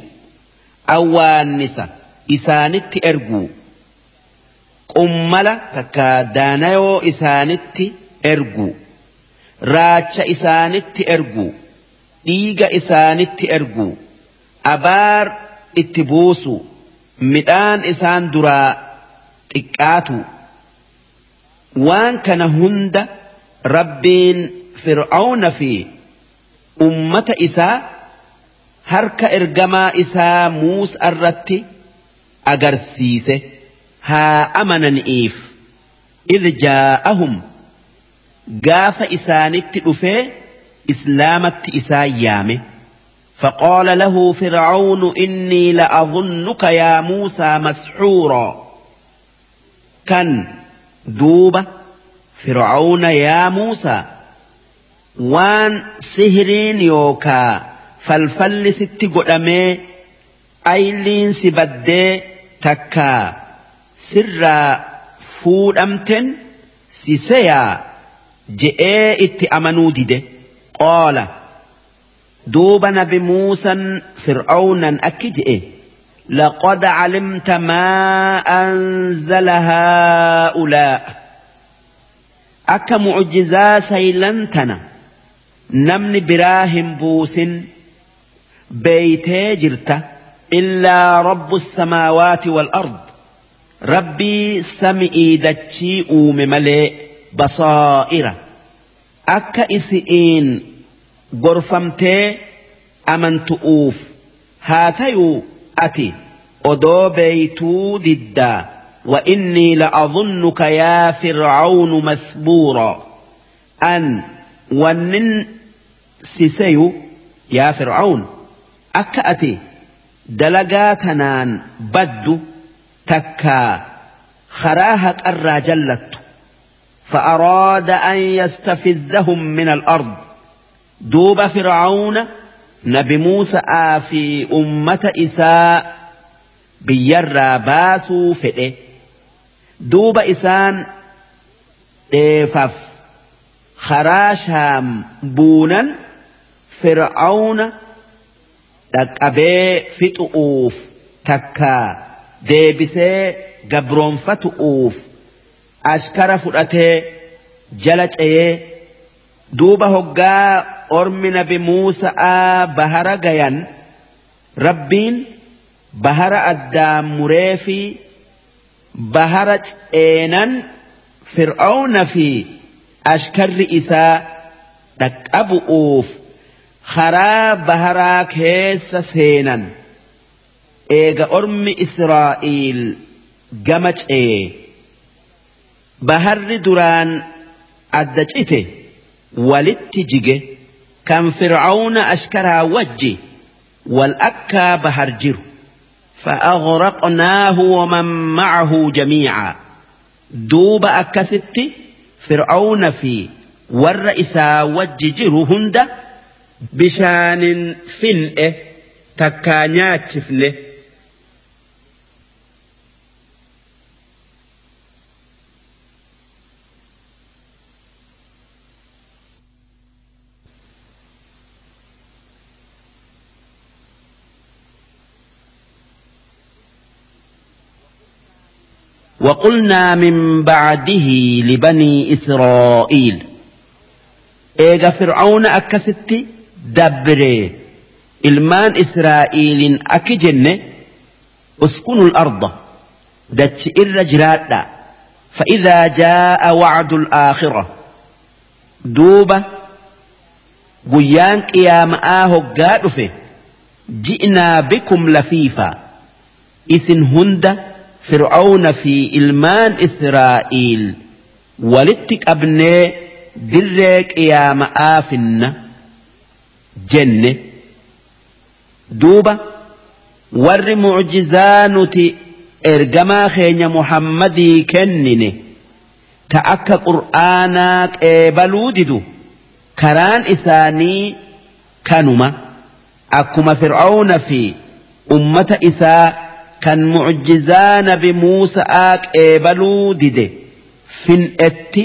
Awwaannisa isaanitti ergu. qummala takka daanayoo isaanitti ergu. Raacha isaanitti ergu dhiiga isaanitti ergu. Abaar itti buusu. Midhaan isaan duraa xiqqaatu. Waan kana hunda rabbiin fir'auna fi ummata isaa harka ergamaa isaa muusa irratti agarsiise. haa amananiif. Idh jaa'ahum. Gaafa isaanitti dhufee isaan yaame فقال له فرعون إني لأظنك يا موسى مسحورا. كان دوبة فرعون يا موسى وان سهرين يوكا فالفل ست قدمي أيلين سبدي تكا. sirraa fuudhamten si seyaa je'ee itti amanuu قال دوب نبي موسى فرعونا أكجئ إيه؟ لقد علمت ما أنزل هؤلاء. أك معجزا سيلنتنا؟ نمن براهم بوس بيتي جرت إلا رب السماوات والأرض. ربي سمئي دتشي أوم ملئ بصائره. Akka isi'iin gorfamtee amantu'uuf haa tayuu ati odoo beeytuu diddaa وإني لأظنك يا فرعون مثبورا أن ونن سيسيو يا فرعون أكأتي دلقاتنان takkaa karaa haqarraa jallattu فأراد أن يستفزهم من الأرض. دوب فرعون نبي موسى في أمة إساء بيرى باسو فئه دوب إسان إيفف خراشام بونا فرعون تكأبي فتؤوف. تكا. deebisee gabroonfatu'uuf askara fudhatee jala ce'ee duuba hoggaa ormi nabi Muusa'aa bahara gayan rabbiin bahara addaan muree fi bahara ceenan fir'aawna fi ashkarri isaa dhaqqabu'uuf karaa baharaa keessa seenan. Eega ormi Israa'iil gama ce'e baharri duraan adda cite walitti jige kan fir'aawna ashkaraa wajji wal akkaa bahar jiru fa'aaghraqnaahu waman ma'ahu jamiica duuba akkasitti fir'aawna fi warra isaa wajji jiru hunda bishaanin fin'e takkaa nyaachifne. وقلنا من بعده لبني إسرائيل إيغا فرعون أكست دبري إلمان إسرائيل أكجن أسكنوا الأرض دتش إر فإذا جاء وعد الآخرة دوبة قيان قيام آهو قادفه جئنا بكم لفيفا إسن هند فرعون في إلمان إسرائيل. ولتك أبني برك يا مآفن جنة دوبا ور معجزان ارجما خين محمدي كنني تأكى قرآنك بلودد كران إساني كانما أكما فرعون في أمة إساء kan mucjizaa nabi Muusa'aa qeebaluu dide. Fin'etti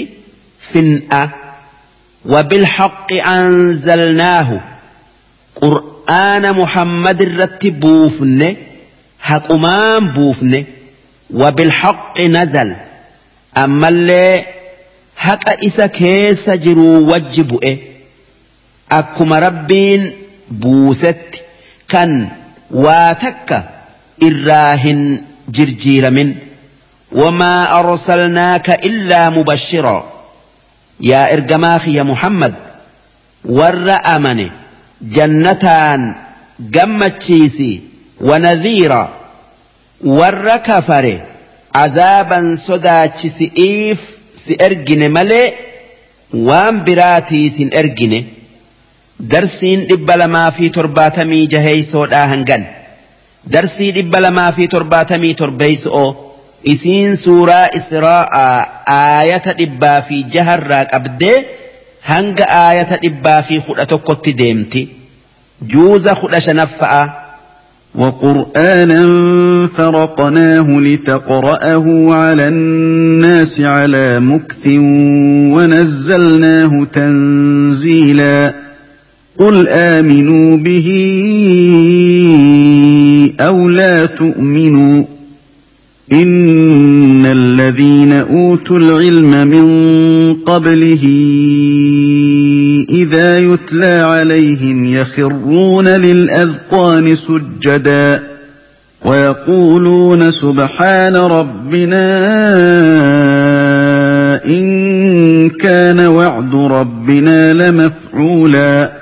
fin'a وبالحق أنزلناه قرآن محمد الرت بوفن حقمان بوفن وبالحق نزل أما اللي حق إسا كيس جرو وجبئ أكما ربين بوست كان واتك إراهن جرجير من وما أرسلناك إلا مبشرا يا إرجماخي يا محمد ور أمني جنتان جمت شيسي ونذيرا ور كفري عذابا صدا شيسيف سيرجن ملي وام براتي سين درسين إبلا ما في ترباتمي جهي سود آهنجن آه درسي دبل ما في ترباتمي تربيس أو اسين سورة اسراء آية دبا في جهر راك ابدي هنگ آية دبا في خلطة قط ديمتي جوز خلطة شنفع وقرآنا فرقناه لتقرأه على الناس على مكث ونزلناه تنزيلاً قل آمنوا به أو لا تؤمنوا إن الذين أوتوا العلم من قبله إذا يتلى عليهم يخرون للأذقان سجدا ويقولون سبحان ربنا إن كان وعد ربنا لمفعولا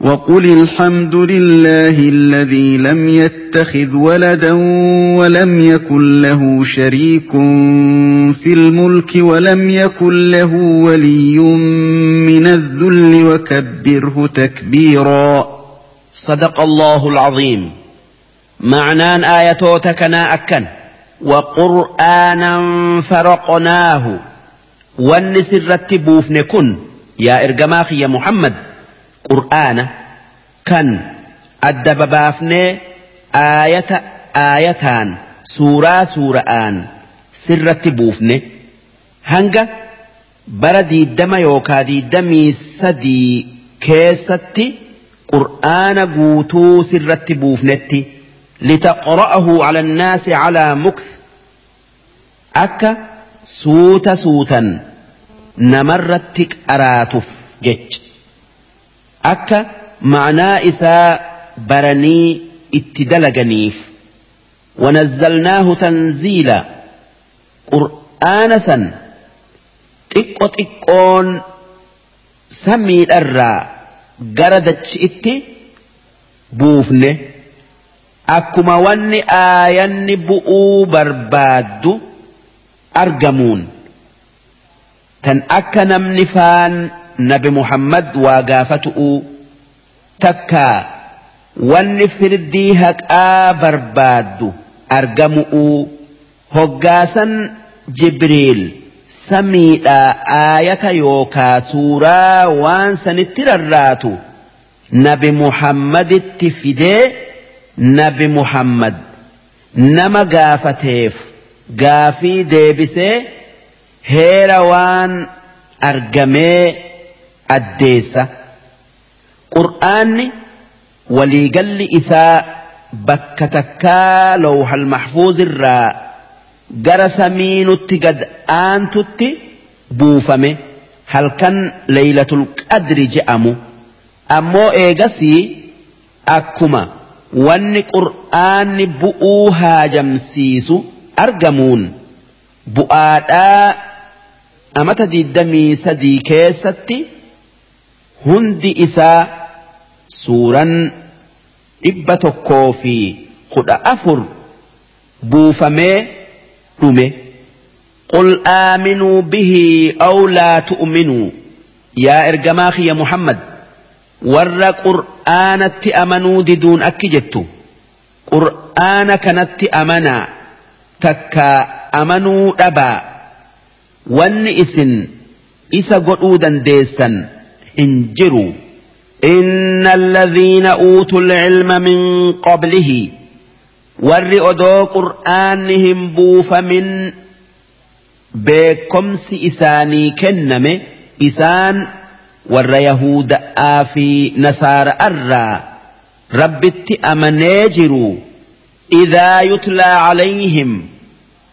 وقل الحمد لله الذي لم يتخذ ولدا ولم يكن له شريك في الملك ولم يكن له ولي من الذل وكبره تكبيرا. صدق الله العظيم. معنان آياتوتكنا أكن. وقرآنا فرقناه. والنسر رتبوف نكن. يا إرجماخي يا محمد. Qur'aana kan adda babaafnee aayata aayataan suuraa suura'aan sirratti buufne hanga bara diiddama yookaa diiddamii sadii keessatti qur'aana guutuu sirratti buufnetti litaqra'ahu cala annaasi calaa mukth akka suuta suutan namarratti qaraatuuf jecha akka ma'anaa isaa baranii itti dalaganiif wanazzalnaahu tanziila qur'aana san xiqqo xiqqoon samiidharraa gara dachi itti buufne akkuma wanni aayanni bu'uu barbaaddu argamuun tan akka namni faan nabi Muhammad waa gaafatu'u takkaa wanni firdii haqaa barbaaddu argamu'u hoggaasan Jibriil. samiidha aayata yookaa suuraa waan sanitti rarraatu nabi muhammaditti fidee nabi muhammad nama gaafateef gaafii deebisee heera waan argamee addeessa. Qur'aanni waliigalli isaa bakka takkaa lawhal mahfuuzirraa gara samiinutti gad aantutti buufame. Halkan leeylatul qadri je'amu. Ammoo eegasii akkuma wanni qur'aanni bu'uu haajamsiisu argamuun bu'aadhaa amata diddamii sadii keessatti hundi isaa suuran dhibba tokkoo fi kudha afur buufamee dhume قل آمنوا به أو لا تؤمنوا يا إرجماخي يا محمد ور قرآن أمنوا ددون أكجت قرآن كانت أمنا تكا أمنوا أبا ون إسن إسا قلودا ديسا إن إن الذين أوتوا العلم من قبله ورئوا دو قرآنهم بوف من بكمس إساني كنم إسان ور يهود آفي نصار أرى. رب أمناجروا إذا يتلى عليهم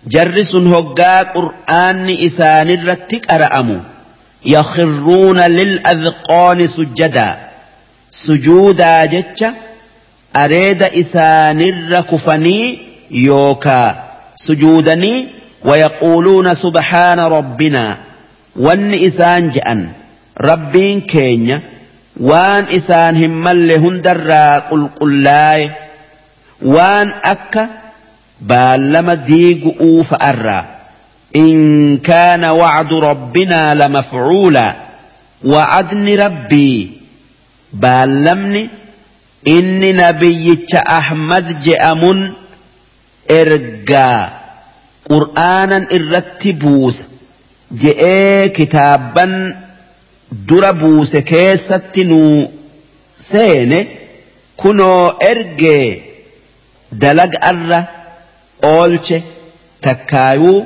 جرس هقا قرآن إسان الرتك أرأمو. يخرون للأذقان سجدا. سجودا جتشا أريد إسان كفني يوكا. سجودني ويقولون سبحان ربنا. وان إسان جأن. ربين كينيا. وان إسان همال قل قل لاي وان أكا. بالما ديق أوف أرّا. إن كان وعد ربنا لمفعولا وعدن ربي بالمني إني نبي أحمد جأمن إرقا qur'aanan irratti buusa je'ee kitaabban dura buuse keessatti nuu seene kunoo ergee dalaga'arra oolche takkaayuu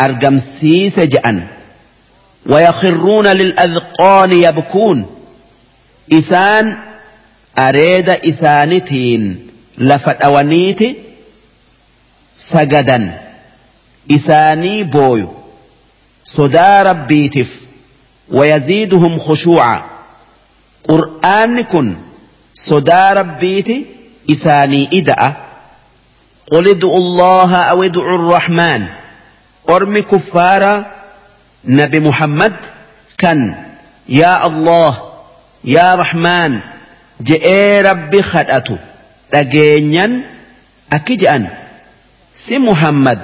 أرجم أرقم سيسجأن ويخرون للأذقان يبكون. إسان أريد إسانتين. لفتأونيت سجدا. إساني بوي. صدى ربيتف ويزيدهم خشوعا. قرآن كن. صدى ربيت إساني إدأ قل ادعوا الله أو ادعوا الرحمن. أرمي كفارا نبي محمد كان يا الله يا رحمن جئ ربي خدأته لقينيا أكجأن سي محمد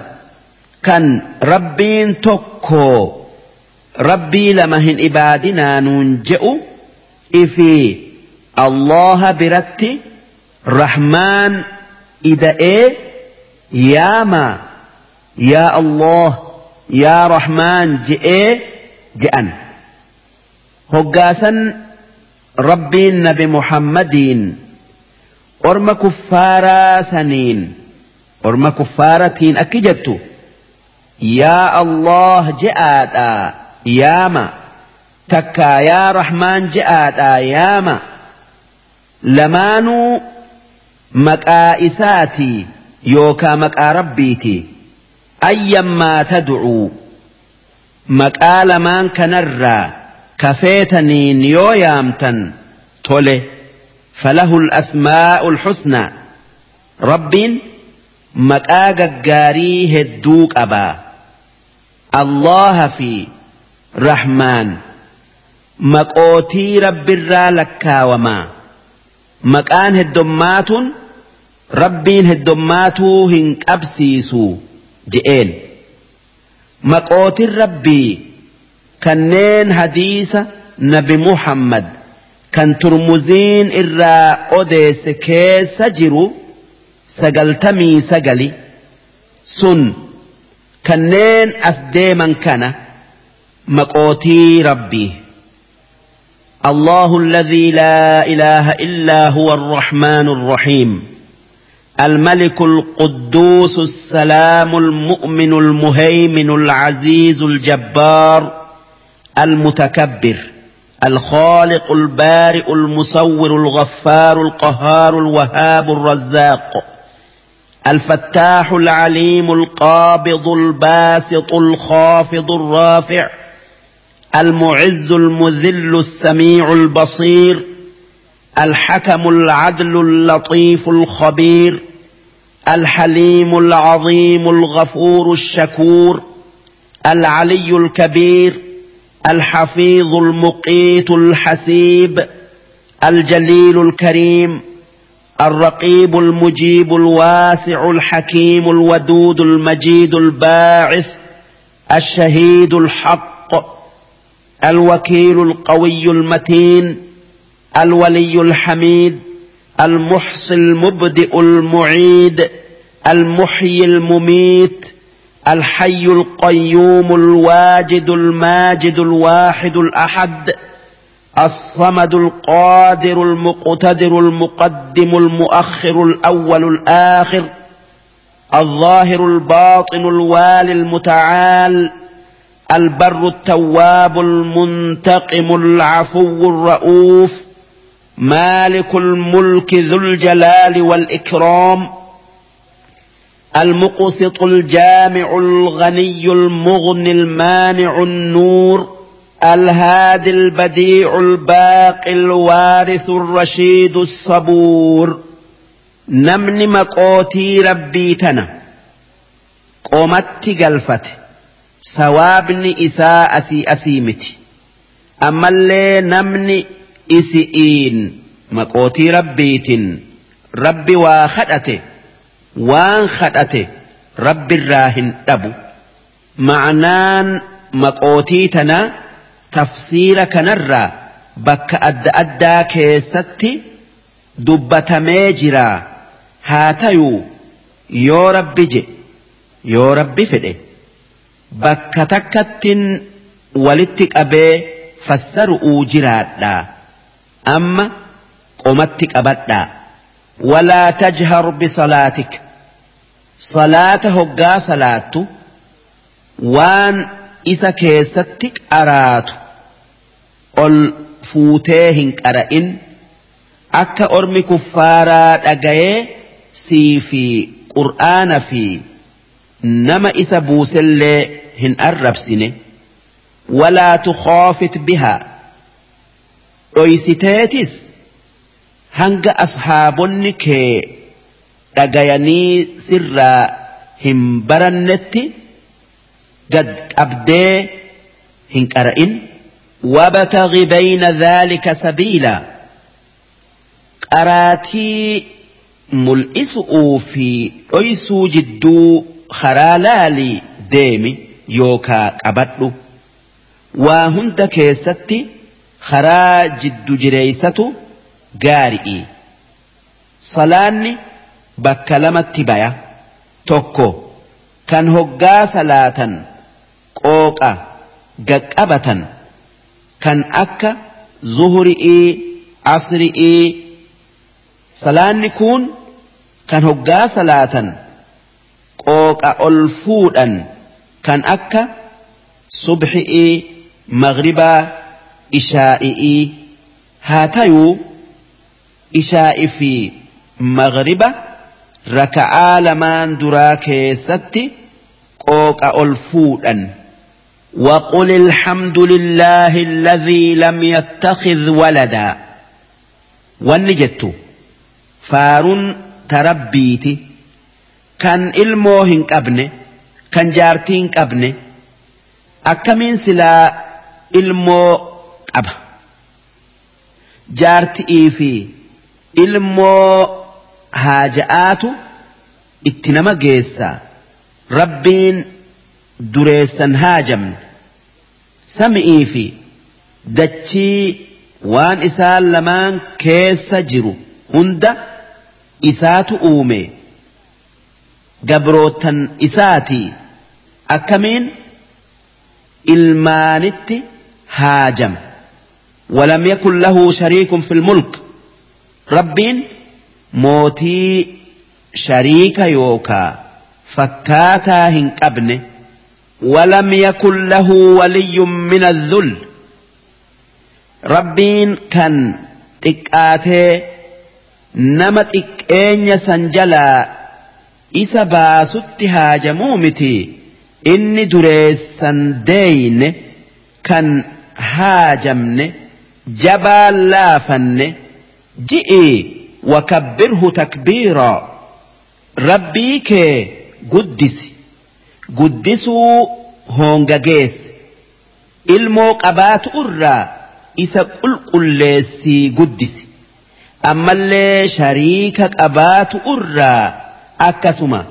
kan rabbiin tokko rabbii lama hin ibaadinaa nuun je'u ifi allaha biratti rahmaan ida'ee yaama يا الله يا رحمن جئ جئن. هقاسا ربي نبي محمد أرم كفارا سنين. أرم كفارتين أكجبت يا الله جئاتا ياما. تكا يا رحمن جئاتا ياما. لمانو مكائساتي يوكا مكا ربيتي. أيما تدعو. مقال من كنرى كفيتني نيويامتن. تولي فله الأسماء الحسنى. ربين مقاق قاري هدوك أبا. الله في رحمن. مقوتي رب الرالك وما. مقان هدماتن ربين هدماتو هنك أبسيسو. Je'een maqootiin rabbii kanneen hadiisa nabi muhammad kan turmuziin irraa odeesse keessa jiru sagaltamii sagali sun kanneen as deeman kana maqootii rabbii الله الذي لا إله إلا هو الرحمن الرحيم الملك القدوس السلام المؤمن المهيمن العزيز الجبار المتكبر الخالق البارئ المصور الغفار القهار الوهاب الرزاق الفتاح العليم القابض الباسط الخافض الرافع المعز المذل السميع البصير الحكم العدل اللطيف الخبير الحليم العظيم الغفور الشكور العلي الكبير الحفيظ المقيت الحسيب الجليل الكريم الرقيب المجيب الواسع الحكيم الودود المجيد الباعث الشهيد الحق الوكيل القوي المتين الولي الحميد المحصي المبدئ المعيد المحيي المميت الحي القيوم الواجد الماجد الواحد الأحد الصمد القادر المقتدر المقدم المؤخر الأول الآخر الظاهر الباطن الوالي المتعال البر التواب المنتقم العفو الرؤوف مالك الملك ذو الجلال والإكرام المقسط الجامع الغني المغني المانع النور الهادي البديع الباقي الوارث الرشيد الصبور. نمن مقوتي ربي تنا قومت قلفته sawaabni isaa asii asii miti ammallee namni isi'iin maqootii rabbiitiin rabbi waa kadhate waan kadhate rabbirraa hin dhabu ma'anaan maqootii tanaa tafsiira kanarraa bakka adda addaa keessatti dubbatamee jiraa haa tayuu yoo rabbi je yoo rabbi fedhe. bakka takkattin walitti qabee fassaru'uu jiraadhaa qomatti qabadhaa walaa tajhar bisalaatik salaata hoggaa salaattu waan isa keessatti qaraatu ol fuutee hin qara'in akka ormi kuffaaraa dhagayee sii fi qur'aana fi nama isa buusellee hin arrabsine walaa tukhaafit bihaa dhoysiteetis hanga ashaabonni kee dhagayanii sirraa hin barannetti gad qabdee hin qara'in وابتغ بين ذلك سبيلا قراتي ملئسؤوا في أيسو جدو خرالالي ديمي qabadhu waa hunda keessatti خراج الدجريسة جِرَيْسَةُ غَارِئِ بكلمة بَكَّ تَوْكُو. كان هُقَّا صلاة. قَوْقَا. قَقَّبَةً. كَنْ أَكَّ زُهُرِئِ عَصْرِئِ صَلَانِ كُونْ. كان هُقَّا صلاة. قَوْقَا أُلْفُودًا. كَنْ أَكَّ صُبْحِئِ مَغْرِبًا. Ishaa'i'ii haa tayuu ishaa'i fi maghriba raka'aa lamaan duraa keessatti qooqa. وقل الحمد لله الذي لم يتخذ ولدا tarabbiiti kan ilmoo hin qabne kan jaartii hin qabne akkamiin silaa ilmoo qaba jaarti'ii fi ilmoo haaja'aatu itti nama geessa. Rabbiin dureessan haajamne. Sami'ii fi dachii waan isaan lamaan keessa jiru hunda isaatu uume. Gabrootan isaatii akkamiin? Ilmaanitti haajama ولم يكن له شريك في الملك. ربين موتي شريك يوكا. فكاتا هنقبنه ولم يكن له ولي من الذل. ربين كان تكآتي نما تكين سنجلا. إسا باست هاجمو متي إني دريسا دين. كان jabaa laafanne ji'ii wakabbirhu takbiiraa rabbii kee guddisi guddisuu honga hoongageesse ilmoo qabaatu irraa isa qulqulleessii guddisi ammallee shariika qabaatu irraa akkasuma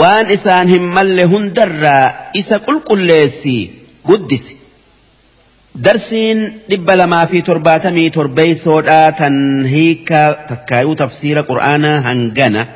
waan isaan hin malle hundarraa isa qulqulleessii guddisi. درسين لبلا ما في ترباتمي تربي سوداتا هيكا تكايو تفسير قرآن هنجنا